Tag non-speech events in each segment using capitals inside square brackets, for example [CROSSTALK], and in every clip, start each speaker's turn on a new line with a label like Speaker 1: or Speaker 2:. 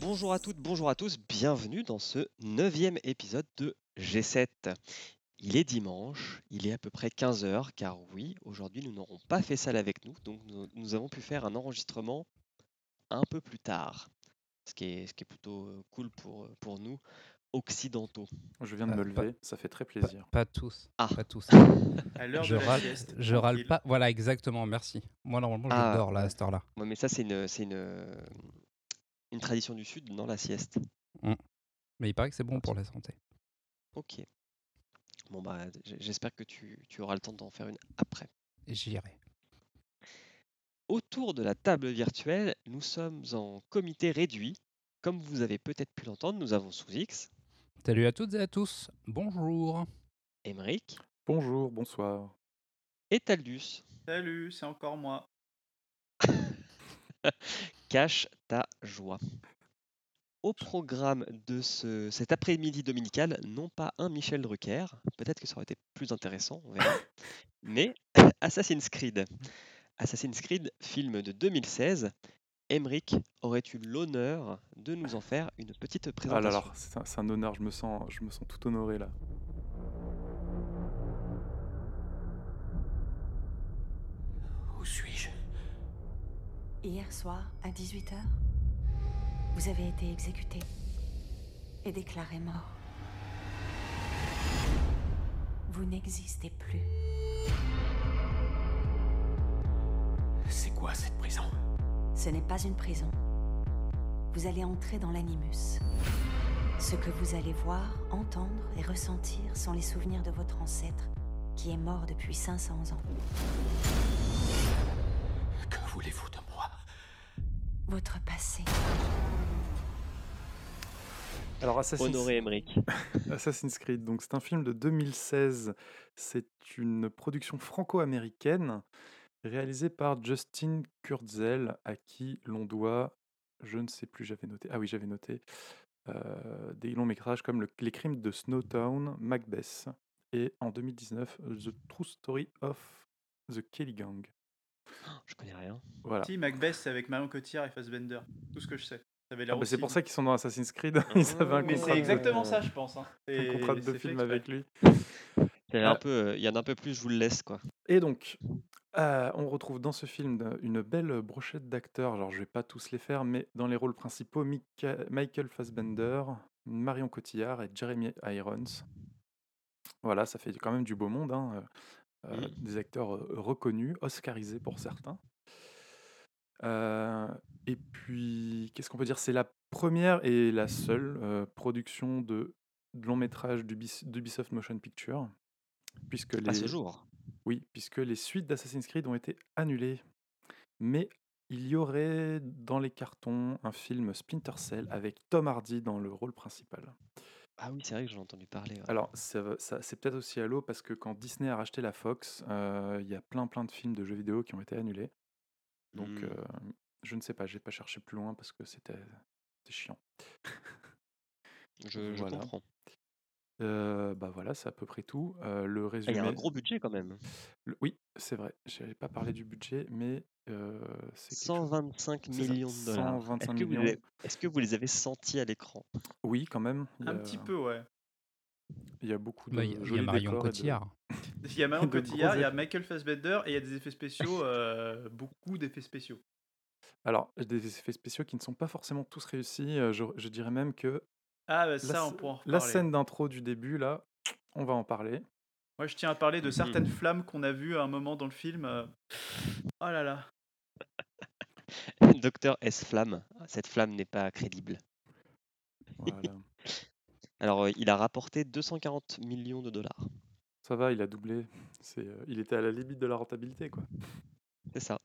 Speaker 1: Bonjour à toutes, bonjour à tous, bienvenue dans ce neuvième épisode de G7. Il est dimanche, il est à peu près 15h, car oui, aujourd'hui nous n'aurons pas fait salle avec nous, donc nous, nous avons pu faire un enregistrement un peu plus tard, ce qui est, ce qui est plutôt euh, cool pour, euh, pour nous occidentaux.
Speaker 2: Je viens de
Speaker 3: Euh,
Speaker 2: me
Speaker 3: pas-
Speaker 2: lever, ça fait très plaisir.
Speaker 3: pas tous.
Speaker 1: Ah.
Speaker 3: Pas tous. [LAUGHS]
Speaker 4: À l'heure
Speaker 3: je
Speaker 4: de la
Speaker 3: râle,
Speaker 4: sieste.
Speaker 3: je râle
Speaker 4: tranquille.
Speaker 3: pas. Voilà, exactement. Merci. Moi, normalement, je
Speaker 1: Ah,
Speaker 3: dors là à cette heure-là.
Speaker 1: Ouais, mais ça c'est une, c'est une, une tradition du Sud, non la sieste.
Speaker 3: Mais il paraît que c'est bon pour la santé.
Speaker 1: Ok. Bon bah j'espère que tu, tu auras le temps d'en faire une après.
Speaker 3: J'irai.
Speaker 1: Autour de la table virtuelle, nous sommes en comité réduit. Comme vous avez peut-être pu l'entendre, nous avons sous X,
Speaker 3: Salut à toutes et à tous. Bonjour.
Speaker 1: Emeric
Speaker 2: Bonjour, bonsoir.
Speaker 1: et Taldus.
Speaker 4: Salut, c'est encore moi. [LAUGHS]
Speaker 1: Cache ta joie. Au programme de ce, cet après-midi dominical, non pas un Michel Drucker, peut-être que ça aurait été plus intéressant, on verra, [LAUGHS] mais Assassin's Creed. Assassin's Creed, film de 2016. Emeric, aurais-tu l'honneur de nous en faire une petite
Speaker 2: Ah
Speaker 1: présentation
Speaker 2: là là, c'est un, c'est un honneur, je me, sens, je me sens tout honoré là.
Speaker 5: Où suis-je?
Speaker 6: Hier soir, à 18h, vous avez été exécuté et déclaré mort. Vous n'existez plus.
Speaker 5: C'est quoi cette prison?
Speaker 6: Ce n'est pas une prison. Vous allez entrer dans l'animus. Ce que vous allez voir, entendre et ressentir sont les souvenirs de votre ancêtre qui est mort depuis 500 ans.
Speaker 5: Que voulez-vous de moi?
Speaker 6: Votre passé.
Speaker 2: Alors Assassin's,
Speaker 1: Honoré. [LAUGHS]
Speaker 2: Assassin's Creed, donc c'est un film de 2016. C'est une production franco-américaine réalisée par Justin Kurzel, à qui l'on doit, je ne sais plus, j'avais noté. Ah oui, j'avais noté euh, des longs métrages comme le- Les crimes de Snowtown, Macbeth, et en 2019 The True Story of the Kelly Gang.
Speaker 1: Je connais rien.
Speaker 2: Voilà.
Speaker 4: Si, Macbeth, c'est avec Marion Cotillard et Fassbender. Tout ce que je sais.
Speaker 2: Ah bah, c'est pour ça qu'ils sont dans Assassin's Creed. Ils avaient un
Speaker 4: Mais
Speaker 2: contrat,
Speaker 4: c'est
Speaker 2: de-
Speaker 4: exactement ça, je pense. hein.
Speaker 2: un
Speaker 4: Et
Speaker 2: contrat de
Speaker 4: fait exprès.
Speaker 2: avec lui.
Speaker 1: Il y en a un peu, euh, il y en a un peu plus, je vous le laisse quoi.
Speaker 2: Et donc, euh, on retrouve dans ce film une belle brochette d'acteurs. Alors, je vais pas tous les faire, mais dans les rôles principaux, Mika- Michael Fassbender, Marion Cotillard et Jeremy Irons. Voilà, ça fait quand même du beau monde. hein, euh. Des acteurs reconnus, oscarisés pour certains. Et puis, qu'est-ce qu'on peut dire? C'est la première et la seule production de, de long métrage d'Ubis- d'Ubisoft Motion Picture. Puisque les...
Speaker 1: À ce jour?
Speaker 2: Oui, puisque les suites d'Assassin's Creed ont été annulées. Mais il y aurait dans les cartons un film Splinter Cell avec Tom Hardy dans le rôle principal.
Speaker 1: Ah oui, c'est vrai que j'en ai entendu parler. ouais.
Speaker 2: Alors, ça va- ça- c'est peut-être aussi à l'eau parce que quand Disney a racheté la Fox, euh, il y a plein plein de films de jeux vidéo qui ont été annulés. Donc,
Speaker 1: Hmm.
Speaker 2: euh, je ne sais pas, j'ai pas cherché plus loin parce que c'était c'était chiant.
Speaker 1: je, je
Speaker 2: voilà.
Speaker 1: comprends.
Speaker 2: Euh, bah voilà, c'est à peu près tout. Euh, le
Speaker 1: Ah, Il
Speaker 2: résumé.
Speaker 1: y a un gros budget quand même.
Speaker 2: le- oui, c'est vrai. J'avais pas parlé du budget, mais euh, c'est quelque chose-
Speaker 1: 125
Speaker 2: c'est ça,
Speaker 1: millions de dollars. Est-ce
Speaker 2: 125
Speaker 1: que, vous
Speaker 2: millions.
Speaker 1: les- est-ce que vous les avez sentis à l'écran?
Speaker 2: Oui, quand même. Il
Speaker 4: Un
Speaker 2: a,
Speaker 4: petit peu, ouais.
Speaker 2: Il y a beaucoup de
Speaker 3: Bah, Il y a- il y a Marion
Speaker 2: de- [LAUGHS] [LAUGHS]
Speaker 3: Cotillard.
Speaker 4: Il y a Marion Cotillard, il y a. Michael Fassbender et il y a des effets spéciaux, [LAUGHS] euh, beaucoup d'effets spéciaux.
Speaker 2: Alors, des effets spéciaux qui ne sont pas forcément tous réussis. Je, je dirais même que
Speaker 4: Ah, bah,
Speaker 2: la,
Speaker 4: ça, on
Speaker 2: sc-
Speaker 4: pourra en
Speaker 2: la scène d'intro du début, là, on va en parler.
Speaker 4: Moi, je tiens à parler de certaines
Speaker 1: Mhm.
Speaker 4: flammes qu'on a vues à un moment dans le film. euh. Oh là là. [LAUGHS]
Speaker 1: Docteur S. Flamme. Cette flamme n'est pas crédible.
Speaker 2: Voilà. [LAUGHS]
Speaker 1: Alors, euh, il a rapporté 240 millions de dollars.
Speaker 2: Ça va, il a doublé. C'est, euh, il était à la limite de la rentabilité, quoi.
Speaker 1: C'est ça.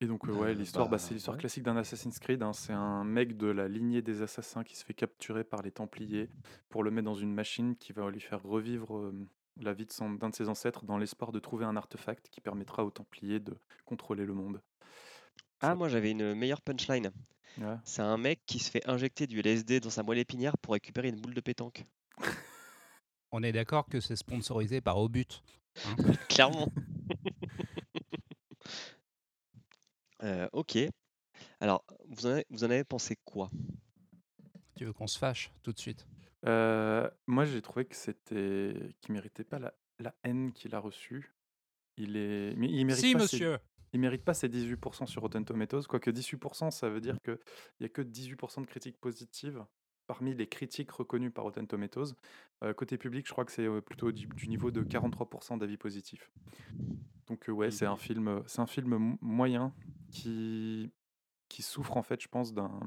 Speaker 2: Et donc, euh, ouais,
Speaker 1: Euh,
Speaker 2: l'histoire, bah,
Speaker 1: bah,
Speaker 2: c'est l'histoire
Speaker 1: ouais.
Speaker 2: classique d'un Assassin's Creed. hein. C'est un mec de la lignée des assassins qui se fait capturer par les Templiers pour le mettre dans une machine qui va lui faire revivre euh, la vie d'un de ses ancêtres dans l'espoir de trouver un artefact qui permettra aux Templiers de contrôler le monde.
Speaker 1: Ah, moi j'avais une meilleure punchline.
Speaker 2: Ouais.
Speaker 1: C'est un mec qui se fait injecter du LSD dans sa moelle épinière pour récupérer une boule de pétanque.
Speaker 3: On est d'accord que c'est sponsorisé par Obut. hein. [LAUGHS]
Speaker 1: Clairement. [LAUGHS] Euh, ok. Alors, vous en avez, vous en avez pensé quoi?
Speaker 3: Tu veux qu'on se fâche tout de suite?
Speaker 2: Euh, moi, j'ai trouvé que c'était qu'il méritait pas la, la haine qu'il a reçue. Il est, mais il mérite
Speaker 3: Si,
Speaker 2: pas ses-
Speaker 3: monsieur
Speaker 2: il mérite pas ses 18% sur Rotten Tomatoes, quoique 18%, ça veut dire qu'il n'y a que 18% de critiques positives parmi les critiques reconnues par Rotten Tomatoes. Euh, côté public, je crois que c'est plutôt du, du niveau de 43% d'avis positifs. Donc euh, ouais, c'est un film, euh, c'est un film mo- moyen qui, qui souffre en fait, je pense, d'un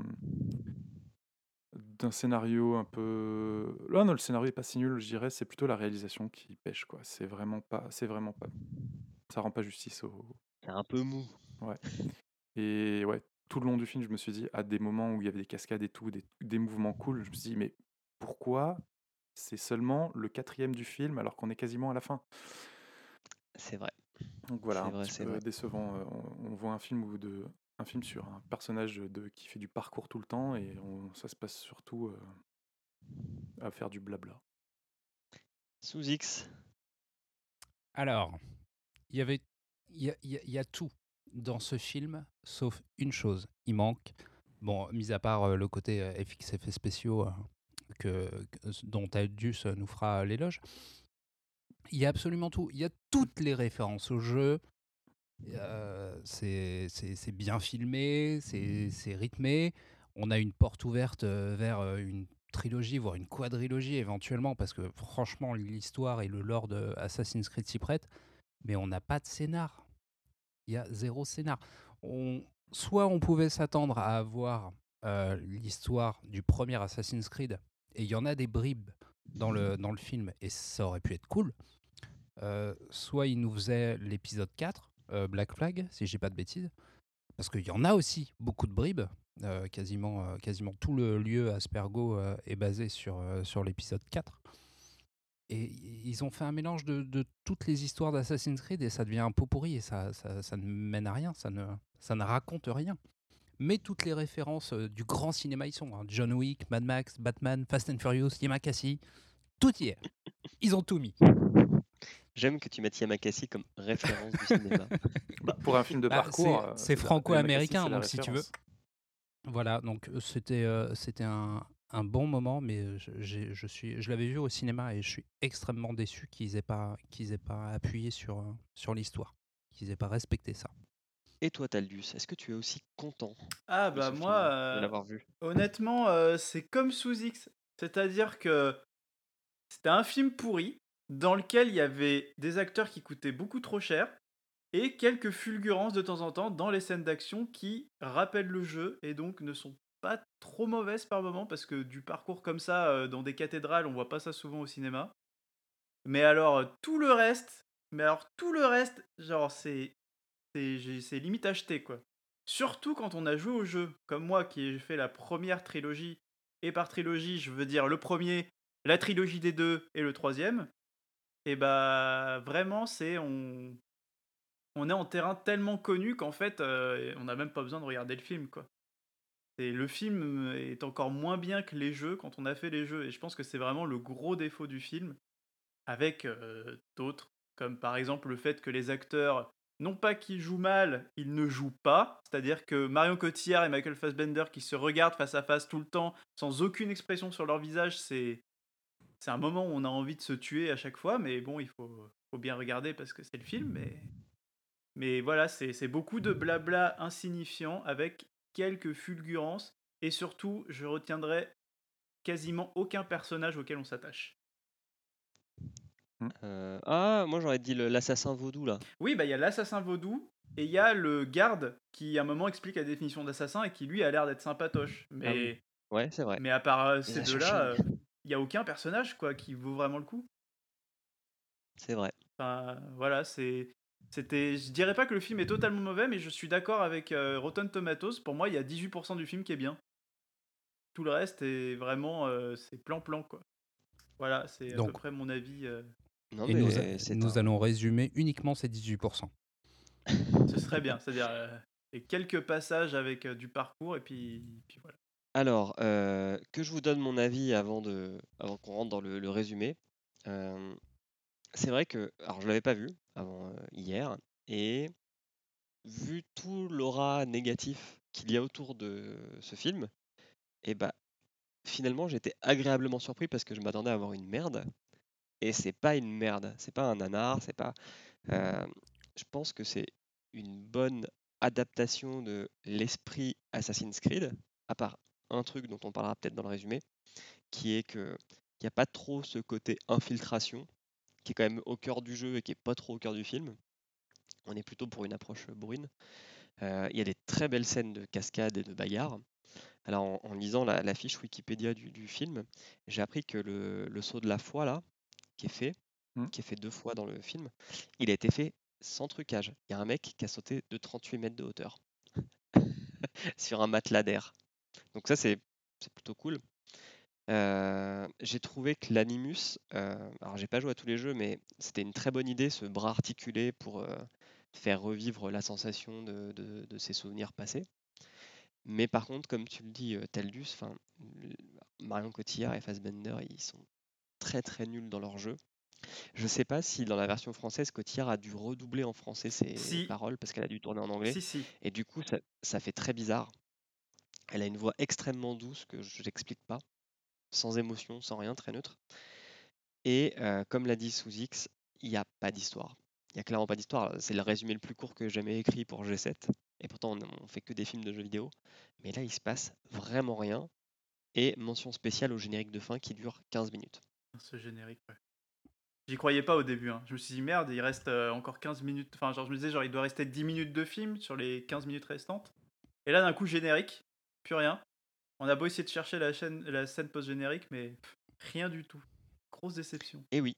Speaker 2: d'un scénario un peu. Là, non, le scénario est pas si nul, je dirais. C'est plutôt la réalisation qui pêche, quoi. C'est vraiment pas, c'est vraiment pas. Ça rend pas justice au,
Speaker 1: C'est un peu mou.
Speaker 2: et ouais, tout le long du film, je me suis dit, à des moments où il y avait des cascades et tout, des, des mouvements cool, je me suis dit, mais pourquoi c'est seulement le quatrième du film alors qu'on est quasiment à la fin?
Speaker 1: C'est vrai.
Speaker 2: Donc voilà,
Speaker 1: C'est
Speaker 2: un
Speaker 1: vrai,
Speaker 2: petit
Speaker 1: c'est
Speaker 2: peu
Speaker 1: vrai.
Speaker 2: décevant. euh, On, on voit un film où de, un film sur un personnage de, qui fait du parcours tout le temps et on- ça se passe surtout euh, à faire du blabla.
Speaker 1: Sous X.
Speaker 3: Alors, il y avait, il y a, il y a- il y a tout dans ce film, sauf une chose. Il manque, bon, mis à part euh, le côté euh, FX spéciaux euh, que, dont Aldus nous fera l'éloge. Il y a absolument tout. Il y a toutes les références au jeu. C'est bien filmé, c'est rythmé. On a une porte ouverte vers une trilogie, voire une quadrilogie éventuellement, parce que franchement, l'histoire et le lore de Assassin's Creed s'y prêtent, mais on n'a pas de scénar. Il y a zéro scénar. On, soit on pouvait s'attendre à avoir euh, l'histoire du premier Assassin's Creed, et il y en a des bribes dans le, dans le film, et ça aurait pu être cool. Euh, soit il nous faisait l'épisode 4, euh, Black Flag, si je dis pas de bêtises, parce qu'il y en a aussi beaucoup de bribes. quasiment, quasiment tout le lieu Aspergo est basé sur, sur l'épisode 4. Et ils ont fait un mélange de, de toutes les histoires d'Assassin's Creed et ça devient un pot pourri et ça, ça, ça ne mène à rien, ça ne, ça ne raconte rien. Mais toutes les références euh, du grand cinéma y sont. hein. John Wick, Mad Max, Batman, Fast and Furious, Yamakasi, tout y est. Ils ont tout mis.
Speaker 1: J'aime que tu mettes Yamakasi comme référence du cinéma. [LAUGHS]
Speaker 2: Bah, pour un film de
Speaker 3: Bah,
Speaker 2: parcours,
Speaker 3: c'est-
Speaker 2: euh,
Speaker 3: franco-américain, donc si tu veux. Voilà, donc euh, c'était euh, c'était un, un bon moment, mais je, je suis je l'avais vu au cinéma et je suis extrêmement déçu qu'ils aient pas qu'ils aient pas appuyé sur sur l'histoire, qu'ils aient pas respecté ça.
Speaker 1: Et toi, Taldus, est-ce que tu es aussi content
Speaker 4: Ah bah moi, euh,
Speaker 1: de l'avoir vu?
Speaker 4: honnêtement, euh, c'est comme sous X. C'est-à-dire que c'était un film pourri dans lequel il y avait des acteurs qui coûtaient beaucoup trop cher et quelques fulgurances de temps en temps dans les scènes d'action qui rappellent le jeu et donc ne sont pas trop mauvaises par moment parce que du parcours comme ça euh, dans des cathédrales, on voit pas ça souvent au cinéma. Mais alors euh, tout le reste, mais alors tout le reste, genre c'est c'est limite acheté quoi. Surtout quand on a joué au jeu, comme moi qui ai fait la première trilogie, et par trilogie je veux dire le premier, la trilogie des deux et le troisième, et bah vraiment c'est on on est en terrain tellement connu qu'en fait euh, on n'a même pas besoin de regarder le film quoi. Et le film est encore moins bien que les jeux quand on a fait les jeux et je pense que c'est vraiment le gros défaut du film avec euh, d'autres comme par exemple le fait que les acteurs non pas qu'ils jouent mal, ils ne jouent pas. C'est-à-dire que Marion Cotillard et Michael Fassbender qui se regardent face à face tout le temps, sans aucune expression sur leur visage, c'est c'est un moment où on a envie de se tuer à chaque fois. Mais bon, il faut, faut bien regarder parce que c'est le film. Mais, mais voilà, c'est c'est beaucoup de blabla insignifiant avec quelques fulgurances. Et surtout, je retiendrai quasiment aucun personnage auquel on s'attache.
Speaker 1: Euh, Ah, moi j'aurais dit le- l'assassin vaudou là.
Speaker 4: Oui, bah il y a l'assassin vaudou et il y a le garde qui à un moment explique la définition d'assassin et qui lui a l'air d'être sympatoche. Mais,
Speaker 1: Ah oui. Ouais, c'est vrai.
Speaker 4: mais à part euh,
Speaker 1: Les
Speaker 4: ces deux-là, euh, il n'y a aucun personnage quoi qui vaut vraiment le coup.
Speaker 1: C'est vrai.
Speaker 4: Enfin, voilà, c'est. C'était, je dirais pas que le film est totalement mauvais, mais je suis d'accord avec euh, Rotten Tomatoes. Pour moi, il y a 18% du film qui est bien. Tout le reste est vraiment, euh, c'est plan-plan quoi. Voilà, c'est à peu près mon avis. euh,
Speaker 1: Non,
Speaker 3: et
Speaker 1: mais
Speaker 3: nous, a-
Speaker 1: c'est
Speaker 3: nous
Speaker 1: un-
Speaker 3: allons résumer uniquement ces 18%.
Speaker 4: ce serait bien, c'est-à-dire euh, quelques passages avec euh, du parcours et puis, puis voilà.
Speaker 1: Alors, euh, que je vous donne mon avis avant, de, avant qu'on rentre dans le, le résumé. Euh, c'est vrai que, alors je l'avais pas vu avant euh, hier, et vu tout l'aura négatif qu'il y a autour de ce film, et bah finalement j'étais agréablement surpris parce que je m'attendais à avoir une merde, et c'est pas une merde, c'est pas un nanar, c'est pas. euh, je pense que c'est une bonne adaptation de l'esprit Assassin's Creed, à part un truc dont on parlera peut-être dans le résumé, qui est que il n'y a pas trop ce côté infiltration, qui est quand même au cœur du jeu et qui est pas trop au cœur du film. On est plutôt pour une approche bourrine. Euh, Il y a des très belles scènes de cascade et de bagarre. Alors en, lisant la, fiche Wikipédia du, film, j'ai appris que le saut de la foi là, qui est fait,
Speaker 2: Hmm.
Speaker 1: qui est fait deux fois dans le film, il a été fait sans trucage. Il y a un mec qui a sauté de 38 mètres de hauteur [LAUGHS] sur un matelas d'air. Donc ça c'est plutôt cool. Euh, j'ai trouvé que l'Animus, euh, alors j'ai pas joué à tous les jeux, mais c'était une très bonne idée, ce bras articulé pour euh, faire revivre la sensation de, de- de ses souvenirs passés. Mais par contre, comme tu le dis, Taldus, Marion Cotillard et Fassbender, ils sont très très nuls dans leur jeu. Je sais pas si dans la version française, Cotillard a dû redoubler en français ses
Speaker 4: Si.
Speaker 1: paroles parce qu'elle a dû tourner en anglais.
Speaker 4: Si, si.
Speaker 1: Et du coup, ça, ça fait très bizarre. Elle a une voix extrêmement douce que je n'explique pas, sans émotion, sans rien, très neutre. Et euh, comme l'a dit sous X, il n'y a pas d'histoire. Il n'y a clairement pas d'histoire. C'est le résumé le plus court que j'ai jamais écrit pour G7. Et pourtant, on, on fait que des films de jeux vidéo. Mais là, il se passe vraiment rien. Et mention spéciale au générique de fin qui dure 15 minutes.
Speaker 4: Ce générique, ouais. J'y croyais pas au début. hein. Je me suis dit, merde, il reste euh, encore 15 minutes. Enfin, genre, je me disais, genre, il doit rester 10 minutes de film sur les 15 minutes restantes. Et là, d'un coup, générique, plus rien. On a beau essayer de chercher la, chaîne, la scène post-générique, mais pff, rien du tout. Grosse déception.
Speaker 1: Et oui,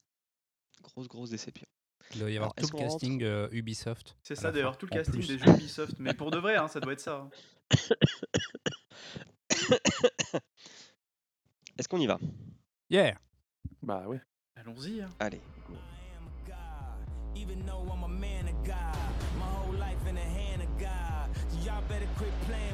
Speaker 1: grosse, grosse déception.
Speaker 3: Il doit y avoir
Speaker 1: Alors,
Speaker 3: tout le casting euh, Ubisoft.
Speaker 4: C'est ça d'ailleurs, tout le casting
Speaker 3: plus.
Speaker 4: des jeux [LAUGHS] Ubisoft. mais pour de vrai, hein, ça doit être ça. hein. [COUGHS]
Speaker 1: Est-ce qu'on y va?
Speaker 3: Yeah
Speaker 2: Bah ouais.
Speaker 4: Allons-y. hein.
Speaker 1: Allez.
Speaker 7: Even though I'm a man of God, my whole life in the hand of God. So y'all better quit playing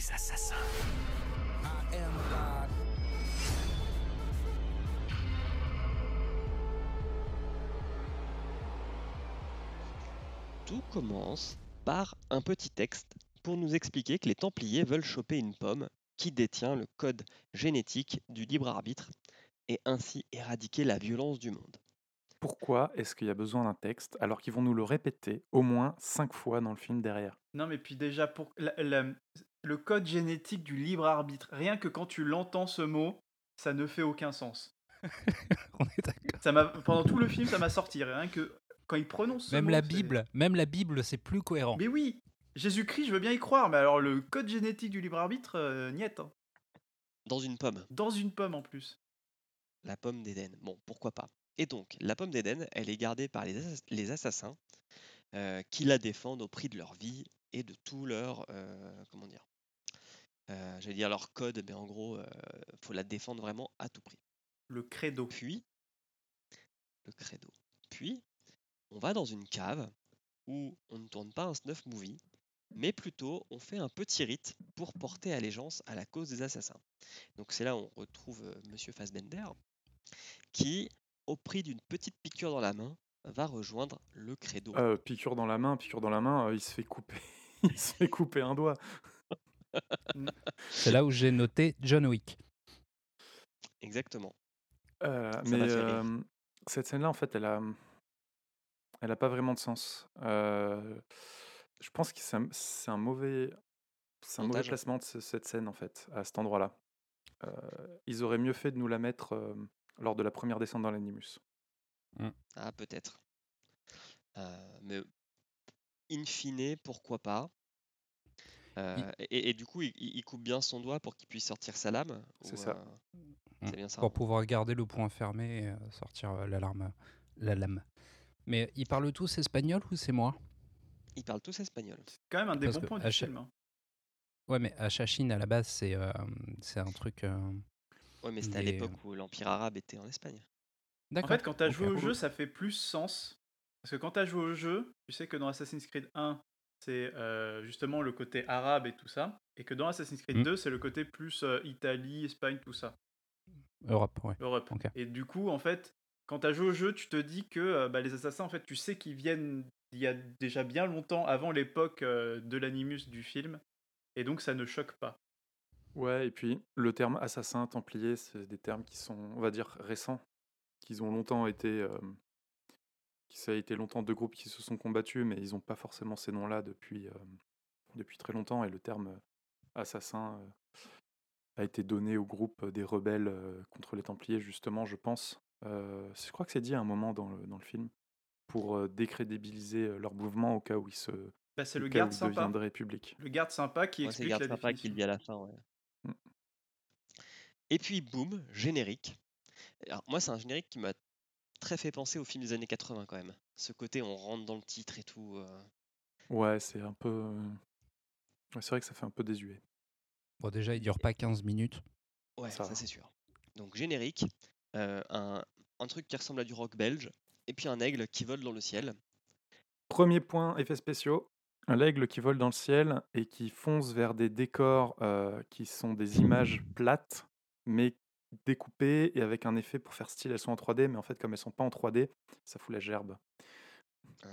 Speaker 5: des assassins.
Speaker 7: I am God.
Speaker 1: Tout commence par un petit texte pour nous expliquer que les Templiers veulent choper une pomme qui détient le code génétique du libre arbitre et ainsi éradiquer la violence du monde.
Speaker 2: Pourquoi est-ce qu'il y a besoin d'un texte alors qu'ils vont nous le répéter au moins cinq fois dans le film derrière?
Speaker 4: Non, mais puis déjà, pour la- la- le code génétique du libre arbitre, rien que quand tu l'entends ce mot, ça ne fait aucun sens. [LAUGHS]
Speaker 3: On est d'accord.
Speaker 4: Ça m'a, pendant tout le film, ça m'a sorti. Rien que quand il prononce ce
Speaker 3: Même
Speaker 4: mot,
Speaker 3: la
Speaker 4: c'est-
Speaker 3: Bible, même la Bible, c'est plus cohérent.
Speaker 4: Mais oui, Jésus-Christ, je veux bien y croire, mais alors le code génétique du libre arbitre, euh, niet. hein.
Speaker 1: Dans une pomme,
Speaker 4: Dans une pomme en plus.
Speaker 1: la pomme d'Éden. Bon, pourquoi pas. Et donc, la pomme d'Éden, elle est gardée par les, ass- les assassins euh, qui la défendent au prix de leur vie et de tout leur, euh, comment dire, j'allais dire leur code, mais en gros, euh, faut la défendre vraiment à tout prix.
Speaker 4: Le credo.
Speaker 1: Puis, le credo. Puis, on va dans une cave où on ne tourne pas un snuff movie, mais plutôt on fait un petit rite pour porter allégeance à la cause des assassins. Donc c'est là où on retrouve euh, Monsieur Fassbender, qui, au prix d'une petite piqûre dans la main, va rejoindre le credo.
Speaker 2: Euh, Piqûre dans la main, piqûre dans la main, euh, il se fait couper. [LAUGHS] il se fait couper un doigt. [LAUGHS]
Speaker 3: C'est là où j'ai noté John Wick.
Speaker 1: Exactement.
Speaker 2: Euh, mais euh, cette scène-là, en fait, elle a, elle a pas vraiment de sens. Euh, je pense que c'est un, c'est un mauvais, c'est un mauvais placement de ce- cette scène, en fait, à cet endroit-là. Euh, ils auraient mieux fait de nous la mettre euh, lors de la première descente dans l'animus.
Speaker 1: Ah, peut-être. Euh, mais in fine, pourquoi pas Euh, et, et du coup, il, il coupe bien son doigt pour qu'il puisse sortir sa lame.
Speaker 2: C'est ça.
Speaker 1: euh, c'est bien ça.
Speaker 3: Pour pouvoir garder le point fermé et euh, sortir l'alarme, la lame. Mais ils parlent tous espagnol ou c'est moi?
Speaker 1: Ils parlent tous espagnol.
Speaker 4: C'est quand même un des
Speaker 3: Parce
Speaker 4: bons points du
Speaker 3: chaque-
Speaker 4: film. hein.
Speaker 3: Ouais, mais à Chachine, à la base, c'est euh, c'est un truc. euh,
Speaker 1: Ouais, mais c'était à l'époque où l'Empire arabe était en Espagne.
Speaker 4: En
Speaker 3: D'accord.
Speaker 4: fait, quand tu as joué au jeu, ça fait plus sens. Parce que quand tu as joué au jeu, tu sais que dans Assassin's Creed 1, c'est euh, justement le côté arabe et tout ça. Et que dans Assassin's Creed
Speaker 3: Mm.
Speaker 4: 2, c'est le côté plus euh, Italie, Espagne, tout ça.
Speaker 3: Europe, ouais.
Speaker 4: Europe.
Speaker 3: Ok.
Speaker 4: Et du coup, en fait, quand tu as joué au jeu, tu te dis que euh, bah, les assassins, en fait, tu sais qu'ils viennent il y a déjà bien longtemps avant l'époque euh, de l'animus du film. Et donc, ça ne choque pas.
Speaker 2: Ouais, et puis le terme assassin, templier, c'est des termes qui sont, on va dire, récents, qu'ils ont longtemps été, euh, qui ça a été longtemps deux groupes qui se sont combattus, mais ils n'ont pas forcément ces noms-là depuis, euh, depuis très longtemps. Et le terme euh, assassin euh, a été donné au groupe des rebelles euh, contre les Templiers, justement, je pense. Euh, je crois que c'est dit à un moment dans le, dans le film pour euh, décrédibiliser leur mouvement au cas où ils se,
Speaker 4: Bah, c'est le garde sympa.
Speaker 2: deviendraient publics.
Speaker 4: Le garde sympa qui
Speaker 1: Ouais, c'est
Speaker 4: explique
Speaker 1: Garde
Speaker 4: la
Speaker 1: Sympa qui le
Speaker 4: définition.
Speaker 1: dit à la fin. ouais.
Speaker 2: Mm.
Speaker 1: Et puis, boum, générique. Alors, moi, c'est un générique qui m'a très fait penser aux films des années 80 quand même. Ce côté, on rentre dans le titre et tout. euh,
Speaker 2: Ouais, c'est un peu. euh, ouais, c'est vrai que ça fait un peu désuet.
Speaker 3: Bon, déjà, il dure pas 15 minutes.
Speaker 1: Ouais,
Speaker 2: Ça
Speaker 1: ça,
Speaker 2: va.
Speaker 1: c'est sûr. Donc générique, euh, un, un truc qui ressemble à du rock belge, et puis un aigle qui vole dans le ciel.
Speaker 2: Premier point, effets spéciaux. L'aigle qui vole dans le ciel et qui fonce vers des décors euh, qui sont des images plates, mais découpées et avec un effet pour faire style. Elles sont en 3D, mais en fait, comme elles sont pas en 3D, ça fout la gerbe.
Speaker 1: Ah.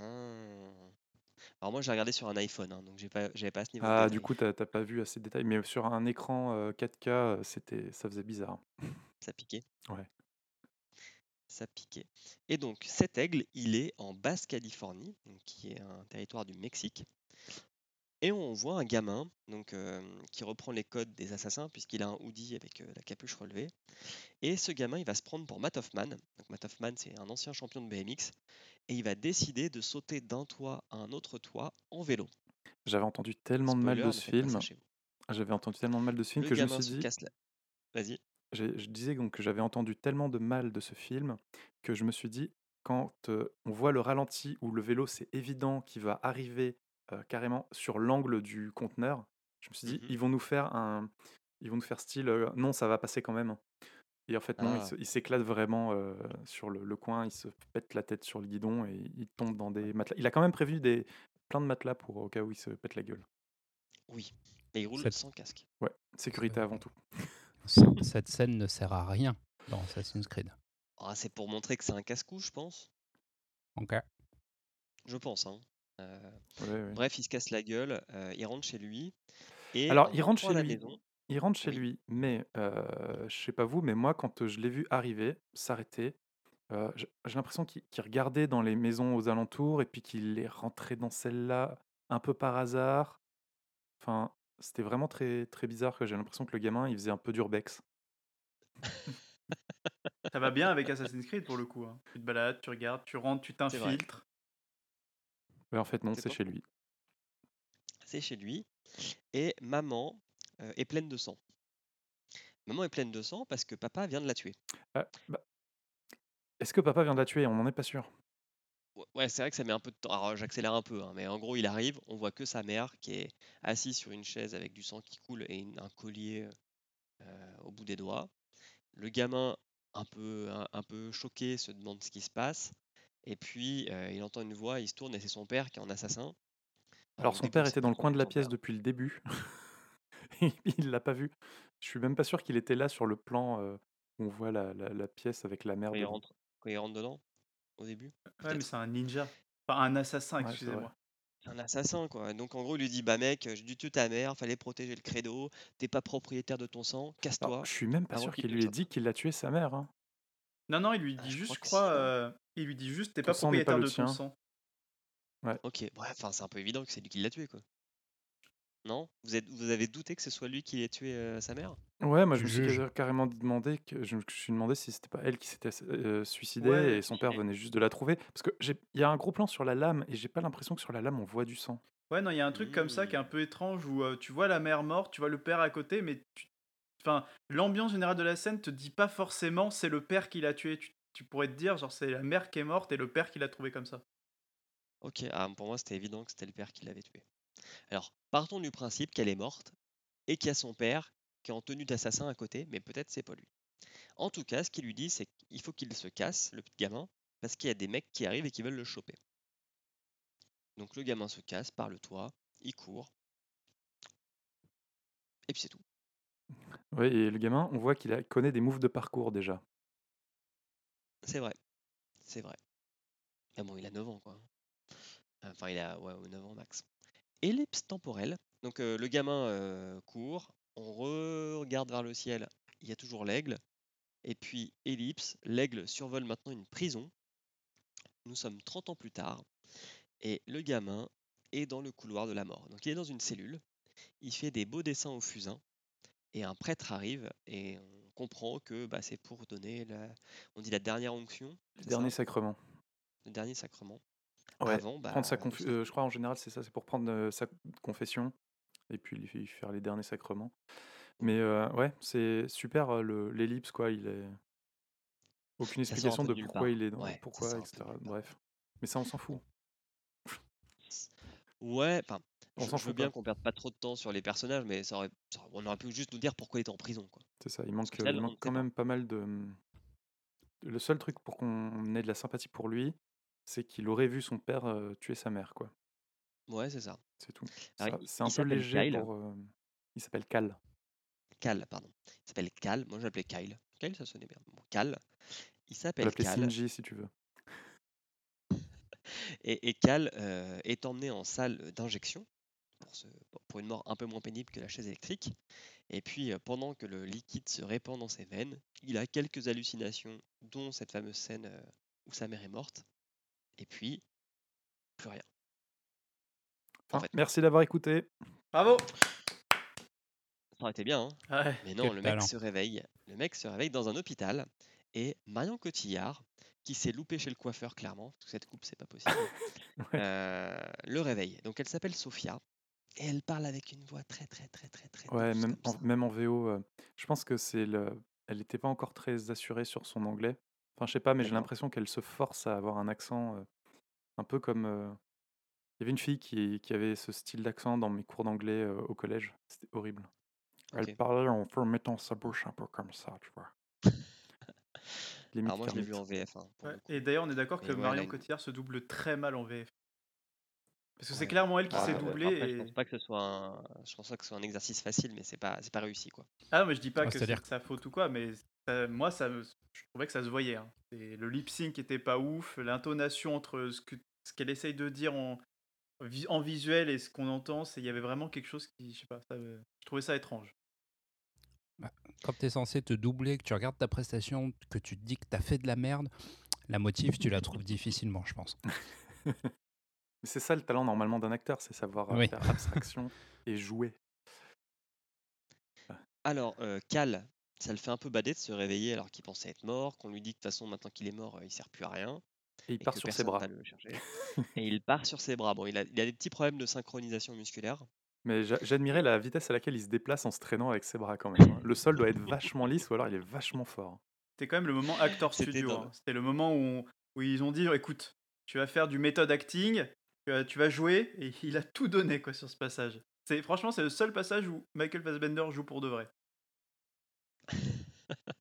Speaker 1: Alors moi j'ai regardé sur un iPhone, hein, donc j'ai pas, j'avais pas à ce niveau
Speaker 2: Ah, du coup, t'as t'as pas vu assez de détails, mais sur un écran euh, 4K, euh, c'était, ça faisait bizarre.
Speaker 1: Ça piquait.
Speaker 2: Ouais.
Speaker 1: Ça piquait. Et donc cet aigle, il est en Basse-Californie, donc qui est un territoire du Mexique. Et on voit un gamin donc, euh, qui reprend les codes des assassins, puisqu'il a un hoodie avec euh, la capuche relevée. Et ce gamin, il va se prendre pour Matt Hoffman. Donc Matt Hoffman, c'est un ancien champion de BMX. Et il va décider de sauter d'un toit à un autre toit en vélo.
Speaker 2: J'avais entendu tellement de mal de ce film. J'avais entendu tellement de mal de ce film
Speaker 1: Le
Speaker 2: que je me suis dit.
Speaker 1: la... Vas-y.
Speaker 2: Je disais donc que j'avais entendu tellement de mal de ce film que je me suis dit, quand euh, on voit le ralenti où le vélo, c'est évident qu'il va arriver euh, carrément sur l'angle du conteneur, je me suis dit,
Speaker 1: Mhm.
Speaker 2: ils vont nous faire un, ils vont nous faire style, euh, non, ça va passer quand même. Et en fait, non, il
Speaker 1: Ah.
Speaker 2: se- il s'éclate vraiment euh, sur le, le coin, il se pète la tête sur le guidon et il tombe dans des matelas. Il a quand même prévu des, plein de matelas pour au cas où il se pète la gueule.
Speaker 1: Oui. Et il roule
Speaker 3: Cette-
Speaker 1: sans casque.
Speaker 2: Ouais, sécurité
Speaker 3: Euh,
Speaker 2: avant tout.
Speaker 3: Cette scène ne sert à rien dans Assassin's Creed.
Speaker 1: Ah, c'est pour montrer que c'est un casse-cou, je pense.
Speaker 3: Ok.
Speaker 1: Je pense. Hein. Euh. Bref, il se casse la gueule, euh, il rentre chez lui. Et
Speaker 2: Alors, il rentre chez lui.
Speaker 1: maison,
Speaker 2: Il rentre chez
Speaker 1: Oui.
Speaker 2: lui, mais euh, je sais pas vous, mais moi, quand je l'ai vu arriver, s'arrêter, euh, j'ai l'impression qu'il regardait dans les maisons aux alentours et puis qu'il est rentré dans celle-là un peu par hasard. Enfin, c'était vraiment très, très bizarre. que J'ai l'impression que le gamin, il faisait un peu d'urbex. [LAUGHS]
Speaker 4: Ça va bien avec Assassin's Creed pour le coup. hein. Tu te balades, tu regardes, tu rentres, tu t'infiltres.
Speaker 2: Mais en fait, non,
Speaker 1: C'est
Speaker 2: chez lui.
Speaker 1: c'est chez lui. Et maman euh, est pleine de sang. Maman est pleine de sang parce que papa vient de la tuer.
Speaker 2: Ah, bah, Est-ce que papa vient de la tuer? On n'en est pas sûr.
Speaker 1: Ouais, Ouais, c'est vrai que ça met un peu de temps. Alors, j'accélère un peu, hein, mais en gros, il arrive, on voit que sa mère qui est assise sur une chaise avec du sang qui coule et une- un collier euh, au bout des doigts. Le gamin, un peu, un, un peu choqué, se demande ce qui se passe. Et puis, euh, il entend une voix, il se tourne et c'est son père qui est en assassin.
Speaker 2: Alors, son père était dans le coin de la pièce
Speaker 1: père-
Speaker 2: depuis le début. [LAUGHS] il l'a pas vu. Je suis même pas sûr qu'il était là sur le plan euh, où on voit la, la- la pièce avec la mère
Speaker 1: Quand il,
Speaker 2: dedans.
Speaker 1: rentre, quand il rentre dedans, au début.
Speaker 4: Ouais, mais c'est un ninja. Enfin, un assassin, excusez-moi.
Speaker 1: Un assassin, quoi. Donc, en gros, il lui dit Bah, mec, j'ai dû tuer ta mère, fallait protéger le credo, t'es pas propriétaire de ton sang, casse-toi.
Speaker 2: je suis même pas sûr
Speaker 1: qu'il
Speaker 2: lui ait dit qu'il a tué sa mère. hein.
Speaker 4: Non, non, il lui
Speaker 1: Ah,
Speaker 4: dit
Speaker 1: je
Speaker 4: juste,
Speaker 1: crois
Speaker 4: je crois, euh, il lui dit juste, t'es
Speaker 2: Ton
Speaker 4: pas
Speaker 2: pas
Speaker 4: propriétaire
Speaker 2: le
Speaker 4: de ton
Speaker 2: tien.
Speaker 4: sang.
Speaker 1: Ok, ouais, enfin, c'est un peu évident que c'est lui qui l'a tué, quoi. Non? Vous, êtes, vous avez douté que ce soit lui qui ait tué euh, sa mère?
Speaker 2: Ouais, moi je me suis carrément demandé que je me suis demandé si c'était pas elle qui s'était euh, suicidée
Speaker 4: Ouais,
Speaker 2: et son père venait juste de la trouver parce que j'ai il y a un gros plan sur la lame et j'ai pas l'impression que sur la lame on voit du sang.
Speaker 4: Ouais, non, il y a un truc comme ça qui est un
Speaker 1: Mmh.
Speaker 4: peu étrange où euh, tu vois la mère morte, tu vois le père à côté, mais tu... enfin, l'ambiance générale de la scène te dit pas forcément c'est le père qui l'a tué. Tu, tu pourrais te dire, genre, c'est la mère qui est morte et le père qui l'a trouvé comme ça.
Speaker 1: Ok, ah, pour moi c'était évident que c'était le père qui l'avait tué. Alors, partons du principe qu'elle est morte et qu'il y a son père qui est en tenue d'assassin à côté, mais peut-être c'est pas lui. En tout cas, ce qu'il lui dit, c'est qu'il faut qu'il se casse, le petit gamin, parce qu'il y a des mecs qui arrivent et qui veulent le choper. Donc le gamin se casse par le toit, il court, et puis c'est tout.
Speaker 2: Ouais, et le gamin, on voit qu'il a- connaît des moves de parcours déjà.
Speaker 1: C'est vrai, c'est vrai. Mais bon, il a 9 ans, quoi. Enfin, il a ouais, 9 ans max. Ellipse temporelle. Donc euh, le gamin euh, court, on re- regarde vers le ciel, il y a toujours l'aigle. Et puis ellipse, l'aigle survole maintenant une prison. Nous sommes 30 ans plus tard, et le gamin est dans le couloir de la mort. Donc il est dans une cellule, il fait des beaux dessins au fusain, et un prêtre arrive, et comprend que bah, c'est pour donner, la, on dit la dernière onction,
Speaker 2: Le dernier sacrement.
Speaker 1: le dernier sacrement.
Speaker 2: Ouais,
Speaker 1: Avant, bah,
Speaker 2: prendre sa conf- euh, je crois en général c'est ça, c'est pour prendre euh, sa confession et puis faire les derniers sacrements. Mais euh, ouais, c'est super le- l'ellipse quoi, il est aucune explication de pourquoi
Speaker 1: part.
Speaker 2: il est dans,
Speaker 1: Ouais,
Speaker 2: pourquoi etc. Bref, mais ça on s'en fout.
Speaker 1: Ouais, enfin,
Speaker 2: On
Speaker 1: je,
Speaker 2: s'en
Speaker 1: je veux
Speaker 2: fout
Speaker 1: bien
Speaker 2: pas.
Speaker 1: qu'on perde pas trop de temps sur les personnages, mais ça aurait, ça aurait- on aurait pu juste nous dire pourquoi il était en prison, quoi.
Speaker 2: C'est ça, il manque, euh,
Speaker 1: final,
Speaker 2: il
Speaker 1: on
Speaker 2: manque
Speaker 1: ne
Speaker 2: quand
Speaker 1: pas.
Speaker 2: même pas mal de. Le seul truc pour qu'on ait de la sympathie pour lui, c'est qu'il aurait vu son père euh, tuer sa mère quoi.
Speaker 1: Ouais, c'est ça.
Speaker 2: C'est tout.
Speaker 1: Alors,
Speaker 2: Ça-
Speaker 1: il,
Speaker 2: C'est un
Speaker 1: il
Speaker 2: peu
Speaker 1: s'appelle
Speaker 2: léger
Speaker 1: Kyle.
Speaker 2: pour. euh, Il s'appelle Cal.
Speaker 1: Cal, pardon. Il s'appelle Cal. Moi, je l'appelais Kyle. Kyle, ça sonnait bien. Bon, Cal. Il
Speaker 2: On peut
Speaker 1: s'appelle
Speaker 2: l'appeler
Speaker 1: Cal.
Speaker 2: Shinji si tu veux.
Speaker 1: Et, et Cal euh, est emmené en salle d'injection pour, ce- pour une mort un peu moins pénible que la chaise électrique. Et puis, euh, pendant que le liquide se répand dans ses veines, il a quelques hallucinations, dont cette fameuse scène euh, où sa mère est morte. Et puis, plus rien. En fait,
Speaker 2: merci d'avoir écouté.
Speaker 4: Bravo
Speaker 1: ça aurait été bien, hein
Speaker 4: Ouais.
Speaker 1: Mais non, le mec
Speaker 3: talent.
Speaker 1: se réveille. Le mec se réveille dans un hôpital et Marion Cotillard, qui s'est loupée chez le coiffeur clairement, parce que cette coupe c'est pas possible, [LAUGHS]
Speaker 2: Ouais.
Speaker 1: euh, le réveille. Donc elle s'appelle Sophia et elle parle avec une voix très très très très très
Speaker 2: Ouais, même en, même en VO, euh, je pense que c'est le. Elle n'était pas encore très assurée sur son anglais. Enfin, je sais pas, mais j'ai l'impression qu'elle se force à avoir un accent euh, un peu comme. euh, Il y avait une fille qui, qui avait ce style d'accent dans mes cours d'anglais euh, au collège. C'était horrible. Elle
Speaker 1: Ok.
Speaker 2: parlait en mettant sa bouche un peu comme ça, tu vois. [LAUGHS] Limite
Speaker 1: Alors moi je l'ai vu en VF hein,
Speaker 4: Ouais. Et d'ailleurs, on est d'accord que
Speaker 1: ouais,
Speaker 4: Marion
Speaker 1: une-
Speaker 4: Cotillard se double très mal en VF. Parce que c'est
Speaker 1: Ouais.
Speaker 4: clairement elle qui
Speaker 2: Ah,
Speaker 4: s'est
Speaker 2: ouais.
Speaker 4: doublée.
Speaker 1: Après je pense pas que ce soit un, je pense pas que ce soit un exercice facile, mais c'est pas c'est pas réussi quoi.
Speaker 4: Ah non, mais je dis pas
Speaker 3: Ah,
Speaker 4: que c'est sa faute ou quoi, mais ça- moi, ça, me- je trouvais que ça se voyait. hein. Et le lip sync était pas ouf, l'intonation entre ce que ce qu'elle essaye de dire en, vi- en visuel et ce qu'on entend, c'est il y avait vraiment quelque chose qui, je sais pas, ça, je trouvais ça étrange.
Speaker 3: Quand tu es censé te doubler, que tu regardes ta prestation, que tu te dis que tu as fait de la merde, la motive, tu la trouves difficilement, je pense. [LAUGHS]
Speaker 2: C'est ça le talent normalement d'un acteur, c'est savoir euh,
Speaker 3: Oui.
Speaker 2: faire abstraction [LAUGHS] et jouer.
Speaker 1: Alors euh, Cal, ça le fait un peu bader de se réveiller alors qu'il pensait être mort, qu'on lui dit que de toute façon maintenant qu'il est mort, euh, il sert plus à rien.
Speaker 2: Et il
Speaker 1: et
Speaker 2: part sur ses bras.
Speaker 1: et il part sur ses bras. Bon, il a, il a des petits problèmes de synchronisation musculaire.
Speaker 2: Mais j'a- j'admirais la vitesse à laquelle il se déplace en se traînant avec ses bras quand même. hein. Le sol doit être vachement lisse ou alors il est vachement fort.
Speaker 4: C'était quand même le moment actor studio. hein.
Speaker 1: le-
Speaker 4: C'était le moment où, on- où ils ont dit écoute, tu vas faire du méthode acting, tu vas, tu vas jouer, et il a tout donné quoi sur ce passage. C'est franchement c'est le seul passage où Michael Fassbender joue pour de vrai.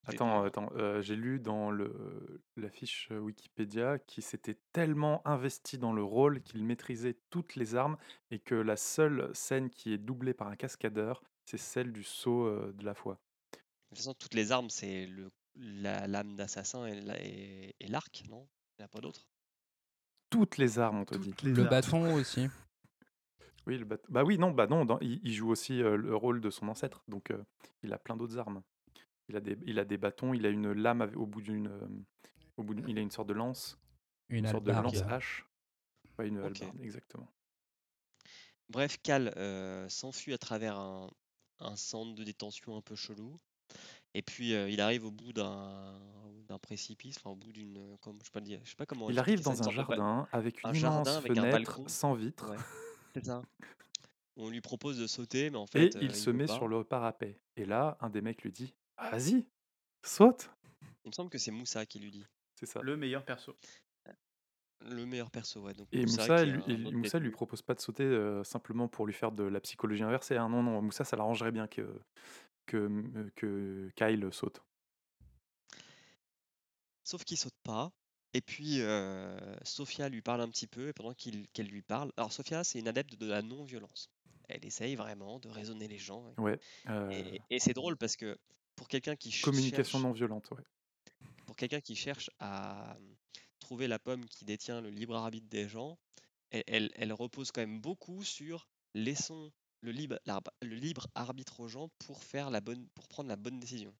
Speaker 2: Attends, attends, euh, j'ai lu dans le, la fiche euh, Wikipédia qu'il s'était tellement investi dans le rôle qu'il maîtrisait toutes les armes et que la seule scène qui est doublée par un cascadeur, c'est celle du saut euh, de la foi.
Speaker 1: De toute façon, toutes les armes, c'est le la lame d'assassin et la- et et l'arc, non? Il n'y en a pas d'autres?
Speaker 2: Toutes les armes, on te dit.
Speaker 4: Toutes
Speaker 3: Le
Speaker 4: armes.
Speaker 3: bâton aussi.
Speaker 2: Oui, le bat- Bah oui, non, bah non, dans- il, il joue aussi euh, le rôle de son ancêtre, donc euh, il a plein d'autres armes. Il a des, il a des bâtons, il a une lame avec- au bout d'une, euh, au bout d'une- il a une sorte de lance,
Speaker 3: Une
Speaker 2: une sorte de lance hache. Ouais, une
Speaker 1: Ok.
Speaker 2: hallebarde, exactement.
Speaker 1: Bref, Cal euh, s'enfuit à travers un, un centre de détention un peu chelou. Et puis euh, il arrive au bout d'un d'un précipice, enfin au bout d'une. Comme, je sais pas le dire, je sais pas comment.
Speaker 2: Il arrive dans un
Speaker 1: de
Speaker 2: jardin avec
Speaker 1: un
Speaker 2: une
Speaker 1: jardin
Speaker 2: immense
Speaker 1: avec un
Speaker 2: fenêtre sans vitre.
Speaker 1: Ouais. c'est ça. [LAUGHS] On lui propose de sauter, mais en
Speaker 2: Et
Speaker 1: fait, euh,
Speaker 2: il se met
Speaker 1: pas.
Speaker 2: sur le parapet. Et là, un des mecs lui dit Vas-y, saute
Speaker 1: Il me semble que c'est Moussa qui lui dit.
Speaker 2: C'est ça.
Speaker 4: Le meilleur perso.
Speaker 1: Le meilleur perso, ouais. Donc
Speaker 2: Et
Speaker 1: Moussa,
Speaker 2: Moussa, lui, Moussa propose pas de sauter euh, simplement pour lui faire de la psychologie inversée. hein. Non, non, Moussa, ça l'arrangerait bien que, que, euh, que Kyle saute.
Speaker 1: Sauf qu'il saute pas. Et puis, euh, Sophia lui parle un petit peu, et pendant qu'elle lui parle. Alors, Sophia, c'est une adepte de la non-violence. Elle essaye vraiment de raisonner les gens.
Speaker 2: Ouais. euh,
Speaker 1: Et, et c'est drôle parce que pour quelqu'un qui
Speaker 2: communication
Speaker 1: cherche,
Speaker 2: non violente, ouais.
Speaker 1: pour quelqu'un qui cherche à euh, trouver la pomme qui détient le libre arbitre des gens, elle, elle- elle repose quand même beaucoup sur laissons le libre, l'arb- le libre arbitre aux gens pour faire la bonne, pour prendre la bonne décision.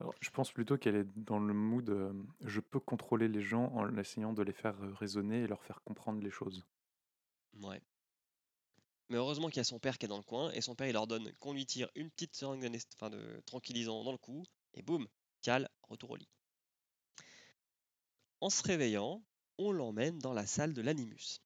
Speaker 2: Alors, je pense plutôt qu'elle est dans le mood euh, je peux contrôler les gens en essayant de les faire raisonner et leur faire comprendre les choses.
Speaker 1: Ouais. Mais heureusement qu'il y a son père qui est dans le coin, et son père il leur donne qu'on lui tire une petite seringue enfin de tranquillisant dans le cou, et boum, cale, retour au lit. En se réveillant, on l'emmène dans la salle de l'Animus.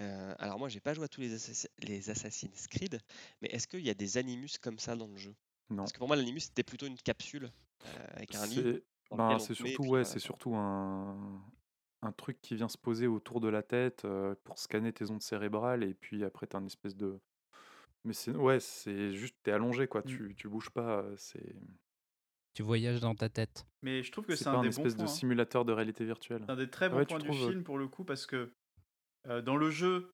Speaker 1: Euh, alors moi j'ai pas joué à tous les, Assassi- les Assassin's Creed, mais est-ce qu'il y a des Animus comme ça dans le jeu?
Speaker 2: Non.
Speaker 1: Parce que pour moi l'Animus c'était plutôt une capsule euh, avec un lit.
Speaker 2: Ben, c'est surtout, ouais,
Speaker 1: voilà,
Speaker 2: c'est surtout un, un truc qui vient se poser autour de la tête euh, pour scanner tes ondes cérébrales et puis après t'as une espèce de... Mais c'est ouais, c'est juste, t'es allongé quoi,
Speaker 4: Mm.
Speaker 2: tu, tu bouges pas, c'est
Speaker 3: Tu voyages dans ta tête.
Speaker 4: Mais je trouve que
Speaker 2: c'est
Speaker 4: un
Speaker 2: un
Speaker 4: des bons
Speaker 2: espèce
Speaker 4: points.
Speaker 2: de
Speaker 4: hein.
Speaker 2: simulateur de réalité virtuelle.
Speaker 4: C'est un des très
Speaker 2: Ah
Speaker 4: bons
Speaker 2: ouais,
Speaker 4: points du
Speaker 2: trouves,
Speaker 4: film pour le coup parce que euh, dans le jeu,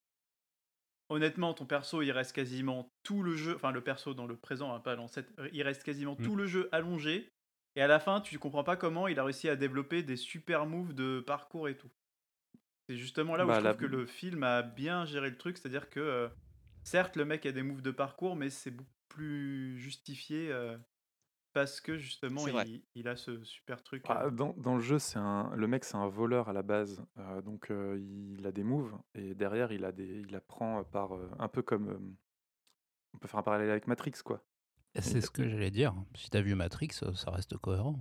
Speaker 4: honnêtement, ton perso il reste quasiment tout le jeu, enfin le perso dans le présent, hein, pas l'ancêtre, il reste quasiment
Speaker 3: Mm.
Speaker 4: tout le jeu allongé. Et à la fin, tu comprends pas comment il a réussi à développer des super moves de parcours et tout. C'est justement là où
Speaker 2: Bah,
Speaker 4: je trouve
Speaker 2: la-
Speaker 4: que le film a bien géré le truc, c'est-à-dire que euh, certes le mec a des moves de parcours, mais c'est beaucoup plus justifié euh, parce que justement il, il a ce super truc.
Speaker 2: Ah,
Speaker 4: euh,
Speaker 2: dans, dans le jeu, c'est un, le mec, c'est un voleur à la base, euh, donc euh, il a des moves et derrière, il a des, il apprend par euh, un peu comme, euh, on peut faire un parallèle avec Matrix, quoi.
Speaker 3: C'est ce que j'allais dire. Si t'as vu Matrix, euh, ça reste cohérent.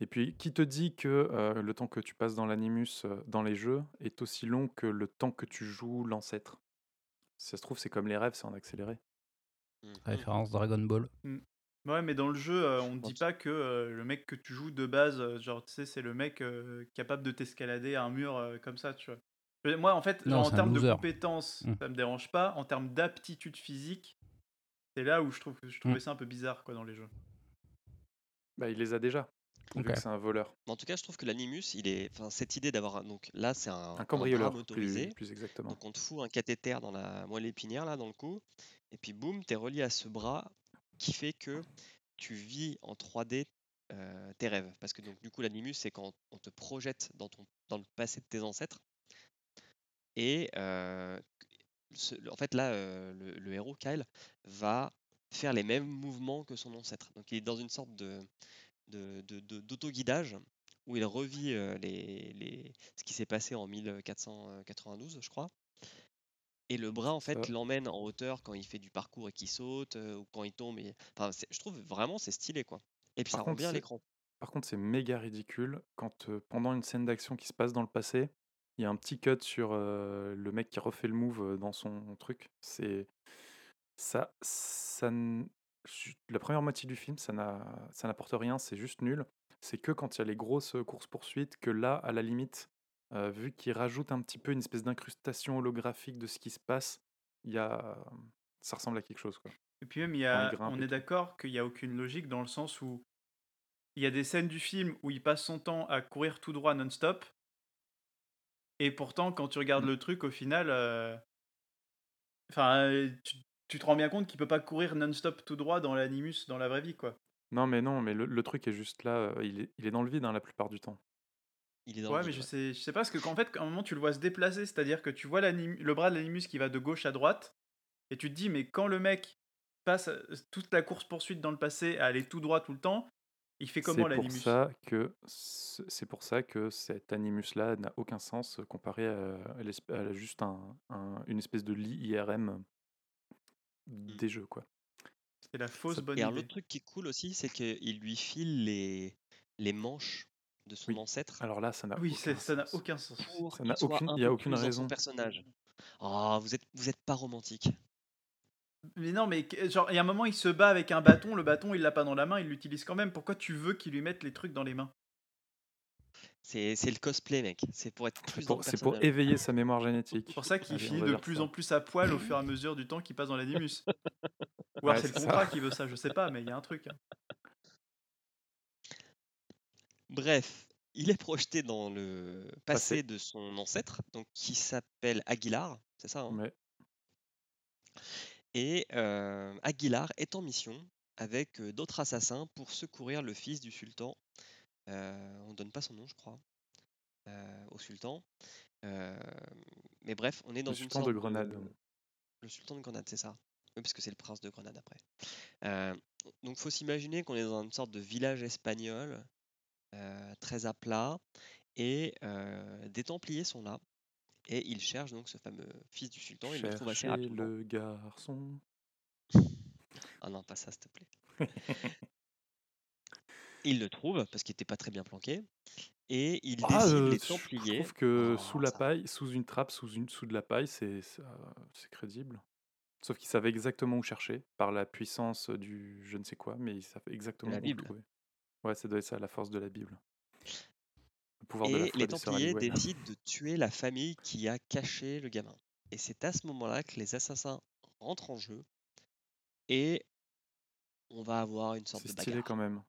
Speaker 2: Et puis, qui te dit que euh, le temps que tu passes dans l'animus euh, dans les jeux est aussi long que le temps que tu joues l'ancêtre? Si ça se trouve, c'est comme les rêves, c'est en accéléré.
Speaker 1: Mhm.
Speaker 3: Référence Dragon Ball.
Speaker 4: Ouais, mais dans le jeu, euh, on ne dit
Speaker 1: tu-
Speaker 4: pas que euh, le mec que tu joues de base, euh, genre, tu sais, c'est le mec euh, capable de t'escalader à un mur euh, comme ça, tu vois. Moi, en fait,
Speaker 3: Non,
Speaker 4: genre, en termes de compétences,
Speaker 3: Mm.
Speaker 4: ça me dérange pas. En termes d'aptitude physique, c'est là où je trouve je trouvais ça un peu bizarre, quoi, dans les jeux.
Speaker 2: Bah, il les a déjà, vu
Speaker 3: Ok.
Speaker 2: que c'est un voleur.
Speaker 1: En tout cas, je trouve que l'animus, il est, enfin, cette idée d'avoir, un- donc là, c'est un,
Speaker 2: Un
Speaker 1: un
Speaker 2: cambrioleur, plus, plus exactement.
Speaker 1: Donc on te fout un cathéter dans la moelle épinière là, dans le cou, et puis boum, t'es relié à ce bras qui fait que tu vis en 3D euh, tes rêves. Parce que donc du coup, l'animus, c'est quand on te projette dans ton, dans le passé de tes ancêtres. Et euh, ce- en fait là, euh, le, le héros Kyle va faire les mêmes mouvements que son ancêtre. Donc il est dans une sorte de d'autoguidage où il revit euh, les, les- ce qui s'est passé en 1492, je crois. Et le bras, en fait, l'emmène en hauteur quand il fait du parcours et qu'il saute, euh, ou quand il tombe. Et... Enfin, je trouve vraiment c'est stylé, quoi. Et puis
Speaker 2: Par
Speaker 1: ça rend
Speaker 2: contre,
Speaker 1: bien à
Speaker 2: c'est-
Speaker 1: l'écran.
Speaker 2: Par contre, c'est méga ridicule quand euh, pendant une scène d'action qui se passe dans le passé, il y a un petit cut sur euh, le mec qui refait le move dans son truc. C'est ça, ça. n- La première moitié du film, ça n'a, ça n'apporte rien, c'est juste nul. C'est que quand il y a les grosses courses poursuites que là, à la limite, euh, vu qu'il rajoute un petit peu une espèce d'incrustation holographique de ce qui se passe, il y a, ça ressemble à quelque chose quoi.
Speaker 4: Et puis même, il y a, on est d'accord qu'il n'y a aucune logique dans le sens où il y a des scènes du film où il passe son temps à courir tout droit non-stop. Et pourtant, quand tu regardes
Speaker 2: Mm.
Speaker 4: le truc, au final, euh, enfin, euh, tu, tu te rends bien compte qu'il peut pas courir non-stop tout droit dans l'animus, dans la vraie vie, quoi.
Speaker 2: Non mais non, mais le, le truc est juste là, euh, il est, il est dans le vide hein, la plupart du temps.
Speaker 1: Il est dans
Speaker 4: Ouais,
Speaker 1: le
Speaker 4: mais
Speaker 1: vide,
Speaker 4: je
Speaker 1: ouais.
Speaker 4: sais, je sais pas, parce que qu'en fait, à un moment, tu le vois se déplacer, c'est-à-dire que tu vois le bras de l'animus qui va de gauche à droite, et tu te dis, mais quand le mec passe toute la course-poursuite dans le passé à aller tout droit tout le temps, il fait comment
Speaker 2: C'est pour
Speaker 4: l'animus?
Speaker 2: ça que c- c'est pour ça que cet animus-là n'a aucun sens comparé à, à l'esp- à juste un, un- une espèce de lit IRM des jeux quoi.
Speaker 4: C'est la fausse
Speaker 2: Ça-
Speaker 4: bonne
Speaker 1: Et alors
Speaker 4: idée.
Speaker 1: l'autre truc qui est cool aussi, c'est qu'il lui file les, les manches de son
Speaker 2: Oui.
Speaker 1: ancêtre
Speaker 2: Alors là, ça n'a
Speaker 4: Oui,
Speaker 2: aucun
Speaker 4: ça n'a
Speaker 2: sens.
Speaker 4: aucun sens.
Speaker 2: il y a aucune raison.
Speaker 1: personnage. Oh, vous êtes, vous êtes pas romantique.
Speaker 4: Mais non, mais genre, il y a un moment, il se bat avec un bâton, le bâton, il l'a pas dans la main, il l'utilise quand même. Pourquoi tu veux qu'il lui mette les trucs dans les mains?
Speaker 1: C'est c'est le cosplay, mec. C'est pour être plus
Speaker 2: C'est
Speaker 1: dans
Speaker 2: pour, éveiller sa mémoire génétique.
Speaker 4: C'est pour ça qu'il finit de plus
Speaker 2: ça.
Speaker 4: en plus à poil au fur et à mesure du temps qu'il passe dans l'animus. [LAUGHS] Ou alors
Speaker 2: Ouais,
Speaker 4: c'est le
Speaker 2: ça.
Speaker 4: contrat qui veut ça, je sais pas, mais il y a un truc. hein.
Speaker 1: Bref, il est projeté dans le passé
Speaker 2: Passé.
Speaker 1: de son ancêtre, donc qui s'appelle Aguilar, c'est ça. hein?
Speaker 2: Ouais.
Speaker 1: Et euh, Aguilar est en mission avec euh, d'autres assassins pour secourir le fils du sultan. Euh, on ne donne pas son nom, je crois, au sultan. Mais bref, on est dans
Speaker 2: Le
Speaker 1: une
Speaker 2: sultan
Speaker 1: sorte
Speaker 2: de Grenade.
Speaker 1: Le sultan de Grenade, c'est ça. Oui, parce que c'est le prince de Grenade après. Donc, faut s'imaginer qu'on est dans une sorte de village espagnol, très à plat, et des Templiers sont là, et ils cherchent donc ce fameux fils du sultan. Ils le trouvent assez rapidement.
Speaker 2: le garçon. [LAUGHS]
Speaker 1: Ah non, pas ça, s'il te plaît. [LAUGHS] Ils le trouvent parce qu'il n'était pas très bien planqué, et ils
Speaker 2: Ah,
Speaker 1: décident
Speaker 2: euh,
Speaker 1: les
Speaker 2: je
Speaker 1: Templiers.
Speaker 2: trouve que
Speaker 1: Oh,
Speaker 2: sous la
Speaker 1: ça-
Speaker 2: paille, sous une trappe, sous une sous de la paille, c'est euh, c'est crédible. Sauf qu'ils savaient exactement où chercher par la puissance du je ne sais quoi, mais ils savent exactement
Speaker 1: la
Speaker 2: où
Speaker 1: Bible.
Speaker 2: trouver. Ouais, ça doit être ça, la force de la Bible. Le pouvoir de la
Speaker 1: Et
Speaker 2: foi
Speaker 1: les Templiers [LAUGHS] décident de tuer la famille qui a caché le gamin. Et c'est à ce moment-là que les assassins rentrent en jeu et on va avoir une sorte
Speaker 2: C'est
Speaker 1: de
Speaker 2: stylé
Speaker 1: bagarre.
Speaker 2: quand même.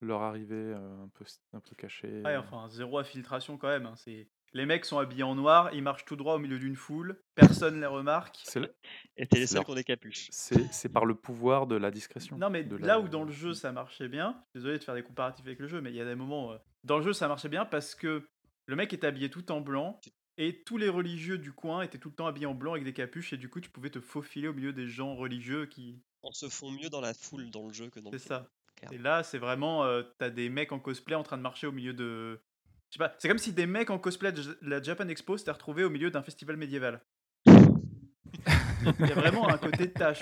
Speaker 2: Leur arrivée euh, un peu un peu cachée.
Speaker 4: Ouais,
Speaker 2: euh,
Speaker 4: enfin, zéro infiltration quand même. hein. C'est... Les mecs sont habillés en noir, ils marchent tout droit au milieu d'une foule, personne les remarque.
Speaker 2: C'est le-
Speaker 1: Et t'es les seuls qui ont des capuches.
Speaker 2: c'est c'est par le pouvoir de la discrétion.
Speaker 4: Non, mais
Speaker 2: de
Speaker 4: là
Speaker 2: la-
Speaker 4: où dans le jeu ça marchait bien, désolé de faire des comparatifs avec le jeu, mais il y a des moments. euh, Dans le jeu ça marchait bien parce que le mec était habillé tout en blanc et tous les religieux du coin étaient tout le temps habillés en blanc avec des capuches et du coup tu pouvais te faufiler au milieu des gens religieux qui.
Speaker 1: On se font mieux dans la foule dans le jeu que dans le
Speaker 4: C'est ça. Et là c'est vraiment. euh, T'as des mecs en cosplay en train de marcher au milieu de. Je sais pas, c'est comme si des mecs en cosplay de la Japan Expo s'étaient retrouvés au milieu d'un festival médiéval. Il y a vraiment un côté de tâche.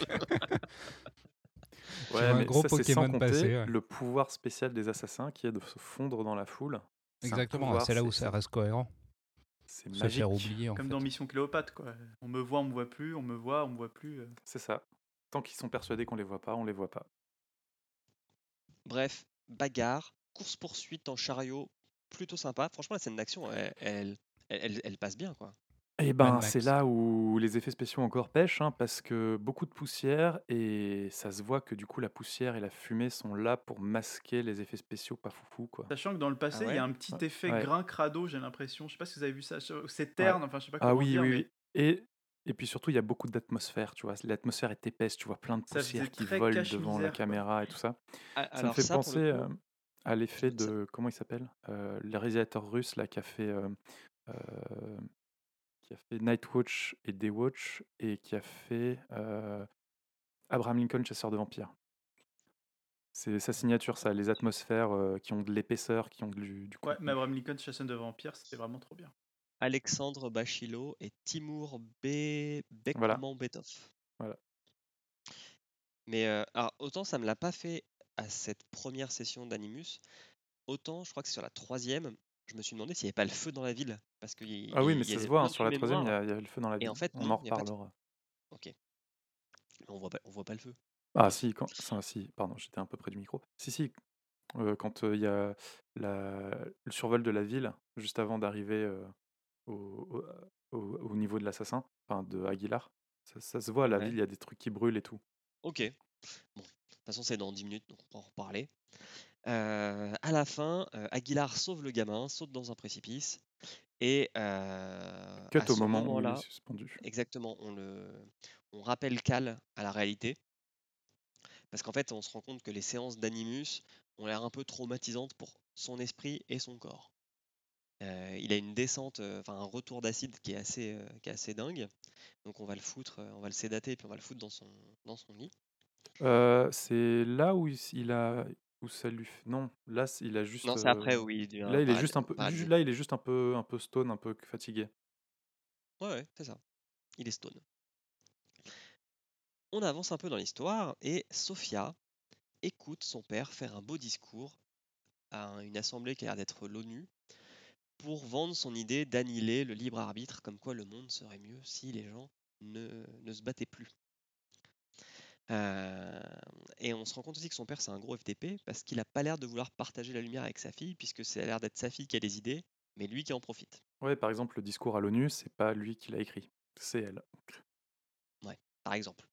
Speaker 3: vois un
Speaker 2: mais
Speaker 3: gros
Speaker 2: ça, c'est sans
Speaker 3: Pokémon
Speaker 2: compter
Speaker 3: passer, ouais.
Speaker 2: le pouvoir spécial des assassins qui est de se fondre dans la foule.
Speaker 3: Exactement, c'est là où ça reste cohérent.
Speaker 2: C'est
Speaker 3: Se
Speaker 2: magique.
Speaker 3: faire oublier
Speaker 4: Comme
Speaker 3: fait.
Speaker 4: dans Mission Cléopâtre, quoi. On me voit, on me voit plus, on me voit, on me voit plus. euh.
Speaker 2: C'est ça. Tant qu'ils sont persuadés qu'on les voit pas, on les voit pas.
Speaker 1: Bref, bagarre, course-poursuite en chariot, plutôt sympa. Franchement, la scène d'action, elle, elle, elle- elle passe bien, quoi.
Speaker 2: Et
Speaker 3: Mad
Speaker 2: ben, c'est là où les effets spéciaux encore pêchent, hein, parce que beaucoup de poussière, et ça se voit que du coup la poussière et la fumée sont là pour masquer les effets spéciaux pas foufou, quoi.
Speaker 4: Sachant que dans le passé, il
Speaker 1: ouais
Speaker 4: y a un petit effet
Speaker 2: Ouais.
Speaker 4: grain crado, j'ai l'impression. Je sais pas si vous avez vu ça. C'est terne, enfin, je sais pas
Speaker 2: Ah
Speaker 4: comment
Speaker 2: oui,
Speaker 4: dire,
Speaker 2: oui,
Speaker 4: mais
Speaker 2: oui. Et, et puis surtout, il y a beaucoup d'atmosphère, tu vois. L'atmosphère est épaisse, tu vois, plein de poussière qui vole devant la
Speaker 4: quoi.
Speaker 2: caméra et tout ça.
Speaker 1: Ah,
Speaker 2: Ça me fait
Speaker 1: ça,
Speaker 2: penser
Speaker 1: coup,
Speaker 2: euh, à l'effet
Speaker 1: ça-
Speaker 2: de. Comment il s'appelle Euh, Le réalisateur russe là, qui a fait. euh, euh, qui a fait Nightwatch et Daywatch et qui a fait euh, Abraham Lincoln, chasseur de vampires. C'est sa signature, ça, les atmosphères euh, qui ont de l'épaisseur, qui ont du, du
Speaker 4: Ouais,
Speaker 2: contenu.
Speaker 4: mais Abraham Lincoln, chasseur de vampires, c'était vraiment trop bien.
Speaker 1: Alexandre Bachilo et Timur Be...
Speaker 2: Voilà.
Speaker 1: Bekmambetov.
Speaker 2: Voilà.
Speaker 1: Mais euh, alors, autant ça me l'a pas fait à cette première session d'Animus, autant je crois que sur la troisième, je me suis demandé s'il n'y avait pas le feu dans la ville. Parce que
Speaker 2: Ah oui, mais
Speaker 1: y
Speaker 2: ça
Speaker 1: avait
Speaker 2: se voit, hein, sur la troisième, il y,
Speaker 1: mémoire.
Speaker 2: a, il y a le feu dans la
Speaker 1: Et
Speaker 2: ville.
Speaker 1: en fait,
Speaker 2: On
Speaker 1: non,
Speaker 2: en
Speaker 1: de-
Speaker 2: reparlera.
Speaker 1: Ok. On voit pas, on voit pas le feu.
Speaker 2: Ah si, quand, si, pardon, j'étais un peu près du micro. Si, si, euh, quand euh, il y a la- le survol de la ville, juste avant d'arriver euh, au, au- au- au niveau de l'assassin, enfin de Aguilar, ça, ça se voit, la
Speaker 1: Ouais.
Speaker 2: ville, il y a des trucs qui brûlent et tout.
Speaker 1: Ok. Bon, de toute façon, c'est dans 10 minutes, donc on va en reparler. Euh, à la fin, euh, Aguilar sauve le gamin, saute dans un précipice, et euh,
Speaker 2: Cut
Speaker 1: à
Speaker 2: au
Speaker 1: ce
Speaker 2: moment où il
Speaker 1: moment-là,
Speaker 2: est suspendu.
Speaker 1: exactement, on, le, on rappelle Cal à la réalité, parce qu'en fait, on se rend compte que les séances d'Animus ont l'air un peu traumatisantes pour son esprit et son corps. Euh, il a une descente, enfin un retour d'acide qui est assez, qui est assez dingue. Donc on va le foutre, on va le sédater, puis on va le foutre dans son, dans son lit.
Speaker 2: Euh, c'est là où il, a où ça lui fait... non là il a juste
Speaker 1: Non, c'est après où il devient
Speaker 2: là il est juste un peu ju- là il est juste un peu un peu stone un peu fatigué
Speaker 1: Ouais, ouais, c'est ça. Il est stone. On avance un peu dans l'histoire et Sophia écoute son père faire un beau discours à un- une assemblée qui a l'air d'être l'ONU pour vendre son idée d'annihiler le libre arbitre, comme quoi le monde serait mieux si les gens ne, ne se battaient plus. Euh, et on se rend compte aussi que son père c'est un gros FTP parce qu'il a pas l'air de vouloir partager la lumière avec sa fille puisque c'est l'air d'être sa fille qui a des idées, mais lui qui en profite.
Speaker 2: Ouais, par exemple, le discours à l'ONU, c'est pas lui qui l'a écrit, c'est elle.
Speaker 1: par exemple.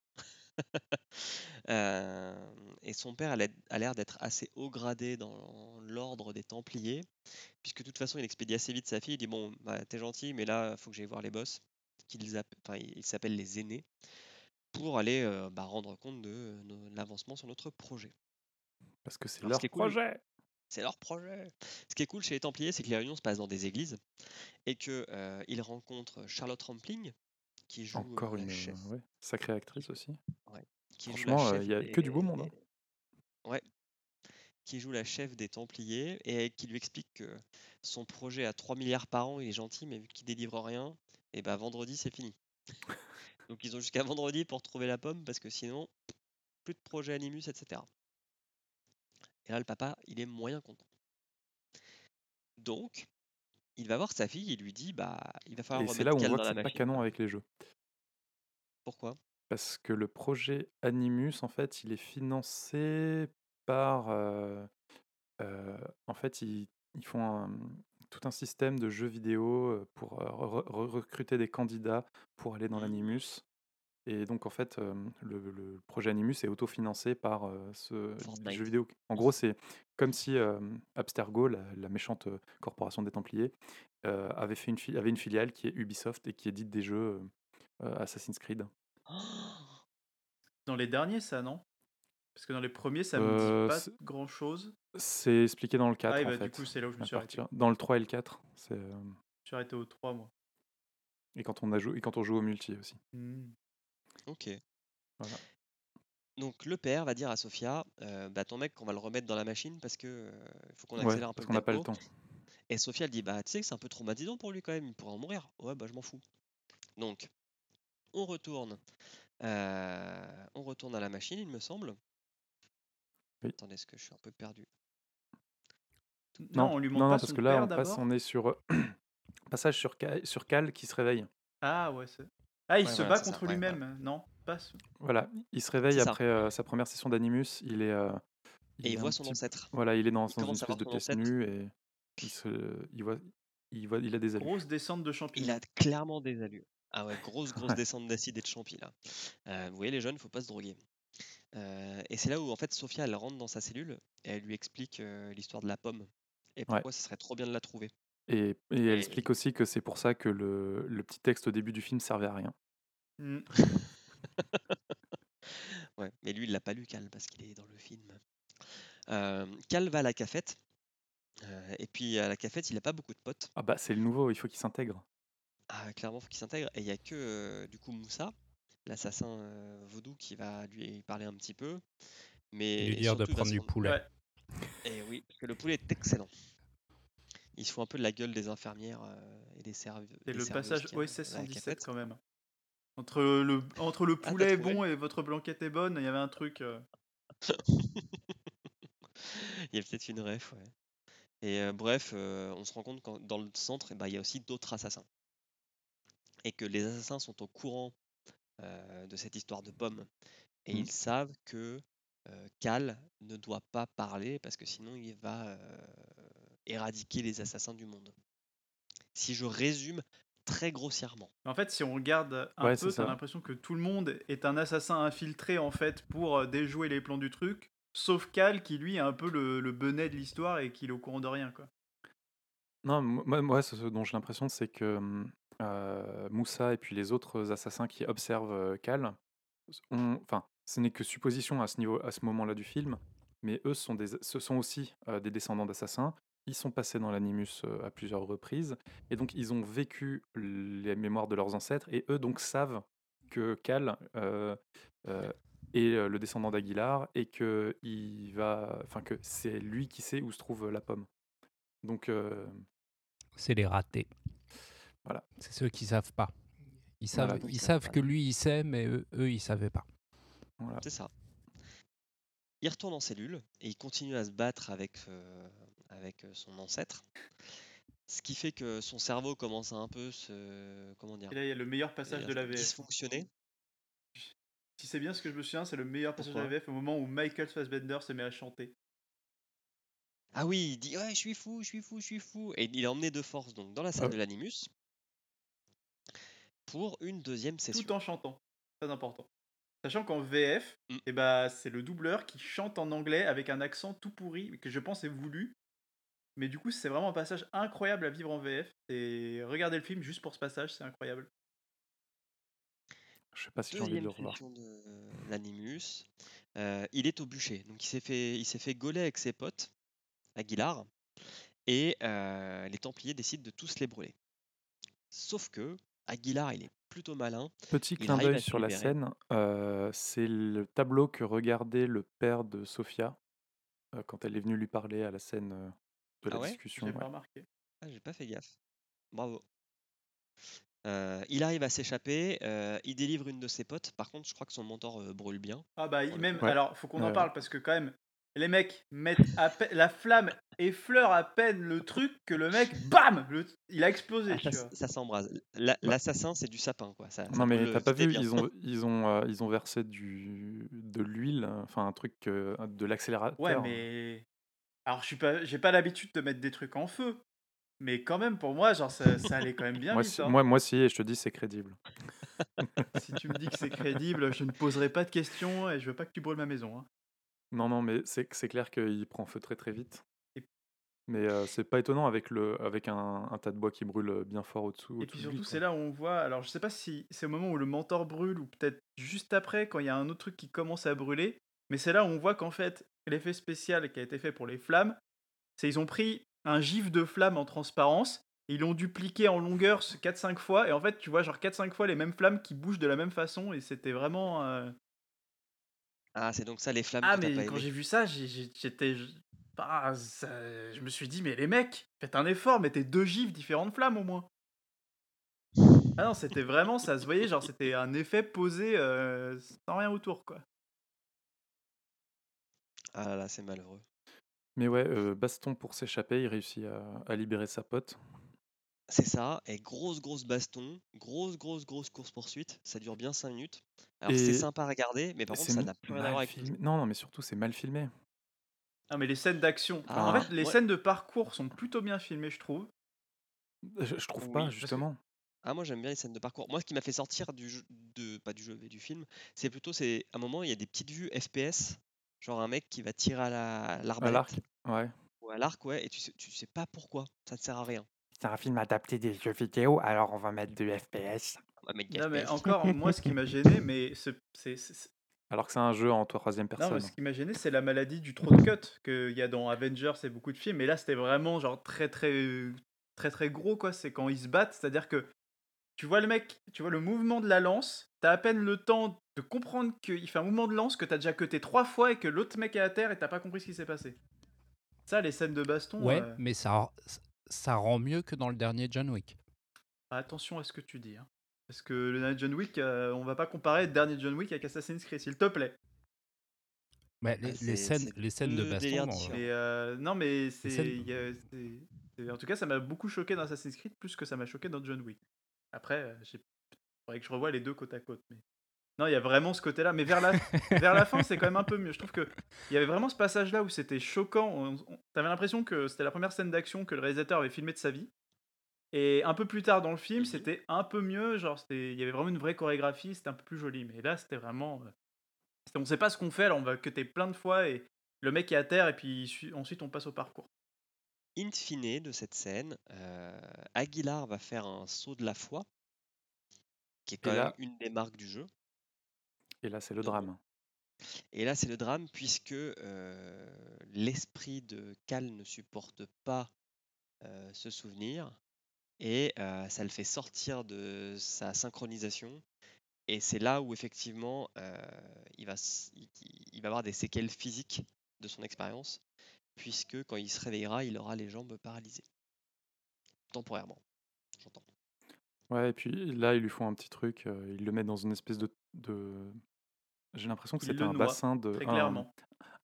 Speaker 1: [LAUGHS] Euh, et son père a l'air- d'être assez haut gradé dans l'ordre des Templiers, puisque de toute façon il expédie assez vite sa fille. Il dit Bon, bah, t'es gentil, mais là, faut que j'aille voir les boss, qu'ils ils s'appellent les aînés, pour aller euh, bah, rendre compte de, euh, l'avancement sur notre projet.
Speaker 2: Parce que c'est
Speaker 1: Alors, ce
Speaker 2: leur
Speaker 1: qui est cool-
Speaker 2: projet.
Speaker 1: C'est leur projet. Ce qui est cool chez les Templiers, c'est que les réunions se passent dans des églises et que euh, rencontrent Charlotte Rampling, qui joue
Speaker 2: Encore une
Speaker 1: chef.
Speaker 2: ouais, sacrée actrice aussi.
Speaker 1: qui
Speaker 2: Franchement, il y a que du beau monde, hein.
Speaker 1: Ouais. Qui joue la chef des Templiers et qui lui explique que son projet à 3 milliards par an, il est gentil, mais vu qu'il délivre rien, et ben vendredi c'est fini. Donc ils ont jusqu'à [LAUGHS] vendredi pour trouver la pomme parce que sinon, plus de projet Animus, etc. Et là, le papa, il est moyen content. Donc, il va voir sa fille et lui dit bah, il va falloir
Speaker 2: Et c'est là où on voit que c'est pas canon avec les jeux.
Speaker 1: Pourquoi?
Speaker 2: Parce que le projet Animus, en fait, il est financé par. euh, euh, en fait, ils, ils font un- tout un système de jeux vidéo pour re- re- recruter des candidats pour aller dans
Speaker 1: Mhm.
Speaker 2: l'Animus. Et donc, en fait, euh, le, le projet Animus est autofinancé par euh, ce
Speaker 1: Fortnite.
Speaker 2: jeu vidéo. En gros, c'est comme si euh, Abstergo, la, la méchante corporation des Templiers, avait, fait une, fi- avait une filiale qui est Ubisoft et qui édite des jeux Assassin's Creed. [GASPS]
Speaker 4: Dans les derniers, ça, non? Parce que dans les premiers, ça me
Speaker 2: Euh,
Speaker 4: dit pas
Speaker 2: c'est-
Speaker 4: grand chose.
Speaker 2: C'est expliqué dans le 4
Speaker 4: Ah, et
Speaker 2: en
Speaker 4: bah,
Speaker 2: fait.
Speaker 4: du coup, c'est là où je me suis arrêté.
Speaker 2: Dans le 3 et le 4. c'est, euh,
Speaker 4: Je suis arrêté au 3, moi.
Speaker 2: Et, quand on a et quand on joue au multi aussi.
Speaker 4: Hmm.
Speaker 1: Ok.
Speaker 2: Voilà.
Speaker 1: Donc le père va dire à Sofia, euh, bah ton mec, on va le remettre dans la machine parce que euh, faut qu'on
Speaker 2: Ouais,
Speaker 1: accélère un peu
Speaker 2: parce qu'on n'a pas le temps.
Speaker 1: Et Sofia elle dit, bah tu sais que c'est un peu traumatisant pour lui quand même, il pourrait en mourir. Ouais, bah je m'en fous. Donc on retourne, euh, on retourne à la machine, il me semble.
Speaker 2: Oui.
Speaker 1: Attendez, est-ce que je suis un peu perdu?
Speaker 4: Non, on lui montre
Speaker 2: non, non,
Speaker 4: pas
Speaker 2: parce
Speaker 4: son
Speaker 2: que là,
Speaker 4: père
Speaker 2: on passe, on est sur [CLEARS THROAT] passage sur, sur Cal qui se réveille.
Speaker 4: Ah, ouais, c'est. Ah, il
Speaker 1: Ouais,
Speaker 4: se bat
Speaker 1: ça,
Speaker 4: contre
Speaker 1: ouais,
Speaker 4: lui-même, non Pas ce-
Speaker 2: Voilà, il se réveille
Speaker 1: C'est
Speaker 2: après euh, sa première session d'Animus. Il est. euh,
Speaker 1: Et il voit son
Speaker 2: petit-
Speaker 1: ancêtre.
Speaker 2: Voilà, il est dans,
Speaker 1: Il
Speaker 2: dans une espèce de pièce
Speaker 1: ancêtre.
Speaker 2: nue et il, se, il, voit, il, voit, il a des allures.
Speaker 4: Grosse descente de champignons.
Speaker 1: Il a clairement des allures. Ah ouais, grosse, grosse
Speaker 2: Ouais.
Speaker 1: descente d'acide et de champi là. Euh, vous voyez les jeunes, faut pas se droguer. Euh, et c'est là où en fait Sophia elle rentre dans sa cellule et elle lui explique euh, l'histoire de la pomme et pourquoi ce serait trop bien de la trouver.
Speaker 2: Et, et elle
Speaker 1: Et-
Speaker 2: explique aussi que c'est pour ça que le, le petit texte au début du film servait à rien.
Speaker 4: Hmm. [LAUGHS]
Speaker 1: Ouais, mais lui il l'a pas lu Cal parce qu'il est dans le film. Euh, Cal va à la cafette euh, et puis à la cafette il a pas beaucoup de potes.
Speaker 2: Ah bah c'est le nouveau, il faut qu'il s'intègre.
Speaker 1: Ah, clairement faut qu'il s'intègre et il y a que euh, du coup Moussa, l'assassin euh, vaudou qui va lui parler un petit peu. Mais
Speaker 3: lui dire de
Speaker 1: surtout,
Speaker 3: prendre du poulet.
Speaker 4: Ouais.
Speaker 1: Et oui, parce que le poulet est excellent. Il se fout un peu de la gueule des infirmières euh, et des serveuses.
Speaker 4: C'est le passage OSS 117 quand même. Entre le, entre le
Speaker 1: Ah,
Speaker 4: poulet bon et votre blanquette est bonne, il y avait un truc. euh, [LAUGHS]
Speaker 1: Il y a peut-être une ref, ouais. Et euh, bref, euh, on se rend compte que dans le centre, eh ben, il y a aussi d'autres assassins. Et que les assassins sont au courant de cette histoire de pomme. Et
Speaker 2: Mhm.
Speaker 1: ils savent que euh, Cal ne doit pas parler parce que sinon il va euh, éradiquer les assassins du monde. Si je résume très grossièrement.
Speaker 4: En fait, si on regarde un
Speaker 2: Ouais,
Speaker 4: peu, t'as
Speaker 2: ça.
Speaker 4: l'impression que tout le monde est un assassin infiltré en fait pour euh, déjouer les plans du truc, sauf Cal qui lui est un peu le, le benet de l'histoire et qui est au courant de rien quoi.
Speaker 2: Non, mo- moi, moi ce dont j'ai l'impression, c'est que euh, Moussa et puis les autres assassins qui observent euh, Cal, ont- enfin, ce n'est que supposition à ce niveau, à ce moment-là du film, mais eux sont des, ce sont aussi euh, des descendants d'assassins. Ils sont passés dans l'animus euh, à plusieurs reprises, et donc ils ont vécu les mémoires de leurs ancêtres, et eux donc savent que Cal euh, euh, est euh, le descendant d'Aguilar et que il va, enfin que c'est lui qui sait où se trouve la pomme. Donc euh,
Speaker 3: C'est les ratés.
Speaker 2: Voilà.
Speaker 3: C'est ceux qui savent pas. Ils savent,
Speaker 2: Voilà,
Speaker 3: ils
Speaker 1: ça,
Speaker 3: savent que lui il sait, mais eux, eux ils savaient pas.
Speaker 2: voilà.
Speaker 1: C'est ça. Il retourne en cellule et il continue à se battre avec, euh, avec euh, son ancêtre. Ce qui fait que son cerveau commence à un peu se. Comment dire
Speaker 4: Et là, il y a le meilleur passage de la VF.
Speaker 1: Dysfonctionner.
Speaker 4: Si c'est bien ce que je me souviens, c'est le meilleur passage de la VF au moment où Michael Fassbender se met à chanter.
Speaker 1: Ah oui, il dit Ouais, je suis fou, je suis fou, je suis fou. Et il est emmené de force donc dans la salle
Speaker 2: Ah.
Speaker 1: de l'animus pour une deuxième session.
Speaker 4: Tout en chantant. Très important. Sachant qu'en VF,
Speaker 1: Mm.
Speaker 4: eh bah, c'est le doubleur qui chante en anglais avec un accent tout pourri, que je pense est voulu. Mais du coup, c'est vraiment un passage incroyable à vivre en VF. Et regardez le film juste pour ce passage, c'est incroyable.
Speaker 2: Je sais pas si j'ai envie de
Speaker 1: Deuxième
Speaker 2: le revoir.
Speaker 1: de l'animus. Euh, il est au bûcher. Donc il s'est fait, il s'est fait gauler avec ses potes, Aguilar. Et euh, les Templiers décident de tous les brûler. Sauf que Aguilar, il est plutôt malin.
Speaker 2: Petit
Speaker 1: Il
Speaker 2: clin d'œil sur la scène, euh, c'est le tableau que regardait le père de Sophia euh, quand elle est venue lui parler à la scène euh, de la
Speaker 1: Ah ouais?
Speaker 2: discussion.
Speaker 4: J'ai
Speaker 2: ouais.
Speaker 4: pas remarqué.
Speaker 1: Ah, j'ai pas fait gaffe. Bravo. Euh, il arrive à s'échapper, euh, il délivre une de ses potes. Par contre, je crois que son mentor euh, brûle bien.
Speaker 4: Ah bah,
Speaker 1: le
Speaker 4: même.
Speaker 2: Ouais.
Speaker 4: alors, faut qu'on en parle parce que quand même, les mecs mettent à peine, la flamme effleure à peine le truc que le mec, bam, le- il a explosé,
Speaker 1: Ah, ça, s'embrase. La- L'assassin, c'est du sapin, quoi. Ça,
Speaker 2: Non mais t'as pas vu, ils ont ils ont euh, ils ont versé du de l'huile, enfin un truc euh, de l'accélérateur.
Speaker 4: Ouais, mais. Alors, je suis pas, j'ai pas l'habitude de mettre des trucs en feu. Mais quand même, pour moi, genre, ça, ça allait quand même [LAUGHS] bien
Speaker 2: moi,
Speaker 4: vite.
Speaker 2: si,
Speaker 4: hein.
Speaker 2: moi moi si et je te dis c'est crédible. [LAUGHS] [LAUGHS]
Speaker 4: Si tu me dis que c'est crédible, je ne poserai pas de questions et je veux pas que tu brûles ma maison. hein.
Speaker 2: Non non mais c'est c'est clair qu'il prend feu très très vite.
Speaker 4: Et-
Speaker 2: Mais euh, c'est pas étonnant avec le avec un, un tas de bois qui brûle bien fort au-dessous.
Speaker 4: Et puis surtout, c'est là où on voit. Alors, je sais pas si c'est au moment où le mentor brûle ou peut-être juste après, quand il y a un autre truc qui commence à brûler. Mais c'est là où on voit qu'en fait, l'effet spécial qui a été fait pour les flammes, c'est ils ont pris un gif de flamme en transparence, et ils l'ont dupliqué en longueur 4-5 fois, et en fait, tu vois, genre 4-5 fois les mêmes flammes qui bougent de la même façon, et c'était vraiment. euh,
Speaker 1: Ah, c'est donc ça les flammes
Speaker 4: Ah,
Speaker 1: que
Speaker 4: mais
Speaker 1: pas
Speaker 4: quand j'ai vu ça, j'étais. je- ah, ça- je me suis dit, mais les mecs, faites un effort, mettez deux gifs différentes flammes au moins. Ah non, c'était vraiment, ça se voyait, genre c'était un effet posé euh, sans rien autour, quoi.
Speaker 1: Ah là là, c'est malheureux.
Speaker 2: Mais ouais, euh, baston pour s'échapper, il réussit à, à libérer sa pote.
Speaker 1: C'est ça, et grosse grosse baston, grosse grosse grosse course poursuite, ça dure bien 5 minutes. Alors c'est sympa à regarder, mais par contre ça n'a plus rien à voir avec
Speaker 2: filmé. Non non mais surtout c'est mal filmé.
Speaker 4: Ah, mais les scènes d'action. en
Speaker 1: Ah,
Speaker 4: fait, les
Speaker 1: ouais.
Speaker 4: scènes de parcours sont plutôt bien filmées, je trouve.
Speaker 2: Je, je trouve
Speaker 1: Oui,
Speaker 2: pas
Speaker 1: que-
Speaker 2: justement.
Speaker 1: Ah moi j'aime bien les scènes de parcours. Moi ce qui m'a fait sortir du jeu, de pas du jeu mais du film, c'est plutôt c'est à un moment il y a des petites vues FPS, genre un mec qui va tirer à la
Speaker 2: À
Speaker 1: l'arbalète
Speaker 2: l'arc, ouais.
Speaker 1: ou à l'arc ouais et tu sais, tu sais pas pourquoi, ça ne sert à rien.
Speaker 8: C'est un film adapté des jeux vidéo, alors on va mettre du FPS.
Speaker 4: Non, mais encore, [LAUGHS] moi, ce qui m'a gêné, mais c'est. c'est- c'est-
Speaker 2: Alors que c'est un jeu en troisième
Speaker 4: Non,
Speaker 2: personne.
Speaker 4: mais ce qui m'a gêné, c'est la maladie du trop de cut qu'il y a dans Avengers et beaucoup de films. Mais là, c'était vraiment genre très très très très gros quoi. C'est quand ils se battent, c'est-à-dire que tu vois le mec, tu vois le mouvement de la lance, t'as à peine le temps de comprendre qu'il fait un mouvement de lance que t'as déjà cuté trois fois et que l'autre mec est à terre et t'as pas compris ce qui s'est passé. Ça, les scènes de baston.
Speaker 3: Ouais,
Speaker 4: euh,
Speaker 3: mais ça, ça rend mieux que dans le dernier John Wick.
Speaker 4: Attention à ce que tu dis. hein. Parce que le dernier John Wick, euh, on va pas comparer le dernier John Wick avec Assassin's Creed, s'il te plaît.
Speaker 3: Ouais, les,
Speaker 1: Ah,
Speaker 3: les scènes, les scènes de baston.
Speaker 4: Mais euh, non, mais c'est, il En tout cas, ça m'a beaucoup choqué dans Assassin's Creed, plus que ça m'a choqué dans John Wick. Après, euh, j'ai- faudrait que je revoie les deux côte à côte. Mais... Non, il y a vraiment ce côté-là. Mais vers la, [LAUGHS] vers la fin, c'est quand même un peu mieux. Je trouve que il y avait vraiment ce passage-là où c'était choquant. On, on- T'avais l'impression que c'était la première scène d'action que le réalisateur avait filmé de sa vie. Et un peu plus tard dans le film,
Speaker 1: Mhm.
Speaker 4: c'était un peu mieux. Genre, c'était- il y avait vraiment une vraie chorégraphie. C'était un peu plus joli. Mais là, c'était vraiment. euh, on sait pas ce qu'on fait. Alors, on va cutter plein de fois et le mec est à terre. Et puis su- ensuite, on passe au parcours.
Speaker 1: In fine de cette scène, euh, Aguilar va faire un saut de la foi, qui est quand
Speaker 2: Et
Speaker 1: même
Speaker 2: là-
Speaker 1: une des marques du jeu.
Speaker 2: Et là c'est le drame.
Speaker 1: Et là, c'est le drame puisque euh, l'esprit de Cal ne supporte pas euh, ce souvenir et euh, ça le fait sortir de sa synchronisation. Et c'est là où effectivement euh, il, va, il, il va avoir des séquelles physiques de son expérience, puisque quand il se réveillera, il aura les jambes paralysées. Temporairement, j'entends.
Speaker 2: Ouais, et puis là, ils lui font un petit truc, euh, ils le mettent dans une espèce de... de- J'ai l'impression que c'était un
Speaker 4: noie,
Speaker 2: bassin de...
Speaker 4: Très
Speaker 2: un-
Speaker 4: clairement.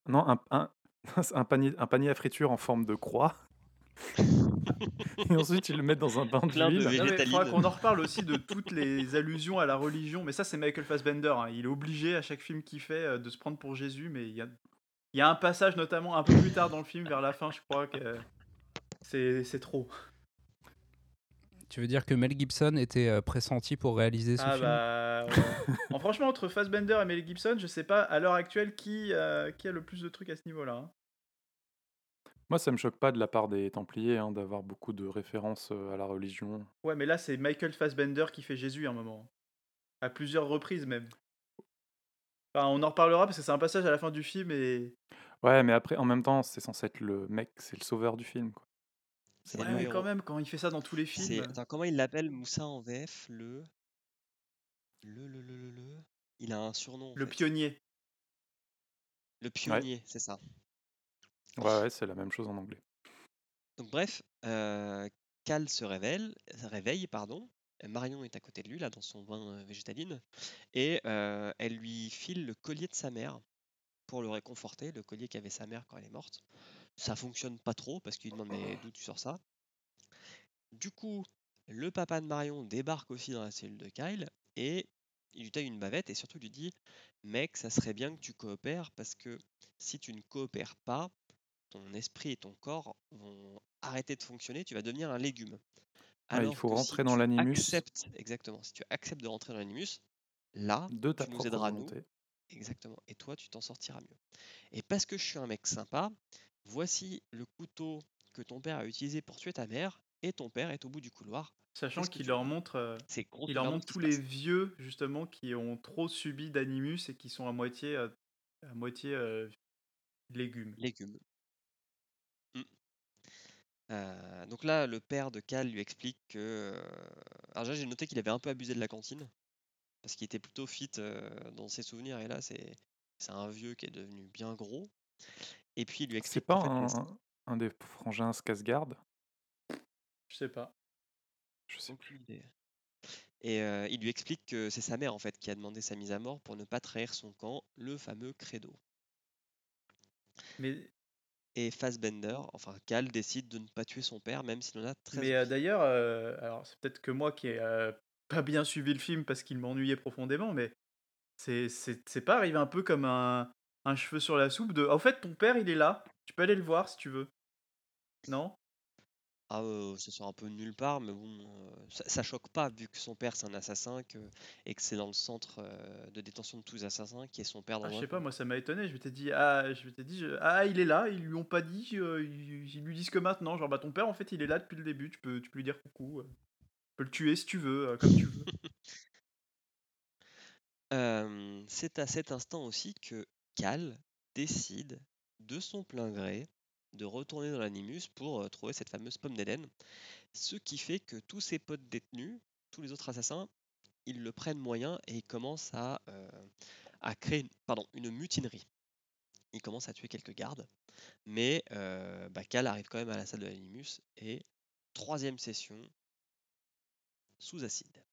Speaker 2: Non, un, un, [LAUGHS] un panier, un panier à friture en forme de croix. [LAUGHS] Et ensuite, ils le mettent dans un bain
Speaker 1: Plein de
Speaker 2: d'huile.
Speaker 1: Végétaline.
Speaker 4: faudra qu'on en reparle aussi de toutes les [LAUGHS] allusions à la religion. Mais ça, c'est Michael Fassbender. hein. Il est obligé à chaque film qu'il fait euh, de se prendre pour Jésus. Mais il y a, il y a un passage, notamment un peu plus tard dans le film, vers la fin, je crois que c'est c'est trop.
Speaker 3: Tu veux dire que Mel Gibson était euh, pressenti pour réaliser ce
Speaker 4: Ah
Speaker 3: film?
Speaker 4: bah. ouais. En, franchement, entre Fassbender et Mel Gibson, je sais pas à l'heure actuelle qui, euh, qui a le plus de trucs à ce niveau-là. hein.
Speaker 2: Moi, ça me choque pas de la part des Templiers hein, d'avoir beaucoup de références euh, à la religion.
Speaker 4: Ouais, mais là, c'est Michael Fassbender qui fait Jésus à un moment. À plusieurs reprises même. Enfin, on en reparlera parce que c'est un passage à la fin du film et.
Speaker 2: Ouais, mais après, en même temps, c'est censé être le mec, c'est le sauveur du film. Quoi.
Speaker 1: C'est
Speaker 4: Ouais, mais
Speaker 1: héros.
Speaker 4: quand même, quand il fait ça dans tous les
Speaker 1: C'est-
Speaker 4: films.
Speaker 1: Attends, comment il l'appelle Moussa en VF Le. Le, le, le, le, le? Il a un surnom.
Speaker 4: Le
Speaker 1: fait.
Speaker 4: pionnier.
Speaker 1: Le pionnier, c'est ça.
Speaker 2: Ouais, c'est la même chose en anglais.
Speaker 1: Donc bref, euh, Cal se révèle, réveille, pardon. Marion est à côté de lui, là, dans son bain euh, végétaline, et euh, elle lui file le collier de sa mère pour le réconforter, le collier qu'avait sa mère quand elle est morte. Ça fonctionne pas trop parce qu'il demande mais d'où tu sors ça? Du coup, le papa de Marion débarque aussi dans la cellule de Kyle et il lui taille une bavette et surtout lui dit mec, ça serait bien que tu coopères parce que si tu ne coopères pas, ton esprit et ton corps vont arrêter de fonctionner, tu vas devenir un légume.
Speaker 2: Ouais, il
Speaker 1: Alors
Speaker 2: faut rentrer
Speaker 1: si
Speaker 2: dans l'animus.
Speaker 1: exactement, si tu acceptes de rentrer dans l'animus, là,
Speaker 2: De ta
Speaker 1: tu nous aideras nous,
Speaker 2: volonté.
Speaker 1: exactement, et toi tu t'en sortiras mieux. Et parce que je suis un mec sympa, voici le couteau que ton père a utilisé pour tuer ta mère, et ton père est au bout du couloir.
Speaker 4: Sachant qu'il
Speaker 1: tu
Speaker 4: leur montre. euh,
Speaker 1: C'est gros,
Speaker 4: il leur montre tous les vieux, justement, qui ont trop subi d'animus et qui sont à moitié, euh, à moitié euh, légumes.
Speaker 1: légumes. Euh, donc là, le père de Cal lui explique que. euh, Alors, déjà, j'ai noté qu'il avait un peu abusé de la cantine, parce qu'il était plutôt fit euh, dans ses souvenirs, et là, c'est c'est un vieux qui est devenu bien gros. Et puis, il lui
Speaker 2: C'est
Speaker 1: explique
Speaker 2: pas
Speaker 1: qu'en fait, les-
Speaker 2: un, un des frangins Skarsgård?
Speaker 4: Je sais pas.
Speaker 2: Je sais
Speaker 1: Aucune idée. Et euh, il lui explique que c'est sa mère en fait qui a demandé sa mise à mort pour ne pas trahir son camp, le fameux credo.
Speaker 4: Mais,
Speaker 1: Et Fassbender, enfin Cal, décide de ne pas tuer son père, même s'il en a très
Speaker 4: mais euh, d'ailleurs, euh, alors c'est peut-être que moi qui ai euh, pas bien suivi le film parce qu'il m'ennuyait profondément, mais c'est c'est c'est pas arrivé un peu comme un, un cheveu sur la soupe de. En fait, ton père, il est là. Tu peux aller le voir si tu veux. Non?
Speaker 1: Ah, euh, ça sort un peu de nulle part, mais bon, ça, ça choque pas vu que son père c'est un assassin que, et que c'est dans le centre de détention de tous les assassins qui est son père dans
Speaker 4: Ah, je
Speaker 1: un
Speaker 4: sais pas, moi ça m'a étonné. Je m'étais dit, ah, je m'étais dit, je- ah, il est là, ils lui ont pas dit, ils, ils lui disent que maintenant. Genre, bah ton père en fait il est là depuis le début, tu peux, tu peux lui dire coucou. Tu peux le tuer si tu veux, comme tu veux. [LAUGHS]
Speaker 1: C'est à cet instant aussi que Cal décide de son plein gré de retourner dans l'animus pour euh, trouver cette fameuse pomme d'Éden. Ce qui fait que tous ses potes détenus, tous les autres assassins, ils le prennent moyen et ils commencent à, euh, créer une, pardon, une mutinerie. Ils commencent à tuer quelques gardes, mais euh, bah, Cal arrive quand même à la salle de l'animus et troisième session sous acide.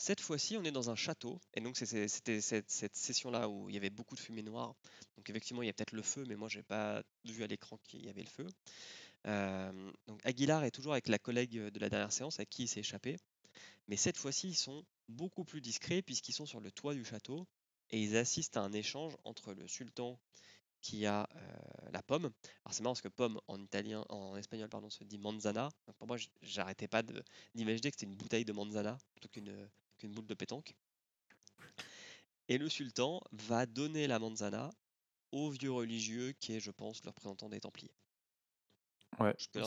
Speaker 1: Cette fois-ci, on est dans un château, et donc c'était cette, session-là où il y avait beaucoup de fumée noire. Donc effectivement, il y a peut-être le feu, mais moi, j'ai pas vu à l'écran qu'il y avait le feu. Euh, donc Aguilar est toujours avec la collègue de la dernière séance avec qui il s'est échappé, mais cette fois-ci, ils sont beaucoup plus discrets puisqu'ils sont sur le toit du château et ils assistent à un échange entre le sultan qui a euh, la pomme. Alors c'est marrant parce que pomme en espagnol pardon, se dit manzana. Donc pour moi, j'arrêtais pas d'imaginer que c'était une bouteille de manzana plutôt qu'une qu'une boule de pétanque. Et le sultan va donner la manzana au vieux religieux qui est, je pense, le représentant des Templiers.
Speaker 2: Ouais, c'est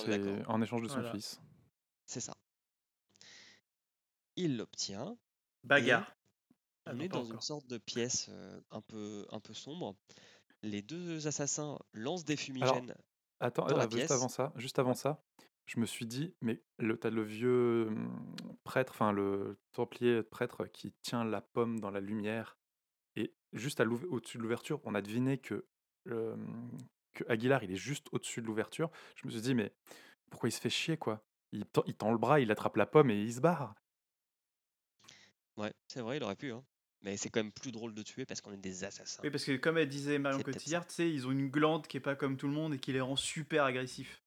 Speaker 2: en échange de son
Speaker 4: Voilà.
Speaker 2: fils.
Speaker 1: C'est ça. Il l'obtient.
Speaker 4: Bagarre. Ah
Speaker 1: On
Speaker 4: non,
Speaker 1: est dans une sorte de pièce euh, un peu, un peu sombre. Les deux assassins lancent des
Speaker 2: Alors,
Speaker 1: fumigènes
Speaker 2: attends,
Speaker 1: dans la
Speaker 2: euh, juste
Speaker 1: pièce.
Speaker 2: avant ça, juste avant ça, je me suis dit, mais le, t'as le vieux hum, prêtre, enfin le templier prêtre qui tient la pomme dans la lumière, et juste à au-dessus de l'ouverture, on a deviné que, euh, que Aguilar, il est juste au-dessus de l'ouverture. Je me suis dit, mais pourquoi il se fait chier, quoi? Il, tend, il tend le bras, il attrape la pomme et il se barre.
Speaker 1: Ouais, c'est vrai, il aurait pu. Hein. Mais c'est quand même plus drôle de tuer parce qu'on est des assassins.
Speaker 4: Oui, parce que comme elle disait Marion. Cotillard, tu sais, ils ont une glande qui est pas comme tout le monde et qui les rend super agressifs.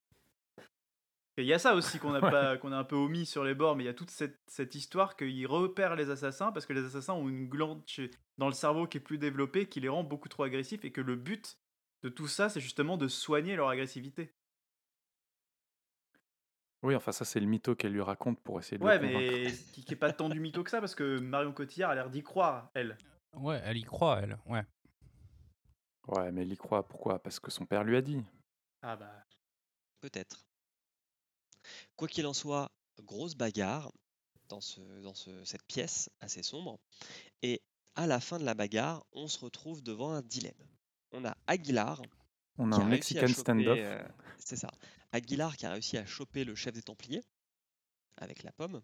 Speaker 4: Il y a ça aussi qu'on a, [LAUGHS] pas, qu'on a un peu omis sur les bords, mais il y a toute cette, cette histoire qu'il repère les assassins parce que les assassins ont une glande dans le cerveau qui est plus développée, qui les rend beaucoup trop agressifs et que le but de tout ça, c'est justement de soigner leur agressivité.
Speaker 2: Oui, enfin, ça, c'est le mytho qu'elle lui raconte pour essayer de
Speaker 4: Ouais,
Speaker 2: le convaincre.
Speaker 4: mais qui, qui est pas tant du mytho que ça parce que Marion Cotillard a l'air d'y croire, elle.
Speaker 3: Ouais, elle y croit, elle. Ouais.
Speaker 2: Ouais, mais elle y croit. Pourquoi? Parce que son père lui a dit.
Speaker 4: Ah bah.
Speaker 1: Peut-être. Quoi qu'il en soit, grosse bagarre dans, ce, dans ce- cette pièce assez sombre. Et à la fin de la bagarre, on se retrouve devant un dilemme. On a Aguilar
Speaker 2: On a
Speaker 1: qui
Speaker 2: un
Speaker 1: a
Speaker 2: Mexican standoff.
Speaker 1: euh, c'est ça. Aguilar qui a réussi à choper le chef des Templiers avec la pomme.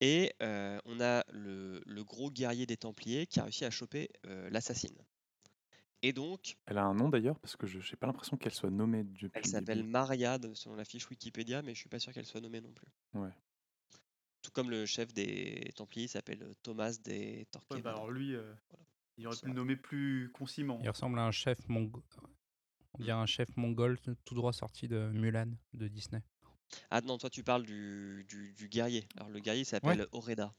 Speaker 1: Et euh, on a le, le gros guerrier des Templiers qui a réussi à choper euh, l'assassine. Et donc,
Speaker 2: Elle a un nom d'ailleurs, parce que je n'ai pas l'impression qu'elle soit nommée depuis
Speaker 1: elle
Speaker 2: le
Speaker 1: s'appelle. Mariade selon la fiche Wikipédia, mais je suis pas sûr qu'elle soit nommée non plus.
Speaker 2: Ouais.
Speaker 1: Tout comme le chef des Templiers s'appelle Thomas des
Speaker 4: Ouais,
Speaker 1: Torquemada.
Speaker 4: bah alors lui, euh, il aurait pu le nommer plus conciment.
Speaker 3: Il ressemble à un chef mongol. On dirait un chef mongol tout droit sorti de Mulan de Disney.
Speaker 1: Ah non, toi tu parles du, du, du guerrier. Alors le guerrier s'appelle Oreda.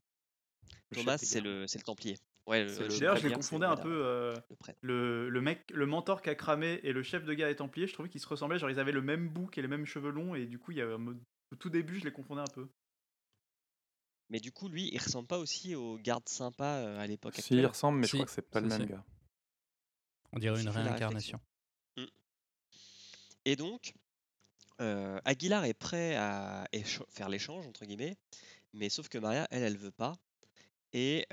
Speaker 2: Le chef
Speaker 1: Thomas le, c'est le Templier. Ouais,
Speaker 4: D'ailleurs,
Speaker 1: chef
Speaker 4: je les
Speaker 1: de guerre, c'est
Speaker 4: confondais un peu. euh,
Speaker 1: le
Speaker 4: le, le mec, le mentor qui a cramé et le chef de guerre et templier, je trouvais qu'ils se ressemblaient. Genre, ils avaient le même bouc et les mêmes cheveux longs. Et du coup, il y avait un mode- au tout début, je les confondais un peu.
Speaker 1: Mais du coup, lui, il ressemble pas aussi au garde sympa euh, à l'époque
Speaker 2: Si, il ressemble, mais je crois que c'est pas le même
Speaker 3: si.
Speaker 2: gars.
Speaker 3: On dirait une réincarnation.
Speaker 1: Et donc, euh, Aguilar est prêt à faire l'échange, entre guillemets, mais sauf que Maria, elle, elle veut pas. Et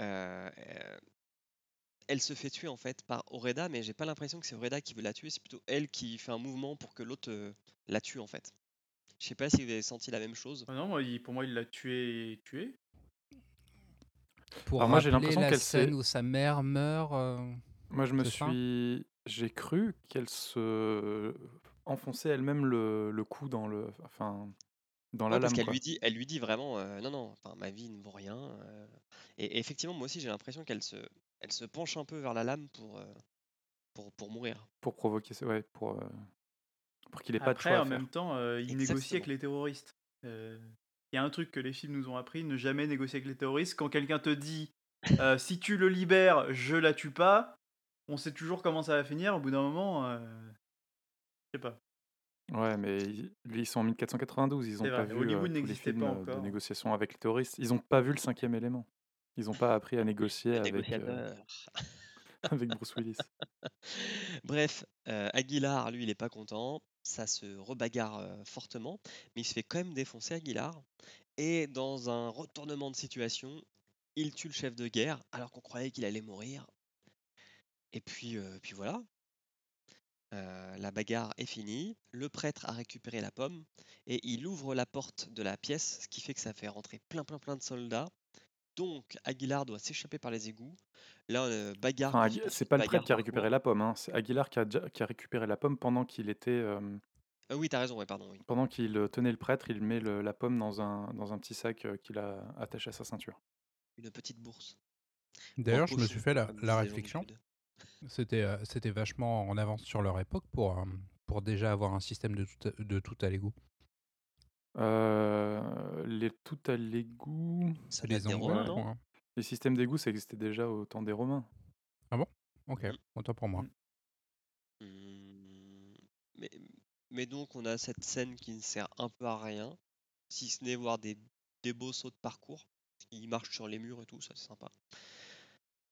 Speaker 1: elle se fait tuer en fait par Oreda, mais j'ai pas l'impression que c'est Oreda qui veut la tuer, c'est plutôt elle qui fait un mouvement pour que l'autre euh, la tue en fait. Je sais pas si vous avez senti la même chose.
Speaker 4: Ah non, il- pour moi, il l'a tué. tué.
Speaker 3: Pour
Speaker 2: Alors moi, j'ai l'impression
Speaker 3: la
Speaker 2: qu'elle
Speaker 3: scène où sa mère meurt. euh,
Speaker 2: Moi, je me suis. J'ai cru qu'elle se enfonçait elle-même le, le cou dans le, enfin, dans
Speaker 1: Ouais,
Speaker 2: la
Speaker 1: parce
Speaker 2: lame.
Speaker 1: qu'elle
Speaker 2: quoi.
Speaker 1: lui dit, elle lui dit vraiment, euh, non, non, enfin, ma vie ne vaut rien. euh. Et, et effectivement, moi aussi, j'ai l'impression qu'elle se, elle se penche un peu vers la lame pour, euh, pour, pour mourir.
Speaker 2: Pour provoquer, ouais, pour, euh, pour qu'il ait pas de
Speaker 4: Après,
Speaker 2: choix à
Speaker 4: en
Speaker 2: faire.
Speaker 4: même temps, euh, il négocie
Speaker 1: Exactement.
Speaker 4: avec les terroristes. Euh, Il y a un truc que les films nous ont appris ne jamais négocier avec les terroristes. Quand quelqu'un te dit euh, si tu le libères, je la tue pas, on sait toujours comment ça va finir. Au bout d'un moment, euh, je sais pas.
Speaker 2: Ouais, mais lui, ils sont en 1492, ils ont
Speaker 4: C'est
Speaker 2: pas
Speaker 4: vrai,
Speaker 2: vu
Speaker 4: Hollywood
Speaker 2: euh, tous les
Speaker 4: n'existait
Speaker 2: films
Speaker 4: pas
Speaker 2: euh, de
Speaker 4: encore.
Speaker 2: négociation avec les terroristes. Ils ont pas vu le cinquième élément. Ils ont pas appris à négocier avec, euh, [LAUGHS] avec Bruce Willis. [LAUGHS]
Speaker 1: Bref, euh, Aguilar, lui, il est pas content. Ça se rebagarre euh, fortement, mais il se fait quand même défoncer, Aguilar. Et dans un retournement de situation, il tue le chef de guerre alors qu'on croyait qu'il allait mourir. Et puis, euh, puis voilà. Euh, la bagarre est finie. Le prêtre a récupéré la pomme et il ouvre la porte de la pièce, ce qui fait que ça fait rentrer plein, plein, plein de soldats. Donc, Aguilar doit s'échapper par les égouts. Là, euh, bagarre.
Speaker 2: Enfin, c'est pas le
Speaker 1: bagarre
Speaker 2: prêtre qui a récupéré la pomme, hein, c'est Aguilar qui a, déjà- qui a récupéré la pomme pendant qu'il était, euh,
Speaker 1: Euh, oui, t'as raison, ouais, pardon. Oui.
Speaker 2: pendant qu'il euh, tenait le prêtre, il met le- la pomme dans un, dans un petit sac qu'il a attaché à sa ceinture.
Speaker 1: Une petite bourse.
Speaker 3: D'ailleurs, je me suis fait la, réflexion. C'était euh, c'était vachement en avance sur leur époque pour, euh, pour déjà avoir un système de tout à, de tout à l'égout.
Speaker 2: Euh, les tout à l'égout.
Speaker 1: Ça
Speaker 3: les
Speaker 1: des
Speaker 3: Anglais,
Speaker 1: Romains,
Speaker 3: je
Speaker 1: non?
Speaker 3: Crois, hein.
Speaker 2: Les systèmes d'égout, ça existait déjà au temps des Romains.
Speaker 3: Ok,
Speaker 1: Mm.
Speaker 3: autant pour moi.
Speaker 4: Mm.
Speaker 1: Hmm, Mais, mais donc, on a cette scène qui ne sert un peu à rien, si ce n'est voir des, des beaux sauts de parcours. Il marche sur les murs et tout, ça c'est sympa.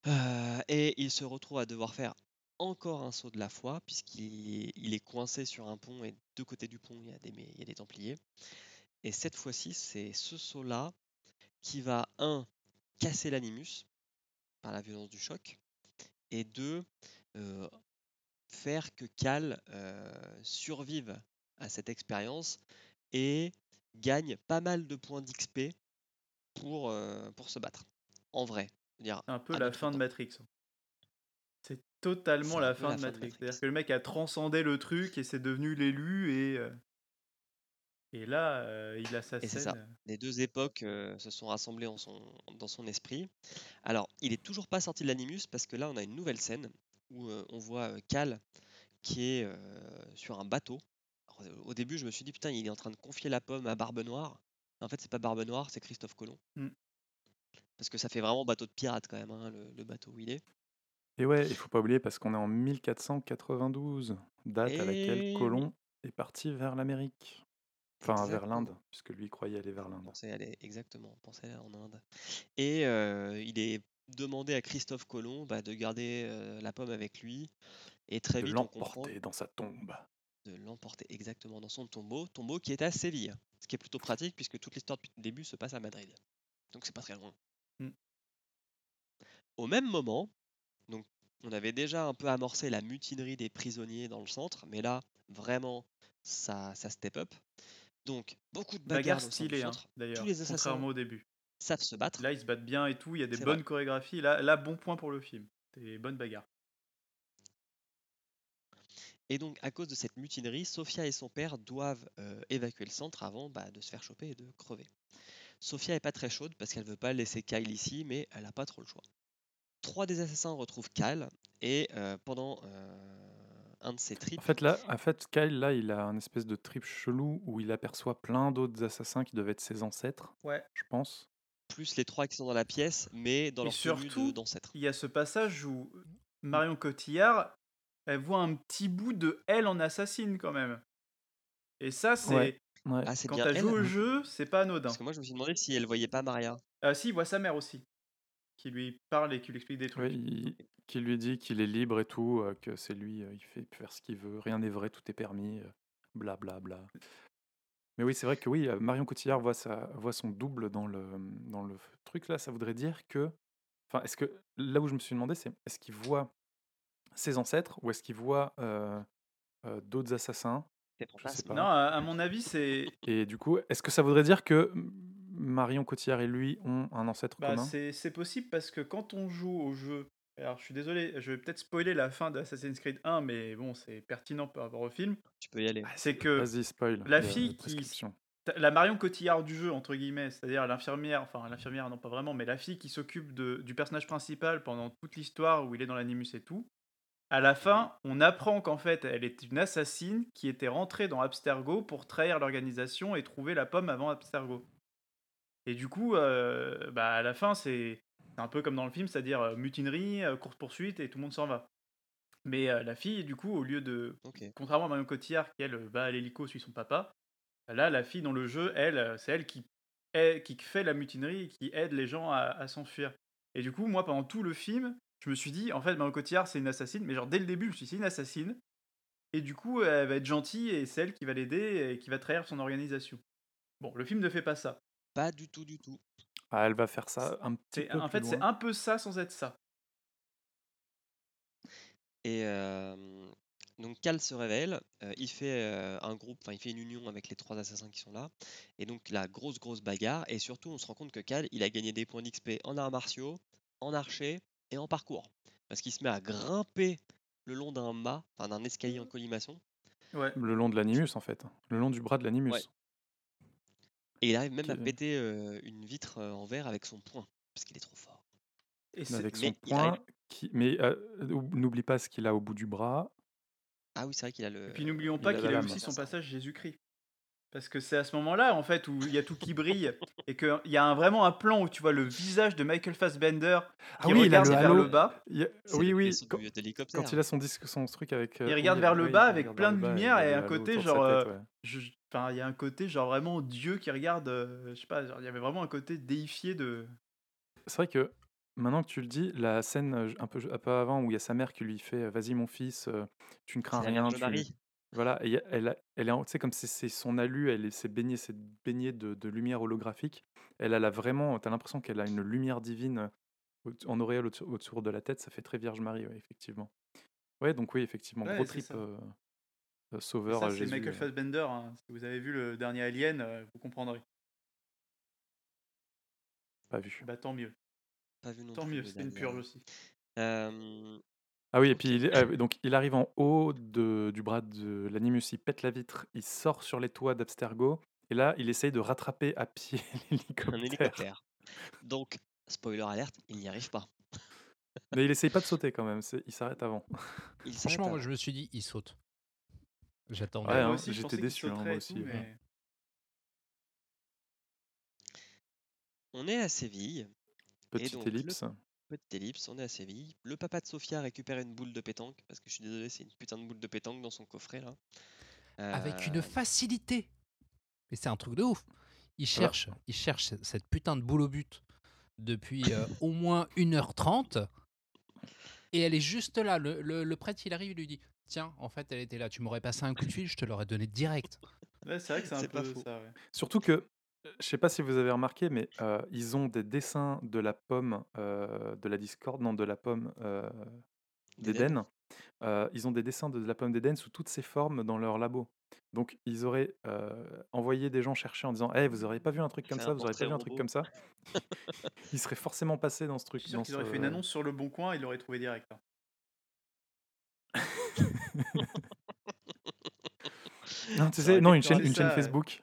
Speaker 1: Euh, et il se retrouve à devoir faire encore un saut de la foi, puisqu'il il est coincé sur un pont, et de côtés du pont, il y a des, Templiers. Et cette fois-ci, c'est ce saut-là qui va, un, casser l'animus par la violence du choc, et deux, euh, faire que Cal euh, survive à cette expérience et gagne pas mal de points d'XP pour se battre. En vrai. Dire,
Speaker 4: C'est un peu la fin de. Matrix. C'est totalement la fin
Speaker 1: la
Speaker 4: de
Speaker 1: fin de
Speaker 4: Matrix. C'est-à-dire que le mec a transcendé le truc et c'est devenu l'élu et. euh, Et là, euh, il a sa
Speaker 1: Et c'est
Speaker 4: scène.
Speaker 1: ça. Les deux époques euh, se sont rassemblées en son, dans son esprit. Alors, il est toujours pas sorti de l'animus parce que là, on a une nouvelle scène où euh, on voit euh, Cal qui est euh, sur un bateau Alors, au début, je me suis dit, putain, il est en train de confier la pomme à Barbe Noire. En fait, c'est pas Barbe Noire, c'est Christophe Colomb.
Speaker 4: Mm.
Speaker 1: Parce que ça fait vraiment bateau de pirate quand même, hein, le, le bateau où il est.
Speaker 2: Et ouais, il faut pas oublier parce qu'on est en 1492, date à laquelle. Colomb est parti vers l'Amérique. Enfin, vers l'Inde, puisque lui croyait aller vers l'Inde.
Speaker 1: Pensez aller exactement, pensez aller en Inde. Et euh, il est demandé à Christophe Colomb bah, de garder euh, la pomme avec lui. Et très
Speaker 2: De
Speaker 1: vite,
Speaker 2: l'emporter dans sa tombe.
Speaker 1: de l'emporter exactement dans son tombeau, tombeau qui est à Séville. Ce qui est plutôt pratique puisque toute l'histoire depuis le début se passe à Madrid. Donc c'est pas très loin.
Speaker 4: Mm.
Speaker 1: Au même moment, donc on avait déjà un peu amorcé la mutinerie des prisonniers dans le centre, mais là vraiment ça, ça step up. Donc beaucoup de bagarres
Speaker 4: Bagarre
Speaker 1: au sein du
Speaker 4: stylée, hein, d'ailleurs,
Speaker 1: Tous les assassins
Speaker 4: contrairement au début.
Speaker 1: savent se battre.
Speaker 4: Là, ils se battent bien et tout, il y a des bonnes
Speaker 1: vrai.
Speaker 4: chorégraphies. Là, là, bon point pour le film. Des bonnes bagarres.
Speaker 1: Et donc, à cause de cette mutinerie, Sophia et son père doivent euh, évacuer le centre avant bah, de se faire choper et de crever. Sophia est pas très chaude parce qu'elle veut pas laisser Kyle ici, mais elle a pas trop le choix. Trois des assassins retrouvent Kyle et euh, pendant euh, un de ses trips,
Speaker 2: En fait, là, en fait, Kyle, là, il a un espèce de trip chelou où il aperçoit plein d'autres assassins qui doivent être ses ancêtres,
Speaker 4: Ouais.
Speaker 2: je pense.
Speaker 1: plus les trois qui sont dans la pièce, mais dans
Speaker 4: Et
Speaker 1: leur
Speaker 4: surtout,
Speaker 1: de- d'ancêtre.
Speaker 4: Il y a ce passage où Marion Cotillard, elle voit un petit bout de elle en assassine quand même. Et ça, c'est.
Speaker 2: Ouais. Ouais.
Speaker 1: Ah,
Speaker 4: Quand elle joue au jeu, c'est pas anodin.
Speaker 1: Parce que moi, je me suis demandé si elle voyait pas Maria.
Speaker 4: Ah si, il voit sa mère aussi. Qui lui parle et qui lui explique des trucs.
Speaker 2: Il- qui lui dit qu'il est libre et tout, euh, que c'est lui, euh, il fait faire ce qu'il veut, rien n'est vrai, tout est permis, euh, bla bla bla. Mais oui, c'est vrai que oui, euh, Marion Cotillard voit, sa, voit son double dans le, dans le truc là, ça voudrait dire que. Enfin, est-ce que. Là où je me suis demandé, c'est est-ce qu'il voit ses ancêtres ou est-ce qu'il voit euh, euh, d'autres assassins
Speaker 4: Non, à, à mon avis, c'est
Speaker 2: Et du coup, est-ce que ça voudrait dire que Marion Cotillard et lui ont un ancêtre
Speaker 4: bah,
Speaker 2: commun?
Speaker 4: c'est possible parce que quand on joue au jeu. Alors, je suis désolé, je vais peut-être spoiler la fin d'Assassin's Creed 1, mais bon, c'est pertinent par rapport au film.
Speaker 1: Tu peux y aller.
Speaker 4: C'est que
Speaker 2: Vas-y, spoil.
Speaker 4: la fille qui- la Marion Cotillard du jeu, entre guillemets, c'est-à-dire l'infirmière, enfin l'infirmière, non pas vraiment, mais la fille qui s'occupe du personnage principal pendant toute l'histoire où il est dans l'animus et tout. À la fin, on apprend qu'en fait, elle est une assassine qui était rentrée dans Abstergo pour trahir l'organisation et trouver la pomme avant Abstergo. Et du coup, euh, bah, à la fin, c'est un peu comme dans le film, c'est-à-dire euh, mutinerie, euh, course-poursuite et tout le monde s'en va. Mais la fille, du coup, au lieu de contrairement à Marion Cotillard qui elle va à l'hélico suit son papa là la fille dans le jeu elle c'est elle qui est- qui fait la mutinerie et qui aide les gens à, à s'enfuir et du coup moi pendant tout le film je me suis dit en fait Marion Cotillard c'est une assassine mais genre dès le début je me suis dit c'est une assassine. Et du coup elle va être gentille et c'est elle qui va l'aider et qui va trahir son organisation. Bon le film ne fait pas ça.
Speaker 1: Pas du tout, du tout.
Speaker 2: Ah, elle va faire ça un petit peu
Speaker 4: en
Speaker 2: plus
Speaker 4: fait c'est un peu ça sans être ça.
Speaker 1: Et euh, donc Cal se révèle, euh, il fait euh, un groupe, enfin il fait une union avec les trois assassins qui sont là, et donc la grosse grosse bagarre, et surtout on se rend compte que Cal il a gagné des points d'XP en arts martiaux, en archer et en parcours, parce qu'il se met à grimper le long d'un mât, enfin d'un escalier en colimaçon,
Speaker 4: ouais
Speaker 2: Le long de l'animus, en fait. Le long du bras de l'animus.
Speaker 1: Ouais. et il arrive même à péter euh, une vitre euh, en verre avec son poing, parce qu'il est trop fort.
Speaker 4: et c'est-
Speaker 2: Avec son
Speaker 1: mais
Speaker 2: poing.
Speaker 1: arrive-
Speaker 2: Qui... Mais euh, ou- n'oublie pas ce qu'il a au bout du bras.
Speaker 1: Ah oui c'est vrai qu'il a le.
Speaker 4: Et puis n'oublions pas
Speaker 2: a
Speaker 4: qu'il a aussi son passage Jésus-Christ. Parce que c'est à ce moment-là, en fait, où il y a tout qui brille et qu'il y a un, vraiment un plan où tu vois le visage de Michael Fassbender qui
Speaker 2: Ah oui, il a
Speaker 4: regarde
Speaker 2: le
Speaker 4: vers
Speaker 2: halo.
Speaker 4: le bas.
Speaker 2: Il a- Oui, oui. Quand, il a son disque, son truc avec. euh,
Speaker 4: Il regarde vers le bas avec
Speaker 2: regarde
Speaker 4: plein de lumière et un côté genre, euh,
Speaker 2: tête, ouais.
Speaker 4: Je- Enfin, il y a un côté genre vraiment Dieu qui regarde. euh, je sais pas, genre, il y avait vraiment un côté déifié de.
Speaker 2: C'est vrai que maintenant que tu le dis, la scène euh, un peu, un peu avant où il y a sa mère qui lui fait Vas-y, mon fils, tu ne crains rien. Tu-. Voilà, et elle, a- elle est, en- tu sais, comme c'est c'est son alu, elle est- s'est baignée, s'est baignée de, de lumière holographique. Elle, elle a vraiment, t'as l'impression qu'elle a une lumière divine au- en auréole autour, autour de la tête. Ça fait très Vierge Marie, ouais, effectivement. Ouais, donc oui, effectivement,
Speaker 4: Ouais,
Speaker 2: gros
Speaker 4: c'est
Speaker 2: trip
Speaker 4: ça.
Speaker 2: euh, euh,
Speaker 4: Et
Speaker 2: sauveur
Speaker 4: ça, c'est
Speaker 2: Jésus.
Speaker 4: Michael
Speaker 2: euh.
Speaker 4: Fassbender. hein. Si vous avez vu le dernier Alien, euh, vous comprendrez.
Speaker 2: Pas vu.
Speaker 4: Bah tant mieux.
Speaker 1: Pas vu non
Speaker 4: Tant
Speaker 1: plus,
Speaker 4: mieux,
Speaker 1: le
Speaker 4: c'était une
Speaker 1: dernier.
Speaker 4: purge aussi.
Speaker 1: Euh,
Speaker 2: Ah oui, et puis il, oui, donc il arrive en haut de- du bras de l'animus, il pète la vitre, il sort sur les toits d'Abstergo, et là il essaye de rattraper à pied [LAUGHS]
Speaker 1: un
Speaker 2: l'hélicoptère.
Speaker 1: hélicoptère. Donc, spoiler alerte, il n'y arrive pas.
Speaker 2: Mais il essaye pas de sauter quand même, il s'arrête avant.
Speaker 1: Il
Speaker 3: Franchement, moi je me suis dit, il saute. J'attends.
Speaker 2: Ouais,
Speaker 4: moi
Speaker 2: hein, j'étais déçu, hein, moi aussi,
Speaker 4: tout,
Speaker 2: ouais.
Speaker 4: mais-
Speaker 1: On est à Séville. Et
Speaker 2: Petite
Speaker 1: donc, le
Speaker 2: ellipse.
Speaker 1: Petite ellipse, on est à Séville. Le papa de Sofia récupère une boule de pétanque, parce que je suis désolé, c'est une putain de boule de pétanque dans son coffret là.
Speaker 3: Avec une
Speaker 1: Euh,
Speaker 3: facilité. Mais c'est un truc de ouf. Il cherche, il cherche cette putain de boule au but depuis euh, [LAUGHS] au moins 1h30. Et elle est juste là. Le, le- le prêtre, il arrive, il lui dit Tiens, en fait, elle était là. Tu m'aurais passé un coup de fil, je te l'aurais donné direct.
Speaker 4: Ouais, c'est vrai que c'est un peu
Speaker 1: faux.
Speaker 4: ça. ouais.
Speaker 2: Surtout que, je sais pas si vous avez remarqué, mais euh, ils ont des dessins de la pomme euh, de la Discord, non, de la pomme euh,
Speaker 1: D'Éden.
Speaker 2: d'Éden. Euh, ils ont des dessins de la pomme d'Éden sous toutes ses formes dans leur labo. Donc, ils auraient euh, envoyé des gens chercher en disant Hey, vous auriez pas vu un truc comme ça
Speaker 1: un
Speaker 2: Vous auriez pas
Speaker 1: portrait
Speaker 2: vu un truc
Speaker 1: robot.
Speaker 2: comme ça? [LAUGHS] Ils seraient forcément passés dans ce
Speaker 4: Je
Speaker 2: truc.
Speaker 4: suis sûr
Speaker 2: dans
Speaker 4: qu'ils auraient
Speaker 2: ce-
Speaker 4: fait une annonce sur le bon coin, ils l'auraient trouvé direct. hein. [LAUGHS]
Speaker 2: Non, tu sais, non, une chaîne, une chaîne
Speaker 4: ça, ouais.
Speaker 2: Facebook.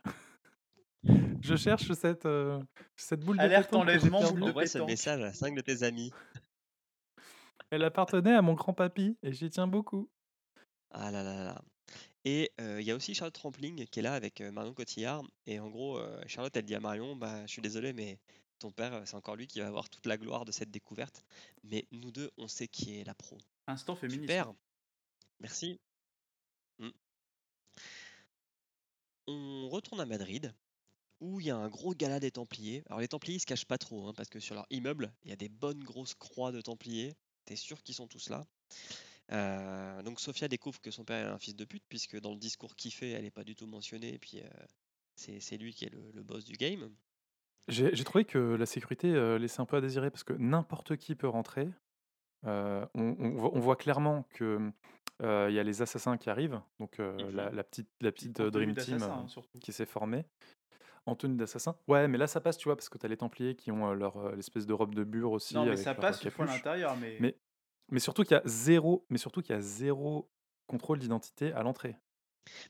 Speaker 2: Je cherche cette, euh, cette boule de
Speaker 4: Alerte
Speaker 2: pétanque que j'ai
Speaker 4: enlèvement, boule de
Speaker 1: Envoie ce
Speaker 4: pétanque.
Speaker 1: message à 5 de tes amis.
Speaker 2: Elle appartenait à mon grand-papy et j'y tiens beaucoup.
Speaker 1: Ah là là là. Et euh, il y a aussi Charlotte Rampling qui est là avec euh, Marion Cotillard. Et en gros, euh, Charlotte, elle dit à Marion, bah, je suis désolé, mais ton père, c'est encore lui qui va avoir toute la gloire de cette découverte. Mais nous deux, on sait qui est la pro.
Speaker 4: Instant féministe.
Speaker 1: Super. Merci. Mm. On retourne à Madrid où il y a un gros gala des Templiers. Alors les Templiers ils se cachent pas trop hein, parce que sur leur immeuble il y a des bonnes grosses croix de Templiers. T'es sûr qu'ils sont tous là? Euh, donc Sophia découvre que son père est un fils de pute puisque dans le discours qu'il fait elle est pas du tout mentionnée et puis euh, c'est lui qui est le, le boss du game.
Speaker 2: J'ai trouvé que la sécurité euh, laissait un peu à désirer parce que n'importe qui peut rentrer. Euh, on, on voit, on voit clairement que euh, il y a les assassins qui arrivent, donc euh,
Speaker 1: Mhm.
Speaker 2: la, la petite, la Dream Team
Speaker 4: hein,
Speaker 2: qui s'est formée en tenue d'assassin. Ouais, mais là ça passe, tu vois, parce que tu as les Templiers qui ont euh, leur euh, l'espèce de robe de bure aussi.
Speaker 4: Non, mais
Speaker 2: avec
Speaker 4: ça
Speaker 2: euh,
Speaker 4: passe une fois à l'intérieur, mais...
Speaker 2: Mais, mais surtout qu'il y a zéro, mais surtout qu'il y a zéro contrôle d'identité à l'entrée.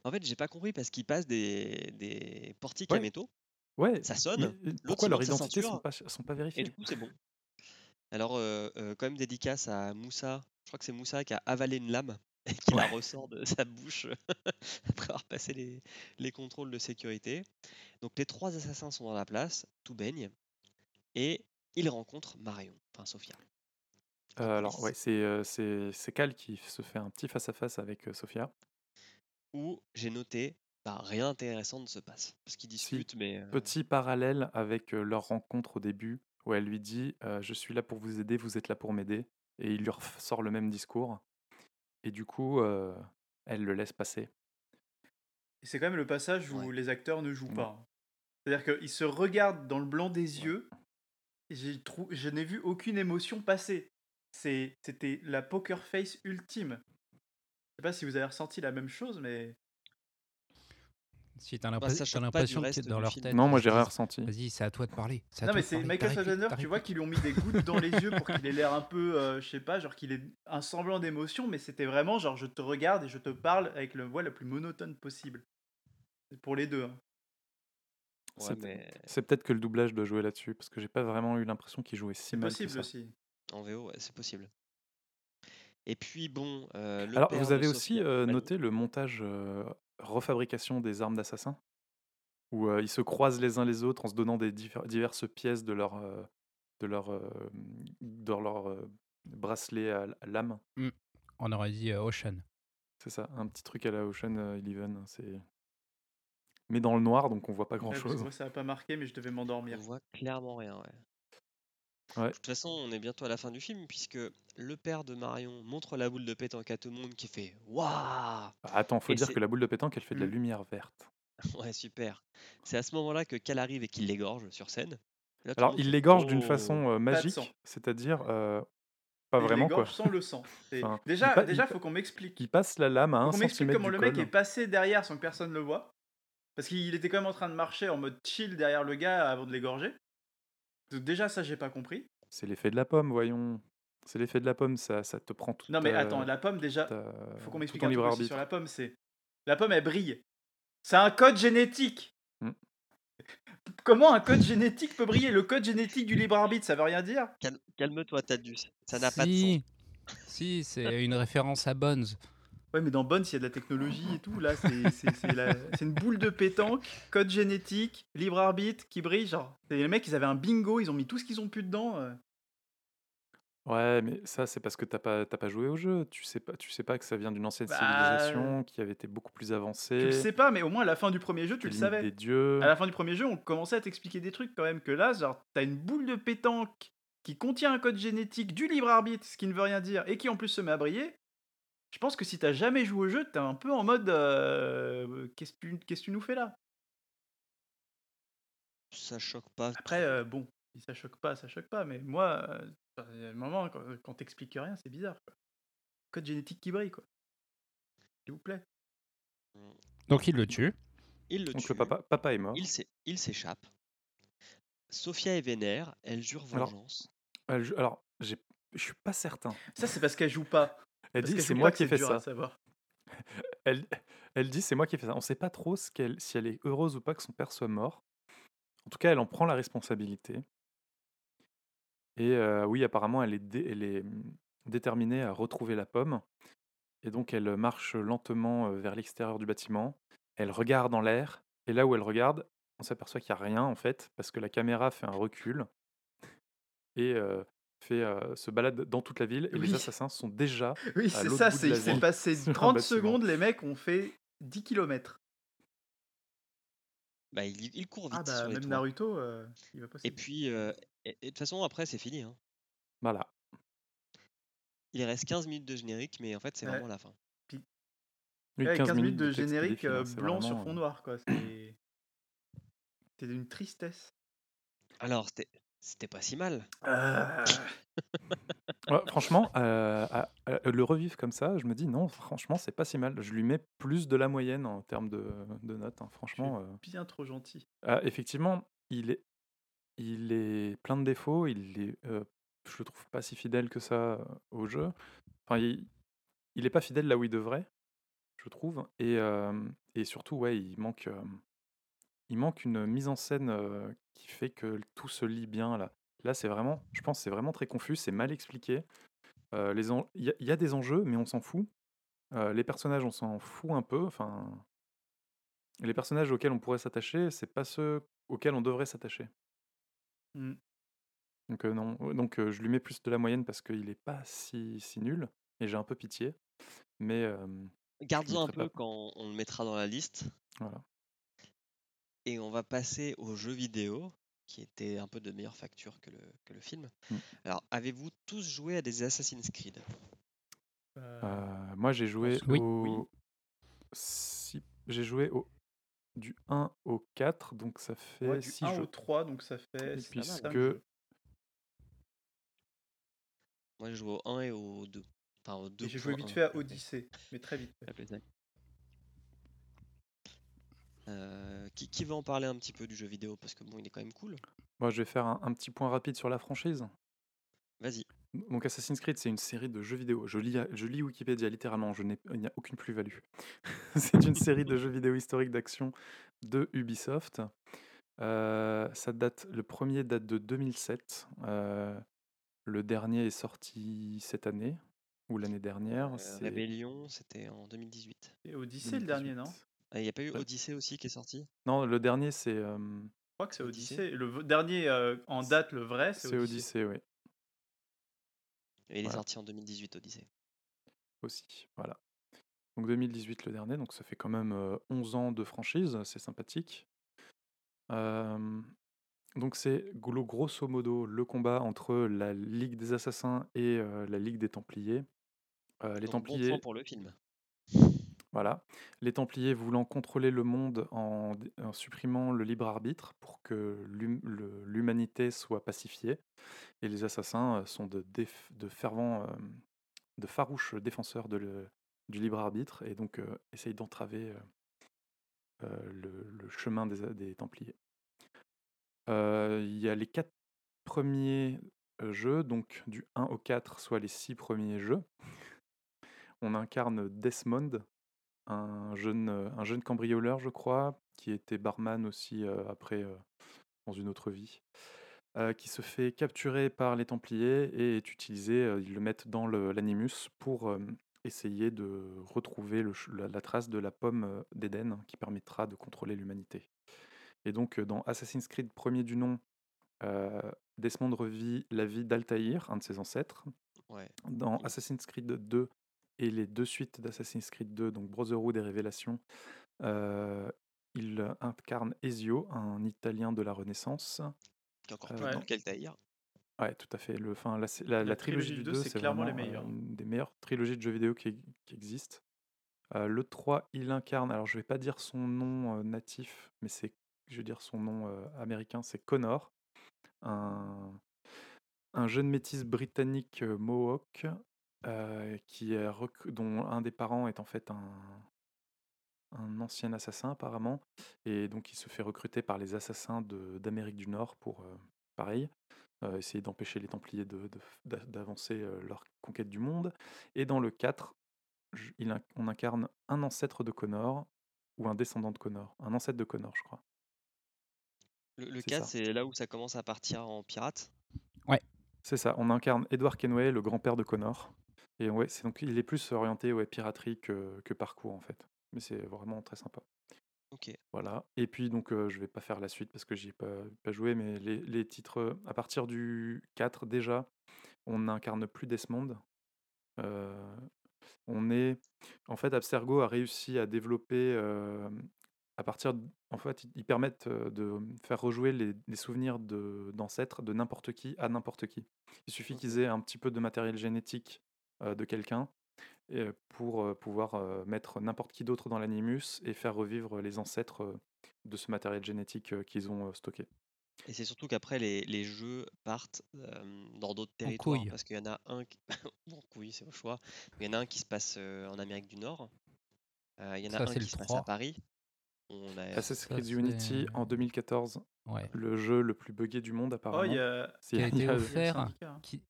Speaker 1: En fait j'ai pas compris parce qu'ils passent des, des portiques à métaux,
Speaker 2: Ouais.
Speaker 1: ça sonne,
Speaker 2: mais, pourquoi leurs identités sont pas, sont pas
Speaker 1: et
Speaker 2: vérifiées?
Speaker 1: du coup c'est bon. Alors, euh, euh, quand même dédicace à Moussa. Je crois que c'est Moussa qui a avalé une lame [LAUGHS] et qui la ressort de sa bouche [LAUGHS] après avoir passé les, les contrôles de sécurité. Donc, les trois assassins sont dans la place, tout baigne, et ils rencontrent Marion, enfin Sophia.
Speaker 2: Euh, alors, ouais, c'est euh, Cal qui se fait un petit face-à-face avec euh, Sophia.
Speaker 1: Où j'ai noté, bah, rien d'intéressant ne se passe. Parce qu'ils
Speaker 2: Si,
Speaker 1: discutent, mais. euh,
Speaker 2: petit parallèle avec euh, leur rencontre au début, où elle lui dit Je suis là pour vous aider, vous êtes là pour m'aider. Et il lui ressort le même discours. Et du coup, euh, elle le laisse passer.
Speaker 4: Et c'est quand même le passage où
Speaker 1: Ouais.
Speaker 4: les acteurs ne jouent
Speaker 2: Ouais.
Speaker 4: pas. C'est-à-dire qu'ils se regardent dans le blanc des yeux, et j'ai trou- je n'ai vu aucune émotion passer. C'était la poker face ultime. Je sais pas si vous avez ressenti la même chose, mais
Speaker 3: Si t'as
Speaker 1: bah,
Speaker 3: l'impression que dans leur
Speaker 1: film.
Speaker 3: tête.
Speaker 2: Non, moi,
Speaker 3: se
Speaker 2: j'ai rien ressenti.
Speaker 3: Vas-y, c'est à toi de parler. c'est
Speaker 4: non mais c'est Michael Fassbender, tu vois qu'ils lui ont mis des gouttes dans les yeux pour qu'il ait l'air un peu, euh, je sais pas, genre qu'il ait un semblant d'émotion, mais c'était vraiment genre je te regarde et je te parle avec le voix la plus monotone possible. C'est Pour les deux. hein.
Speaker 1: ouais,
Speaker 2: C'est
Speaker 1: mais
Speaker 2: c'est peut-être que le doublage doit jouer là-dessus, parce que j'ai pas vraiment eu l'impression qu'il jouait si
Speaker 4: C'est
Speaker 2: mal que
Speaker 4: possible
Speaker 2: ça.
Speaker 4: aussi.
Speaker 1: en VO, ouais, c'est possible. Et puis, bon, euh, le
Speaker 2: Alors,
Speaker 1: père
Speaker 2: vous avez aussi euh, noté le montage euh, refabrication des armes d'assassin, où euh, ils se croisent les uns les autres en se donnant des diverses pièces de leur, euh, de leur, euh, de leur bracelet à l- à lame.
Speaker 3: Hmm. On aurait dit Ocean.
Speaker 2: C'est ça, un petit truc à la Ocean Eleven. C'est mais dans le noir, donc on voit pas
Speaker 4: que
Speaker 2: grand-chose.
Speaker 4: moi ça a pas marqué, mais je devais m'endormir.
Speaker 1: On voit clairement rien, ouais.
Speaker 2: Ouais.
Speaker 1: De toute façon, on est bientôt à la fin du film, puisque le père de Marion montre la boule de pétanque à tout le monde qui fait Waouh
Speaker 2: Ah, Attends, faut
Speaker 1: Et
Speaker 2: dire que la boule de pétanque, elle fait de la
Speaker 4: Mm.
Speaker 2: lumière verte. [LAUGHS]
Speaker 1: Ouais, super. C'est à ce moment-là que Cal arrive et qu'il l'égorge sur scène. Là,
Speaker 2: Alors, il l'égorge d'une
Speaker 1: Oh
Speaker 2: façon euh, magique, c'est-à-dire euh, pas
Speaker 4: Il
Speaker 2: vraiment quoi.
Speaker 4: sans le sang.
Speaker 2: Enfin,
Speaker 4: déjà,
Speaker 2: il
Speaker 4: déjà,
Speaker 2: il
Speaker 4: faut qu'on m'explique.
Speaker 2: Il passe la lame à
Speaker 4: Faut
Speaker 2: un
Speaker 4: qu'on m'explique
Speaker 2: centimètre
Speaker 4: comment
Speaker 2: du
Speaker 4: le mec
Speaker 2: col.
Speaker 4: est passé derrière sans que personne le voit. Parce qu'il était quand même en train de marcher en mode chill derrière le gars avant de l'égorger. Donc déjà, ça, j'ai pas compris.
Speaker 2: C'est l'effet de la pomme, voyons. C'est l'effet de la pomme, ça, ça te prend tout.
Speaker 4: Non, mais attends, la pomme, déjà, faut qu'on m'explique un truc aussi sur la pomme. C'est la pomme, elle brille. C'est un code génétique.
Speaker 2: Hmm.
Speaker 1: Comment
Speaker 4: un code génétique peut briller? Le code génétique du libre arbitre, ça veut rien dire?
Speaker 1: Calme- Calme-toi, Tadus. Ça n'a pas de sens.
Speaker 3: Si, si, c'est une référence à Bones.
Speaker 4: Ouais, mais dans Bones, il y a de la technologie et tout. Là, c'est la- une boule de pétanque, code génétique, libre arbitre qui brille. Genre, les mecs, ils avaient un bingo, ils ont mis tout ce qu'ils ont pu dedans. euh.
Speaker 2: Ouais, mais ça, c'est parce que t'as pas, pas joué au jeu. Tu sais pas, tu sais pas que ça vient d'une ancienne
Speaker 4: Bah,
Speaker 2: civilisation qui avait été beaucoup plus
Speaker 4: Tu
Speaker 2: avancée.
Speaker 4: le sais pas, mais au moins à la fin du premier jeu, tu le savais.
Speaker 2: des dieux.
Speaker 4: À la fin du premier jeu, on commençait à t'expliquer des trucs quand même. Que là, genre, t'as une boule de pétanque qui contient un code génétique du libre arbitre, ce qui ne veut rien dire, et qui en plus se met à briller. Je pense que si t'as jamais joué au jeu, t'es un peu en mode euh, qu'est-ce que tu, qu'est-ce que tu nous fais là?
Speaker 1: Ça choque pas.
Speaker 4: Après, euh, bon, si ça choque pas, ça choque pas, mais moi, il y a un moment, quand, quand t'expliques rien, c'est bizarre. Quoi. Code génétique qui brille, quoi. S'il vous plaît.
Speaker 3: Donc il le tue.
Speaker 1: Il le
Speaker 2: Donc
Speaker 1: tue.
Speaker 2: le papa, papa est mort.
Speaker 1: Il s'é- il s'échappe. Sophia est vénère. Elle jure
Speaker 2: Alors,
Speaker 1: vengeance.
Speaker 2: Elle Alors, j'ai- je suis pas certain.
Speaker 4: Ça, c'est parce qu'elle joue pas.
Speaker 2: Elle dit c'est moi qui ai fait ça. [LAUGHS] Elle, elle dit c'est moi qui ai fait ça. On sait pas trop ce qu'elle, si elle est heureuse ou pas que son père soit mort. En tout cas, elle en prend la responsabilité. Et euh, oui, apparemment, elle est, dé- elle est hum, déterminée à retrouver la pomme. Et donc, elle marche lentement euh, vers l'extérieur du bâtiment. Elle regarde en l'air. Et là où elle regarde, on s'aperçoit qu'il n'y a rien en fait, parce que la caméra fait un recul et euh, fait, euh, se balade dans toute la ville. Et les
Speaker 4: Oui.
Speaker 2: assassins sont déjà [LAUGHS]
Speaker 4: Oui, c'est ça,
Speaker 2: de
Speaker 4: c'est, il s'est passé
Speaker 2: sur un
Speaker 4: 30
Speaker 2: bâtiment.
Speaker 4: secondes, les mecs ont fait 10 km.
Speaker 1: Bah, il, il court vite
Speaker 4: Ah bah,
Speaker 1: sur les
Speaker 4: même
Speaker 1: toits.
Speaker 4: Naruto, euh, il va pas
Speaker 1: Et puis, euh, et- et de toute façon, après, c'est fini. hein.
Speaker 2: Voilà.
Speaker 1: Il reste 15 minutes de générique, mais en fait, c'est
Speaker 4: Ouais.
Speaker 1: vraiment la fin.
Speaker 2: Oui,
Speaker 4: Ouais, 15, minutes de
Speaker 2: texte
Speaker 4: générique euh,
Speaker 2: hein,
Speaker 4: blanc sur fond
Speaker 2: euh,
Speaker 4: noir, quoi. C'est... C'est d'une tristesse.
Speaker 1: Alors, c'était c'était pas si mal.
Speaker 4: Euh, [LAUGHS]
Speaker 2: Ouais, franchement, euh, à- à le revivre comme ça, je me dis non, franchement, c'est pas si mal. Je lui mets plus de la moyenne en termes de, de notes. hein. Franchement, euh,
Speaker 4: bien trop gentil.
Speaker 2: ah, effectivement, il est, il est plein de défauts. Il est, euh, je le trouve pas si fidèle que ça au jeu. Enfin, il, il est pas fidèle là où il devrait, je trouve. Et, euh, et surtout, ouais, il manque, euh, il manque une mise en scène euh, qui fait que tout se lit bien là. Là, c'est vraiment, je pense, que c'est vraiment très confus, c'est mal expliqué. Euh, en- Il y, a- il y a des enjeux, mais on s'en fout. Euh, les personnages, on s'en fout un peu. Enfin, les personnages auxquels on pourrait s'attacher, c'est pas ceux auxquels on devrait s'attacher.
Speaker 4: Mm.
Speaker 2: Donc non, donc je lui mets plus de la moyenne parce qu'il est pas si, si nul et j'ai un peu pitié. Mais
Speaker 1: Garde-en un peu
Speaker 2: pas.
Speaker 1: quand on le mettra dans la liste.
Speaker 2: voilà.
Speaker 1: Et on va passer aux jeux vidéo, qui étaient un peu de meilleure facture que le, que le film.
Speaker 2: Mm.
Speaker 1: Alors, avez-vous tous joué à des Assassin's Creed?
Speaker 4: Euh,
Speaker 2: Euh, moi j'ai joué
Speaker 3: Oui.
Speaker 2: au j'ai joué au du 1 au 4, donc ça fait
Speaker 4: ouais, du
Speaker 2: 6
Speaker 4: 1
Speaker 2: jeux.
Speaker 4: au 3, donc ça fait
Speaker 2: Puisque
Speaker 1: mal,
Speaker 4: jeux.
Speaker 1: Moi, j'ai joué au 1 et au 2. Enfin, au 2.
Speaker 4: Et j'ai joué vite fait à Odyssey, mais très vite fait.
Speaker 1: Euh, qui, qui veut en parler un petit peu du jeu vidéo? Parce que bon, il est quand même cool.
Speaker 2: moi je vais faire un, un petit point rapide sur la franchise.
Speaker 1: Vas-y.
Speaker 2: Donc Assassin's Creed, c'est une série de jeux vidéo. Je lis, je lis Wikipédia littéralement, je n'ai, il n'y a aucune plus-value. [LAUGHS] c'est une série de jeux vidéo historiques d'action de Ubisoft. Euh, ça date, le premier date de 2007. euh, le dernier est sorti cette année ou l'année dernière.
Speaker 1: Euh, Rébellion, c'était en 2018.
Speaker 4: Et Odyssey, le dernier, non?
Speaker 2: 2018.
Speaker 1: Il n'y a pas eu. Odyssey aussi qui est sorti?
Speaker 2: Non, le dernier c'est euh,
Speaker 4: Je crois que c'est
Speaker 1: Odyssey.
Speaker 4: Odyssey. Le dernier euh, en date, le vrai, c'est
Speaker 2: c'est
Speaker 4: Odyssey.
Speaker 2: Odyssey, oui,
Speaker 1: Et il est sorti en 2018, Odyssey.
Speaker 2: aussi. Voilà. Donc 2018 le dernier, donc ça fait quand même euh, 11 ans de franchise, c'est sympathique. Euh, donc c'est glo- grosso modo le combat entre la Ligue des Assassins et euh, la Ligue des Templiers. Euh, les
Speaker 1: Donc, bon
Speaker 2: Templiers,
Speaker 1: point pour le film.
Speaker 2: Voilà, les Templiers voulant contrôler le monde en, supprimant le libre arbitre pour que l'humanité soit pacifiée, et les Assassins euh, sont de, fervents, euh, de farouches défenseurs du libre arbitre et donc euh, essayent d'entraver le, chemin des, Templiers. Il y a les quatre premiers jeux, donc du 1 au 4, soit les six premiers jeux. On incarne Desmond, un jeune, euh, un jeune cambrioleur, je crois, qui était barman aussi euh, après euh, dans une autre vie, euh, qui se fait capturer par les Templiers et est utilisé, ils le mettent dans l'Animus pour essayer de retrouver le la, la trace de la pomme d'Éden qui permettra de contrôler l'humanité. Et donc, dans Assassin's Creed premier du nom, Desmond revit la vie d'Altaïr, un de ses ancêtres.
Speaker 1: Ouais.
Speaker 2: Dans Assassin's Creed 2 et les deux suites d'Assassin's Creed 2, donc Brotherhood et Révélation, euh, il incarne Ezio, un Italien de la Renaissance.
Speaker 1: Qui est encore plus
Speaker 4: Ouais.
Speaker 2: tout à fait. Le, enfin, la, la, la
Speaker 4: La
Speaker 2: trilogie,
Speaker 4: trilogie
Speaker 2: du
Speaker 4: du
Speaker 2: 2,
Speaker 4: deux, c'est clairement les
Speaker 2: vraiment,
Speaker 4: meilleurs.
Speaker 2: une des meilleures trilogies de jeux vidéo qui, qui existent. Euh, le 3, il incarne, alors je vais pas dire son nom euh, natif, mais c'est, je vais dire son nom euh, américain, c'est Connor, un, un jeune métis britannique euh, Mohawk euh, qui est dont un des parents est en fait un, un ancien assassin apparemment, et donc il se fait recruter par les assassins de- d'Amérique du Nord pour, euh, pareil, euh, essayer d'empêcher les Templiers de- de- d'a- d'avancer leur conquête du monde. Et dans le 4, je- il inc- on incarne un ancêtre de Connor, ou un descendant de Connor, un ancêtre de Connor, je crois.
Speaker 1: Le, le
Speaker 2: C'est
Speaker 1: 4,
Speaker 2: ça.
Speaker 1: c'est là où ça commence à partir en pirate?
Speaker 2: C'est ça, on incarne Edward Kenway, le grand-père de Connor. Et ouais, c'est donc il est plus orienté ouais, piraterie que, que parcours en fait. Mais c'est vraiment très sympa.
Speaker 1: Ok.
Speaker 2: Voilà. Et puis donc euh, je vais pas faire la suite parce que j'y ai pas, pas joué, mais les, les titres à partir du 4 déjà, on n'incarne plus Desmond. Euh, on est en fait Abstergo a réussi à développer euh, à partir de- en fait ils- permettent de faire rejouer les, les souvenirs d'ancêtres de n'importe qui à n'importe qui. Il suffit qu'ils aient un petit peu de matériel génétique de quelqu'un euh, pour euh, pouvoir euh, mettre n'importe qui d'autre dans l'animus et faire revivre les ancêtres euh, de ce matériel génétique euh, qu'ils ont euh, stocké.
Speaker 1: Et c'est surtout qu'après, les, les jeux partent euh, dans d'autres territoires.
Speaker 3: couille.
Speaker 1: Parce qu'il y en a un qui. [LAUGHS] bon, couille, c'est au choix. Il y en a un qui se passe euh, en Amérique du Nord. Euh, il y en a
Speaker 3: Ça,
Speaker 1: un qui
Speaker 3: le
Speaker 1: se passe à
Speaker 3: 3.
Speaker 1: Paris. On a...
Speaker 2: Assassin's Creed
Speaker 3: c'est-
Speaker 2: Unity en 2014,
Speaker 3: Ouais.
Speaker 2: le jeu le plus buggé du monde apparemment.
Speaker 4: Oh, il y a.
Speaker 3: Été offert, qui,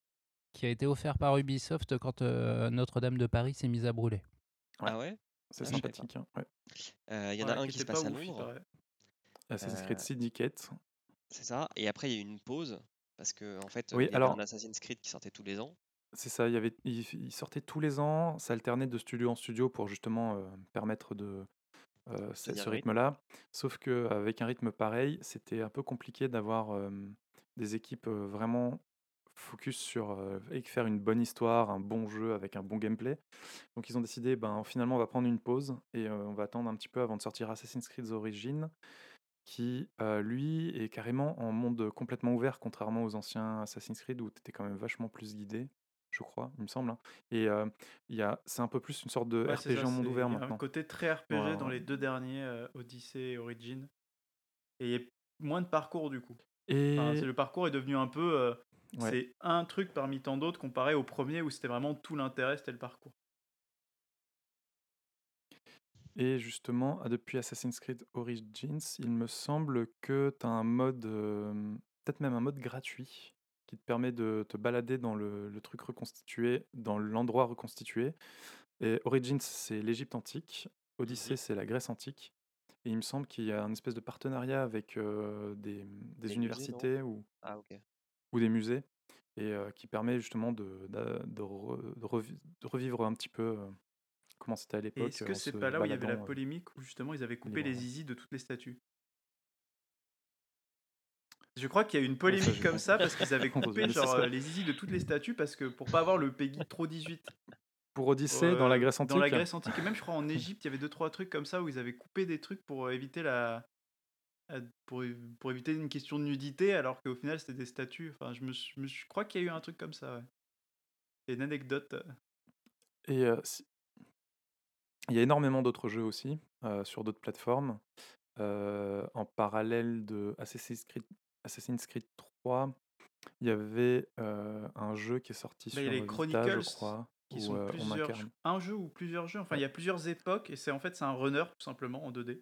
Speaker 3: qui a été offert par Ubisoft quand euh, Notre-Dame de Paris s'est mise à brûler.
Speaker 1: Ah ouais?
Speaker 2: C'est
Speaker 1: Ah,
Speaker 2: sympathique. hein, ouais.
Speaker 1: Euh, Il y en a un
Speaker 4: qui
Speaker 1: se passe
Speaker 4: pas
Speaker 1: à Londres.
Speaker 2: Assassin's
Speaker 1: Euh,
Speaker 2: Creed Syndicate.
Speaker 1: C'est ça. Et après, il y a eu une pause. Parce que, en fait,
Speaker 2: Oui,
Speaker 1: il y avait un Assassin's Creed qui sortait tous les ans.
Speaker 2: C'est ça, il, y avait, il, il sortait tous les ans, ça alternait de studio en studio pour justement euh, permettre de euh, ce, rythme-là. Sauf qu'avec un rythme pareil, c'était un peu compliqué d'avoir euh, des équipes euh, vraiment focus sur euh, faire une bonne histoire, un bon jeu avec un bon gameplay. Donc ils ont décidé, ben, finalement on va prendre une pause et euh, on va attendre un petit peu avant de sortir Assassin's Creed Origins qui euh, lui est carrément en monde complètement ouvert contrairement aux anciens Assassin's Creed où tu étais quand même vachement plus guidé je crois il me semble hein. et il y a c'est un peu plus une sorte de
Speaker 4: Ouais,
Speaker 2: RPG
Speaker 4: ça,
Speaker 2: en monde ouvert
Speaker 4: Il y a
Speaker 2: maintenant
Speaker 4: un côté très RPG
Speaker 2: Ouais,
Speaker 4: dans
Speaker 2: ouais.
Speaker 4: les deux derniers, Odyssey et Origin. Et il y a moins de parcours du coup.
Speaker 2: et
Speaker 4: Enfin, le parcours est devenu un peu. euh,
Speaker 2: Ouais.
Speaker 4: C'est un truc parmi tant d'autres comparé au premier où c'était vraiment tout l'intérêt, c'était le parcours.
Speaker 2: Et justement, ah, depuis Assassin's Creed Origins, il me semble que tu as un mode, euh, peut-être même un mode gratuit, qui te permet de te balader dans le, le truc reconstitué, dans l'endroit reconstitué. Et Origins, c'est l'Égypte antique. Odyssey, c'est la Grèce antique. Et il me semble qu'il y a un espèce de partenariat avec euh, des,
Speaker 1: non?
Speaker 2: universités ou,
Speaker 1: Ah, ok.
Speaker 2: Ou des musées, et qui permet justement de, re- revivre un petit peu comment c'était à l'époque.
Speaker 4: est-ce que c'est pas là où il y avait la polémique où justement ils avaient coupé les
Speaker 2: librement.
Speaker 4: zizi de toutes les statues? Je crois qu'il y a eu une polémique comme ça parce qu'ils avaient [LAUGHS] coupé genre les zizi de toutes les statues parce que pour pas avoir le Peggy trop 18
Speaker 2: Pour Odyssée, dans la Grèce antique
Speaker 4: Dans la Grèce antique, et même je crois en [LAUGHS] Égypte, il y avait deux trois trucs comme ça où ils avaient coupé des trucs pour éviter la pour, pour éviter une question de nudité alors qu'au final c'était des statues. Enfin, je me, je me suis- je crois qu'il y a eu un truc comme ça. Ouais. C'est une anecdote. euh.
Speaker 2: Et euh, si- il y a énormément d'autres jeux aussi euh, sur d'autres plateformes. Euh, en parallèle de Assassin's Creed, Assassin's Creed 3, il y avait un jeu qui est sorti
Speaker 4: Là, il y a
Speaker 2: sur
Speaker 4: les
Speaker 2: Vita,
Speaker 4: Chronicles
Speaker 2: je crois,
Speaker 4: Qui sont
Speaker 2: on
Speaker 4: plusieurs, un jeu ou plusieurs jeux. Enfin, il y a plusieurs époques et c'est en fait c'est un runner tout simplement en 2D.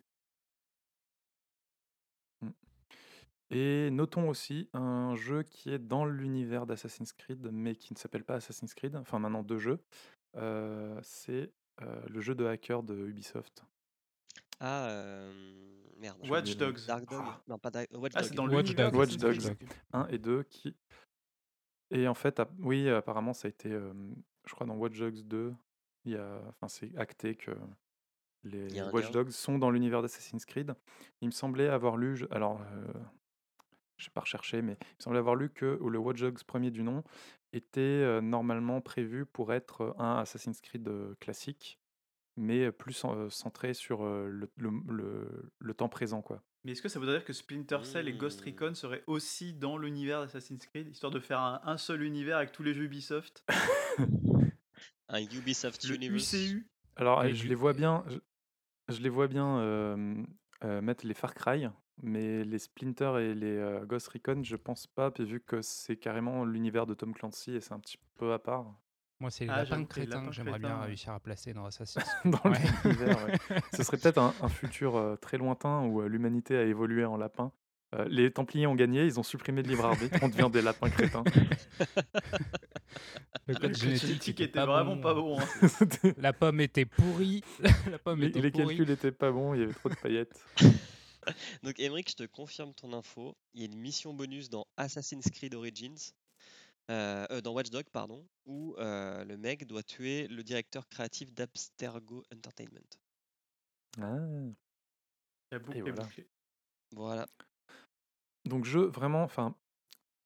Speaker 2: Et notons aussi un jeu qui est dans l'univers d'Assassin's Creed, mais qui ne s'appelle pas Assassin's Creed, enfin maintenant deux jeux. Euh, c'est euh, le jeu de hacker de Ubisoft.
Speaker 1: Ah, euh, merde.
Speaker 4: Watch. Dogs.
Speaker 1: Dark Dog
Speaker 2: Ah.
Speaker 1: Non, pas Dark Watch
Speaker 4: Ah, c'est dans
Speaker 3: Watch
Speaker 4: l'univers
Speaker 3: Dogs.
Speaker 2: Watch Dogs.
Speaker 4: Creed.
Speaker 2: 1 et 2 qui... Et en fait, oui, apparemment ça a été, euh, je crois dans Watch Dogs 2, Il y a, enfin, c'est acté que les Watch. Dogs sont dans l'univers d'Assassin's Creed. Il me semblait avoir lu, alors, euh, je n'ai pas recherché, mais il me semblait avoir lu que le Watch Dogs premier du nom était euh, normalement prévu pour être un Assassin's Creed classique, mais plus en- euh, centré sur euh, le, le- le- le temps présent, quoi.
Speaker 4: Mais est-ce que ça voudrait dire que Splinter Cell et Ghost
Speaker 1: Mmh.
Speaker 4: Recon seraient aussi dans l'univers d'Assassin's Creed, histoire de faire un, un seul univers avec tous les jeux Ubisoft?
Speaker 1: Un Ubisoft
Speaker 4: Le
Speaker 1: Universe.
Speaker 4: UCU
Speaker 2: Alors, je les vois bien, je, je les vois bien euh, euh, mettre les Far Cry, mais les Splinter et les euh, Ghost Recon, je pense pas, puis vu que c'est carrément l'univers de Tom Clancy et c'est un petit peu à part
Speaker 3: Moi, c'est les
Speaker 4: Ah,
Speaker 3: lapins crétins que j'aimerais bien
Speaker 4: ouais.
Speaker 3: réussir à placer dans Assassin's [LAUGHS]
Speaker 2: dans
Speaker 3: Ouais.
Speaker 2: l'univers. ouais. [LAUGHS] Ce serait peut-être un, un futur euh, très lointain où euh, l'humanité a évolué en lapin. Euh, les Templiers ont gagné, ils ont supprimé le libre arbitre, on devient des lapins crétins. [LAUGHS]
Speaker 3: Le code génétique était
Speaker 4: était
Speaker 3: pas
Speaker 4: vraiment
Speaker 3: bon.
Speaker 4: pas bon. hein.
Speaker 3: La pomme était pourrie. La pomme
Speaker 2: les
Speaker 3: était
Speaker 2: les
Speaker 3: pourrie.
Speaker 2: calculs étaient pas bons, il y avait trop de paillettes. [LAUGHS]
Speaker 1: Donc, Emmerich, je te confirme ton info. Il y a une mission bonus dans Assassin's Creed Origins, euh, euh, dans Watch Dogs, pardon, où euh, le mec doit tuer le directeur créatif d'Abstergo Entertainment.
Speaker 2: Ah.
Speaker 4: La boucle
Speaker 2: Et voilà.
Speaker 4: bouclée.
Speaker 1: Voilà.
Speaker 2: Donc je vraiment, enfin,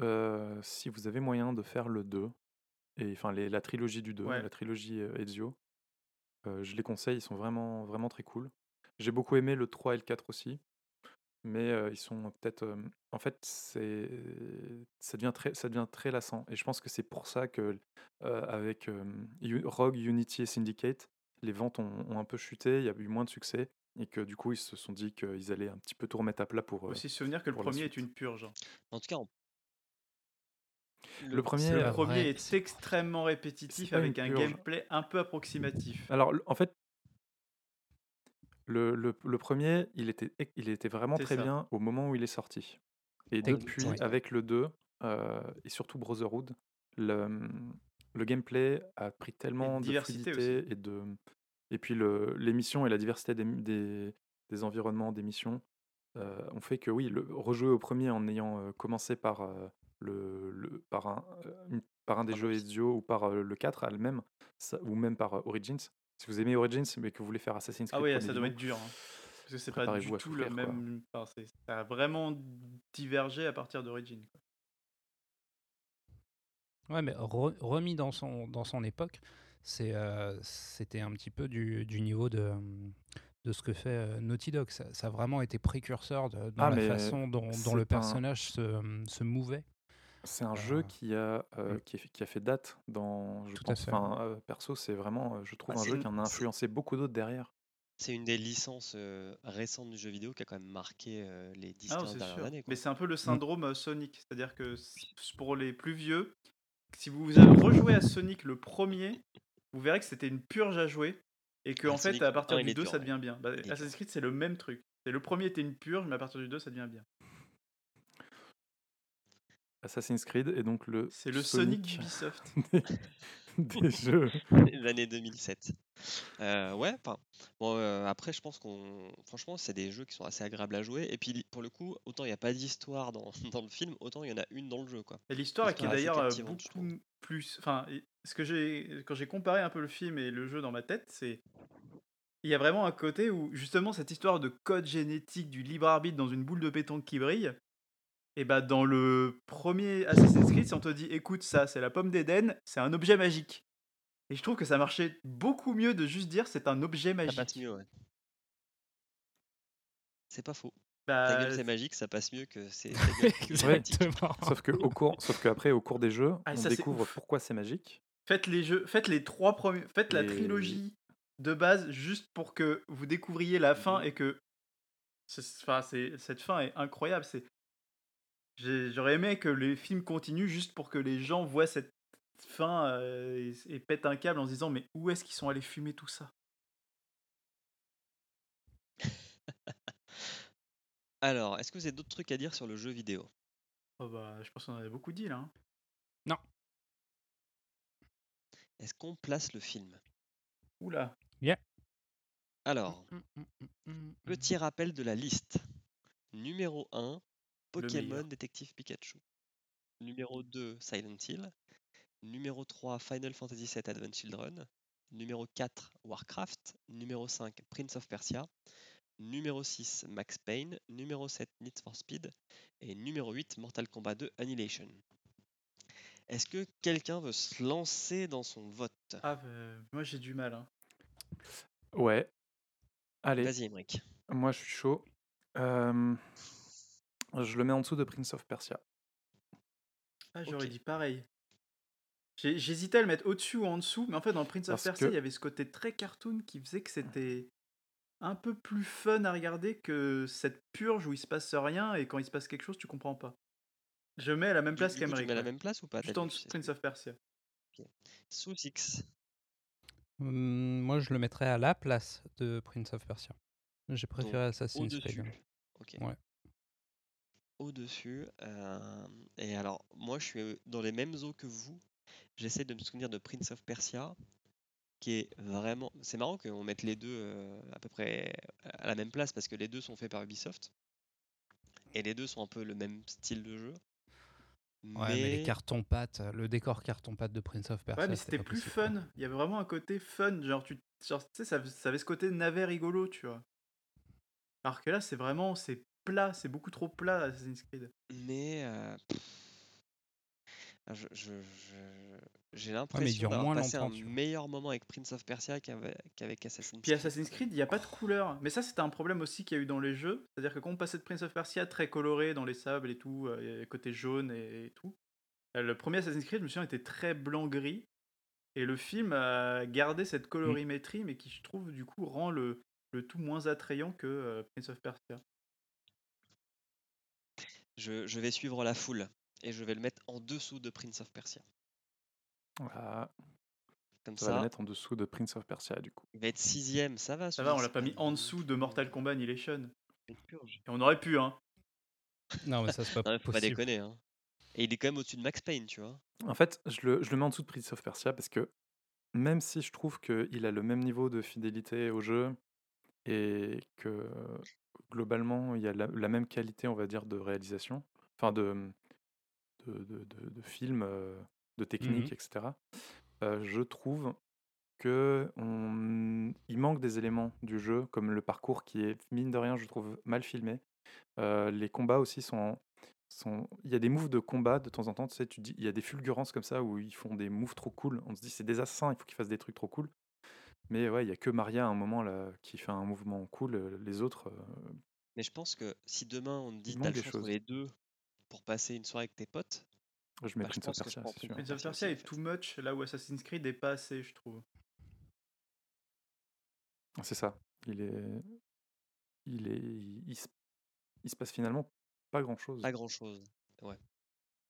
Speaker 2: euh, si vous avez moyen de faire le 2, et enfin les- la trilogie du 2,
Speaker 4: Ouais.
Speaker 2: la trilogie Ezio, euh, je les conseille, ils sont vraiment, vraiment très cool. J'ai beaucoup aimé le 3 et le 4 aussi, mais euh, ils sont peut-être... euh, en fait, c'est, ça, devient très, ça devient très lassant, et je pense que c'est pour ça que euh, avec euh, U- Rogue, Unity et Syndicate, les ventes ont, ont un peu chuté, il y a eu moins de succès, et que du coup ils se sont dit qu'ils allaient un petit peu tout remettre à plat pour...
Speaker 4: Faut
Speaker 2: euh,
Speaker 4: aussi se souvenir que le
Speaker 2: pour la
Speaker 4: premier est
Speaker 2: suite.
Speaker 4: une purge. hein.
Speaker 1: En tout cas,
Speaker 2: Le premier,
Speaker 4: Le
Speaker 2: euh,
Speaker 4: premier est extrêmement répétitif
Speaker 2: c'est pas
Speaker 4: avec
Speaker 2: une
Speaker 4: un
Speaker 2: purge.
Speaker 4: gameplay un peu approximatif.
Speaker 2: Alors, en fait, le, le- le premier, il était, il était vraiment très
Speaker 4: ça.
Speaker 2: bien au moment où il est sorti. Et depuis, avec le 2, euh, et surtout Brotherhood, le, le gameplay a pris tellement de
Speaker 4: diversité
Speaker 2: fluidité et de... Et puis le- les missions et la diversité des, des, des environnements, des missions, euh, ont fait que oui, le, rejouer au premier en ayant euh, commencé par, euh, le, le- par, un, euh, par un des jeux. Ezio ou par euh, le 4 elle-même, ou même par euh, Origins, si vous aimez Origins mais que vous voulez faire Assassin's
Speaker 4: Ah
Speaker 2: Creed
Speaker 4: oui,
Speaker 2: premier
Speaker 4: ça doit être dur. hein. Parce que c'est pas du tout le même. enfin, c'est- ça a vraiment divergé à partir d'Origin. quoi.
Speaker 3: Ouais, mais re- remis dans son, dans son époque, c'est, euh, c'était un petit peu du, du niveau de, de ce que fait euh, Naughty Dog. Ça, ça a vraiment été précurseur de, dans
Speaker 2: Ah,
Speaker 3: la façon dont, le
Speaker 2: un-
Speaker 3: personnage se, se mouvait.
Speaker 2: C'est un jeu
Speaker 3: Euh,
Speaker 2: qui a, euh,
Speaker 3: mm.
Speaker 2: qui, est- qui a fait date dans. Je
Speaker 3: Tout à
Speaker 2: pense,
Speaker 3: fait.
Speaker 2: enfin, euh, perso, c'est vraiment, euh, je trouve,
Speaker 1: Bah,
Speaker 2: un jeu
Speaker 1: une-
Speaker 2: qui en a influencé beaucoup d'autres derrière.
Speaker 1: c'est une des licences euh, récentes du jeu vidéo qui a quand même marqué euh, les 10-15
Speaker 4: Ah
Speaker 1: dernières années. quoi.
Speaker 4: Mais c'est un peu le syndrome euh, Sonic. C'est-à-dire que pour les plus vieux, si vous avez rejoué à Sonic le premier, vous verrez que c'était une purge à jouer. Et que
Speaker 1: Ah,
Speaker 4: en fait,
Speaker 1: Sonic
Speaker 4: à partir
Speaker 1: 1, il
Speaker 4: du
Speaker 1: est
Speaker 4: 2,
Speaker 1: dur,
Speaker 4: ça
Speaker 1: ouais.
Speaker 4: devient bien. Bah. Assassin's Creed, c'est le même truc. C'est le premier était une purge, mais à partir du 2, ça devient bien.
Speaker 2: Assassin's Creed est donc le.
Speaker 4: C'est le Sonic
Speaker 2: Sonic
Speaker 4: d'Ubisoft. [LAUGHS]
Speaker 2: des, des jeux. [LAUGHS]
Speaker 1: L'année 2007. Euh, ouais, enfin, bon, euh, après, je pense qu'on. Franchement, c'est des jeux qui sont assez agréables à jouer. Et puis, pour le coup, autant il n'y a pas d'histoire dans, [LAUGHS] dans le film, autant il y en a une dans le jeu. Quoi.
Speaker 4: Et l'histoire qui est d'ailleurs euh, beaucoup plus. Enfin, et- ce que j'ai quand j'ai comparé un peu le film et le jeu dans ma tête, c'est il y a vraiment un côté où justement cette histoire de code génétique du libre arbitre dans une boule de pétanque qui brille. Et bah dans le premier Assassin's Creed, si on te dit écoute ça, c'est la pomme d'Éden, c'est un objet magique. Et je trouve que ça marchait beaucoup mieux de juste dire c'est un objet
Speaker 1: Ça
Speaker 4: magique.
Speaker 1: passe mieux, ouais. C'est pas faux. Ta
Speaker 4: Bah,
Speaker 1: gueule, c'est magique, ça passe mieux que c'est. [LAUGHS]
Speaker 2: Sauf que au cours, sauf qu'après, au cours des jeux,
Speaker 4: Ah,
Speaker 2: on
Speaker 4: ça,
Speaker 2: découvre pourquoi c'est magique.
Speaker 4: Faites les jeux, faites les trois premiers, faites la trilogie de base juste pour que vous découvriez la fin et que, enfin, c'est cette fin est incroyable. C'est, j'aurais aimé que les films continuent juste pour que les gens voient cette fin euh, et, et pètent un câble en se disant mais où est-ce qu'ils sont allés fumer tout ça? [LAUGHS]
Speaker 1: Alors, est-ce que vous avez d'autres trucs à dire sur le jeu vidéo?
Speaker 4: Oh bah, je pense qu'on en avait beaucoup dit là. hein.
Speaker 1: Est-ce qu'on place le film?
Speaker 4: Oula.
Speaker 1: Alors,
Speaker 3: Mm, mm, mm, mm,
Speaker 1: petit rappel de la liste. Numéro 1, Pokémon. Détective Pikachu. Numéro 2, Silent Hill. Numéro 3, Final Fantasy VII Advent Children. numéro 4 Warcraft, numéro 5 Prince of Persia, numéro 6 Max Payne, numéro 7 Need for Speed et numéro 8 Mortal Kombat 2 Annihilation. Est-ce que quelqu'un veut se lancer dans son vote?
Speaker 4: Ah, bah, moi j'ai du mal. hein.
Speaker 2: Ouais. Allez,
Speaker 1: Vas-y, Emmerich.
Speaker 2: moi je suis chaud. Euh, je le mets en dessous de Prince of Persia.
Speaker 4: Ah, j'aurais dit pareil. J'ai- J'hésitais à le mettre au-dessus ou en dessous, mais en fait, dans Prince of Persia,
Speaker 2: que-
Speaker 4: il y avait ce côté très cartoon qui faisait que c'était un peu plus fun à regarder que cette purge où il se passe rien et quand il se passe quelque chose, tu comprends pas. Je mets à la même
Speaker 1: Du-
Speaker 4: place
Speaker 1: coup, tu mets à la même place ou pas
Speaker 4: Juste
Speaker 1: t'as
Speaker 4: en
Speaker 1: vu,
Speaker 4: dessous de
Speaker 1: c'est-
Speaker 4: Prince of Persia.
Speaker 1: Sous X.
Speaker 3: Hum, moi, je le mettrais à la place de Prince of Persia. J'ai préféré Assassin's. Creed.
Speaker 1: Ok.
Speaker 3: Ouais.
Speaker 1: Au-dessus. euh, et alors, moi, je suis dans les mêmes eaux que vous. J'essaie de me souvenir de Prince of Persia, qui est vraiment. C'est marrant qu'on mette les deux euh, à peu près à la même place parce que les deux sont faits par Ubisoft. Et les deux sont un peu le même style de jeu.
Speaker 3: Ouais, mais, les cartons-pâtes, le décor carton-pâte de Prince of Persia.
Speaker 4: Ouais, mais c'était plus
Speaker 3: possible,
Speaker 4: fun. Il y avait vraiment un côté fun. Genre, tu genre, tu sais, ça, ça avait ce côté navet rigolo, tu vois. Alors que là, c'est vraiment, c'est plat, c'est beaucoup trop plat, Assassin's Creed.
Speaker 1: Mais euh, je- je- je- j'ai l'impression
Speaker 3: dure
Speaker 1: d'avoir passé un meilleur moment avec Prince of Persia qu'avec Assassin's
Speaker 4: Puis
Speaker 1: Creed.
Speaker 4: Assassin's Creed, il n'y a pas de couleur. Mais ça, c'était un problème aussi qu'il y a eu dans les jeux. C'est-à-dire que quand on passait de Prince of Persia très coloré dans les sables et tout, euh, côté jaune et, et tout, euh, le premier Assassin's Creed, je me souviens, était très blanc-gris. Et le film a gardé cette colorimétrie, mais qui, je trouve, du coup, rend le, le tout moins attrayant que euh, Prince of Persia.
Speaker 1: Je, je vais suivre la foule et je vais le mettre en dessous de Prince of Persia.
Speaker 2: Ah,
Speaker 1: Comme
Speaker 2: ça va
Speaker 1: ça,
Speaker 2: le mettre en dessous de Prince of Persia du coup.
Speaker 1: il va être sixième, ça va.
Speaker 4: Ça va, on l'a pas mis en dessous de Mortal Kombat Annihilation. Et on aurait pu, hein.
Speaker 3: Non, mais ça, c'est pas [LAUGHS]
Speaker 1: Non, faut pas déconner. Hein. Et il est quand même au-dessus de Max Payne, tu vois.
Speaker 2: En fait, je le, je le mets en dessous de Prince of Persia parce que même si je trouve qu'il a le même niveau de fidélité au jeu et que globalement il y a la, la même qualité, on va dire, de réalisation, enfin de, de, de, de- de film, euh, de technique,
Speaker 3: Mhm.
Speaker 2: etc., euh, je trouve que on- il manque des éléments du jeu, comme le parcours qui est, mine de rien, je trouve mal filmé. Euh, les combats aussi sont, sont... Il y a des moves de combat de temps en temps, tu sais, tu dis, il y a des fulgurances comme ça où ils font des moves trop cool. On se dit, c'est des assassins, il faut qu'ils fassent des trucs trop cool. Mais ouais, il y a que Maria à un moment là qui fait un mouvement cool. Les autres, euh,
Speaker 1: Mais je pense que si demain on te dit
Speaker 2: Il
Speaker 1: t'as
Speaker 2: manque
Speaker 1: le
Speaker 2: des
Speaker 1: choix entre
Speaker 2: choses.
Speaker 1: les deux pour passer une soirée avec tes potes,
Speaker 2: je mets
Speaker 1: Bah, je
Speaker 2: Prince of
Speaker 1: pense que je
Speaker 2: Persia,
Speaker 1: prends
Speaker 2: c'est
Speaker 1: Prince
Speaker 2: sûr.
Speaker 4: Prince of
Speaker 1: Persia
Speaker 4: est too much, là où Assassin's Creed est pas assez, je trouve.
Speaker 2: C'est ça. Il est, il est, il, il se... il se passe finalement pas grand chose.
Speaker 1: pas grand chose. Ouais.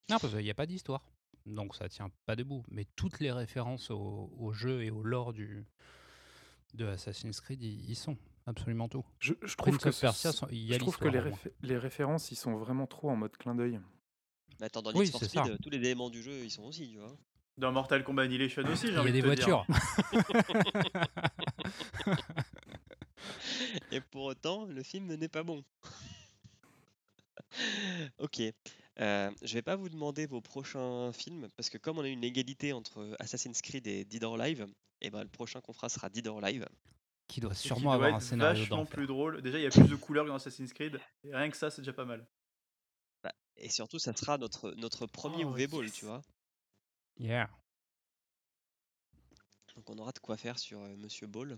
Speaker 3: Non, parce qu'il n'y a pas d'histoire. Donc ça tient pas debout. Mais toutes les références au, au jeu et au lore du, de Assassin's Creed, y, y sont. Absolument tout.
Speaker 2: Je, je trouve
Speaker 3: Prince
Speaker 2: que
Speaker 3: of Persia,
Speaker 2: ce-
Speaker 3: sont- il y a
Speaker 2: je trouve que
Speaker 3: l'histoire,
Speaker 2: les, réfé- les références, ils sont vraiment trop en mode clin d'œil.
Speaker 1: Mais attends, dans
Speaker 3: Oui,
Speaker 1: Speed,
Speaker 3: ça.
Speaker 1: euh, tous les éléments du jeu, ils sont aussi, tu vois.
Speaker 4: Dans Mortal Kombat Annihilation aussi, j'ai
Speaker 3: Il y a
Speaker 4: envie
Speaker 3: des
Speaker 4: de te dire.
Speaker 3: voitures. [LAUGHS]
Speaker 1: Et pour autant, le film n'est pas bon. [LAUGHS] ok. Euh, je vais pas vous demander vos prochains films parce que comme on a une égalité entre Assassin's Creed et Dead or Alive, et ben le prochain qu'on fera sera Dead or Alive.
Speaker 3: qui doit
Speaker 4: qui
Speaker 3: sûrement
Speaker 4: doit
Speaker 3: avoir
Speaker 4: être
Speaker 3: un scénario
Speaker 4: vachement plus drôle. Déjà, il y a plus de couleurs que dans Assassin's Creed. Et rien que ça, c'est déjà pas mal.
Speaker 1: Bah, et surtout, ça sera notre, notre premier
Speaker 4: Oh,
Speaker 1: UV Ball,
Speaker 4: yes.
Speaker 1: tu vois.
Speaker 3: Yeah.
Speaker 1: Donc on aura de quoi faire sur euh, Monsieur Ball.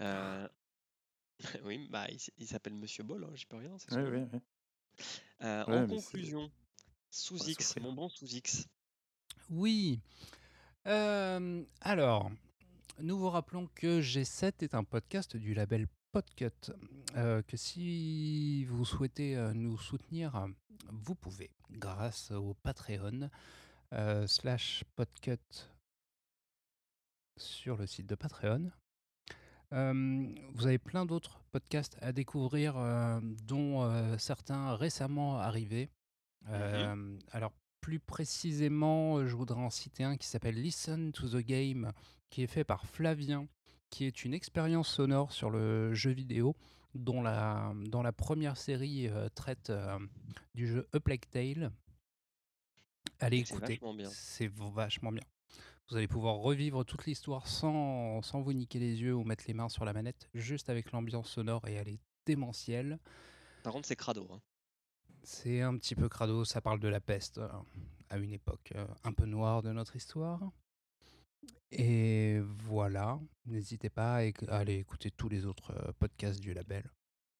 Speaker 1: Euh, [LAUGHS] oui, bah il, s'appelle Monsieur Ball, hein, j'y peux rien.
Speaker 2: Oui, oui, oui.
Speaker 1: Euh,
Speaker 2: Ouais,
Speaker 1: en conclusion, sous
Speaker 2: on va
Speaker 1: X,
Speaker 2: souffrir.
Speaker 1: mon bon sous X.
Speaker 3: Oui. Euh, alors, nous vous rappelons que G7 est un podcast du label Podcut. euh, que si vous souhaitez euh, nous soutenir, vous pouvez grâce au Patreon slash Podcut sur le site de Patreon. Euh, vous avez plein d'autres podcasts à découvrir, euh, dont euh, certains récemment arrivés. Alors, plus précisément, je voudrais en citer un qui s'appelle Listen to the Game, qui est fait par Flavien, qui est une expérience sonore sur le jeu vidéo, dont la, dont la première série traite du jeu A Plague Tale. Allez écouter, c'est vachement bien. Vous allez pouvoir revivre toute l'histoire sans, sans vous niquer les yeux ou mettre les mains sur la manette, juste avec l'ambiance sonore et elle est démentielle.
Speaker 1: Par contre, c'est crado. hein.
Speaker 3: C'est un petit peu crado, ça parle de la peste euh, à une époque euh, un peu noire de notre histoire. Et voilà, n'hésitez pas à aller écouter tous les autres euh, podcasts du label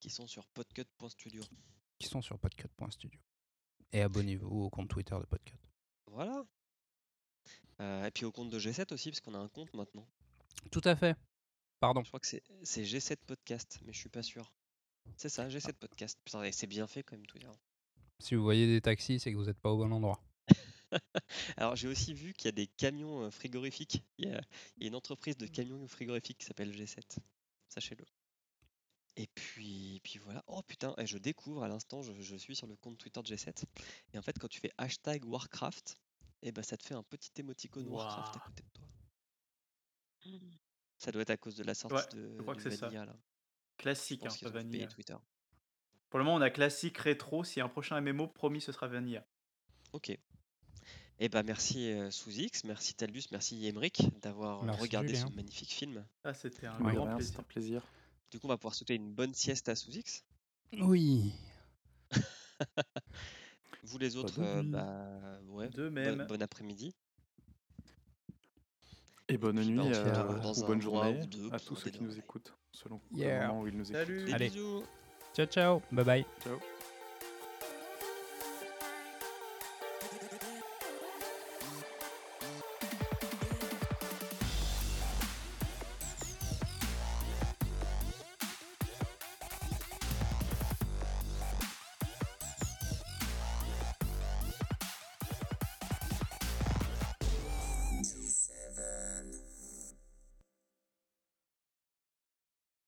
Speaker 1: Qui sont sur podcut.studio.
Speaker 3: qui sont sur podcut.studio. Et abonnez-vous au compte Twitter de Podcut.
Speaker 1: Voilà. Euh, et puis au compte de G7 aussi, parce qu'on a un compte maintenant.
Speaker 3: Tout à fait. Pardon.
Speaker 1: Je crois que c'est c'est G7 Podcast, mais je suis pas sûr. C'est ça, G7 Podcast. Putain, c'est bien fait quand même Twitter.
Speaker 3: Si vous voyez des taxis, c'est que vous n'êtes pas au bon endroit. [LAUGHS]
Speaker 1: Alors j'ai aussi vu qu'il y a des camions euh, frigorifiques. Il y a, il y a une entreprise de camions frigorifiques qui s'appelle G7. Sachez-le. Et puis, puis voilà. Oh putain, et je découvre à l'instant, je, je suis sur le compte Twitter de G7. Et en fait, quand tu fais hashtag Warcraft, et ben ça te fait un petit émoticône Warcraft à côté de toi. Ça doit être à cause de la sortie
Speaker 4: Ouais,
Speaker 1: de
Speaker 4: je crois que c'est ça.
Speaker 1: Vanilla, là.
Speaker 4: Classique, hein,
Speaker 1: pense
Speaker 4: Vanilla.
Speaker 1: Twitter.
Speaker 4: Pour le moment, on a classique rétro. Si un prochain MMO, promis, ce sera Vanilla.
Speaker 1: Ok. Et bah merci euh, Sous-X, merci Taldus, merci Emric d'avoir euh,
Speaker 3: Merci,
Speaker 1: regardé ce magnifique film.
Speaker 4: Ah, c'était un
Speaker 2: Ouais,
Speaker 4: grand
Speaker 2: rien,
Speaker 4: plaisir.
Speaker 2: c'est un plaisir.
Speaker 1: Du coup, on va pouvoir souhaiter une bonne sieste à Sous-X.
Speaker 3: Oui. [LAUGHS]
Speaker 1: Vous les autres,
Speaker 2: de
Speaker 1: euh,
Speaker 2: nuit.
Speaker 1: bah ouais,
Speaker 4: De
Speaker 1: bon,
Speaker 4: même.
Speaker 1: bon après-midi.
Speaker 2: Et bonne nuit euh,
Speaker 1: dans
Speaker 2: ou bonne journée
Speaker 1: ou deux
Speaker 2: à tous ceux qui nous écoutent, selon
Speaker 3: Yeah.
Speaker 2: le moment où ils nous écoutent.
Speaker 4: Salut.
Speaker 3: Allez.
Speaker 1: bisous
Speaker 3: Ciao, ciao. Bye bye.
Speaker 2: Ciao.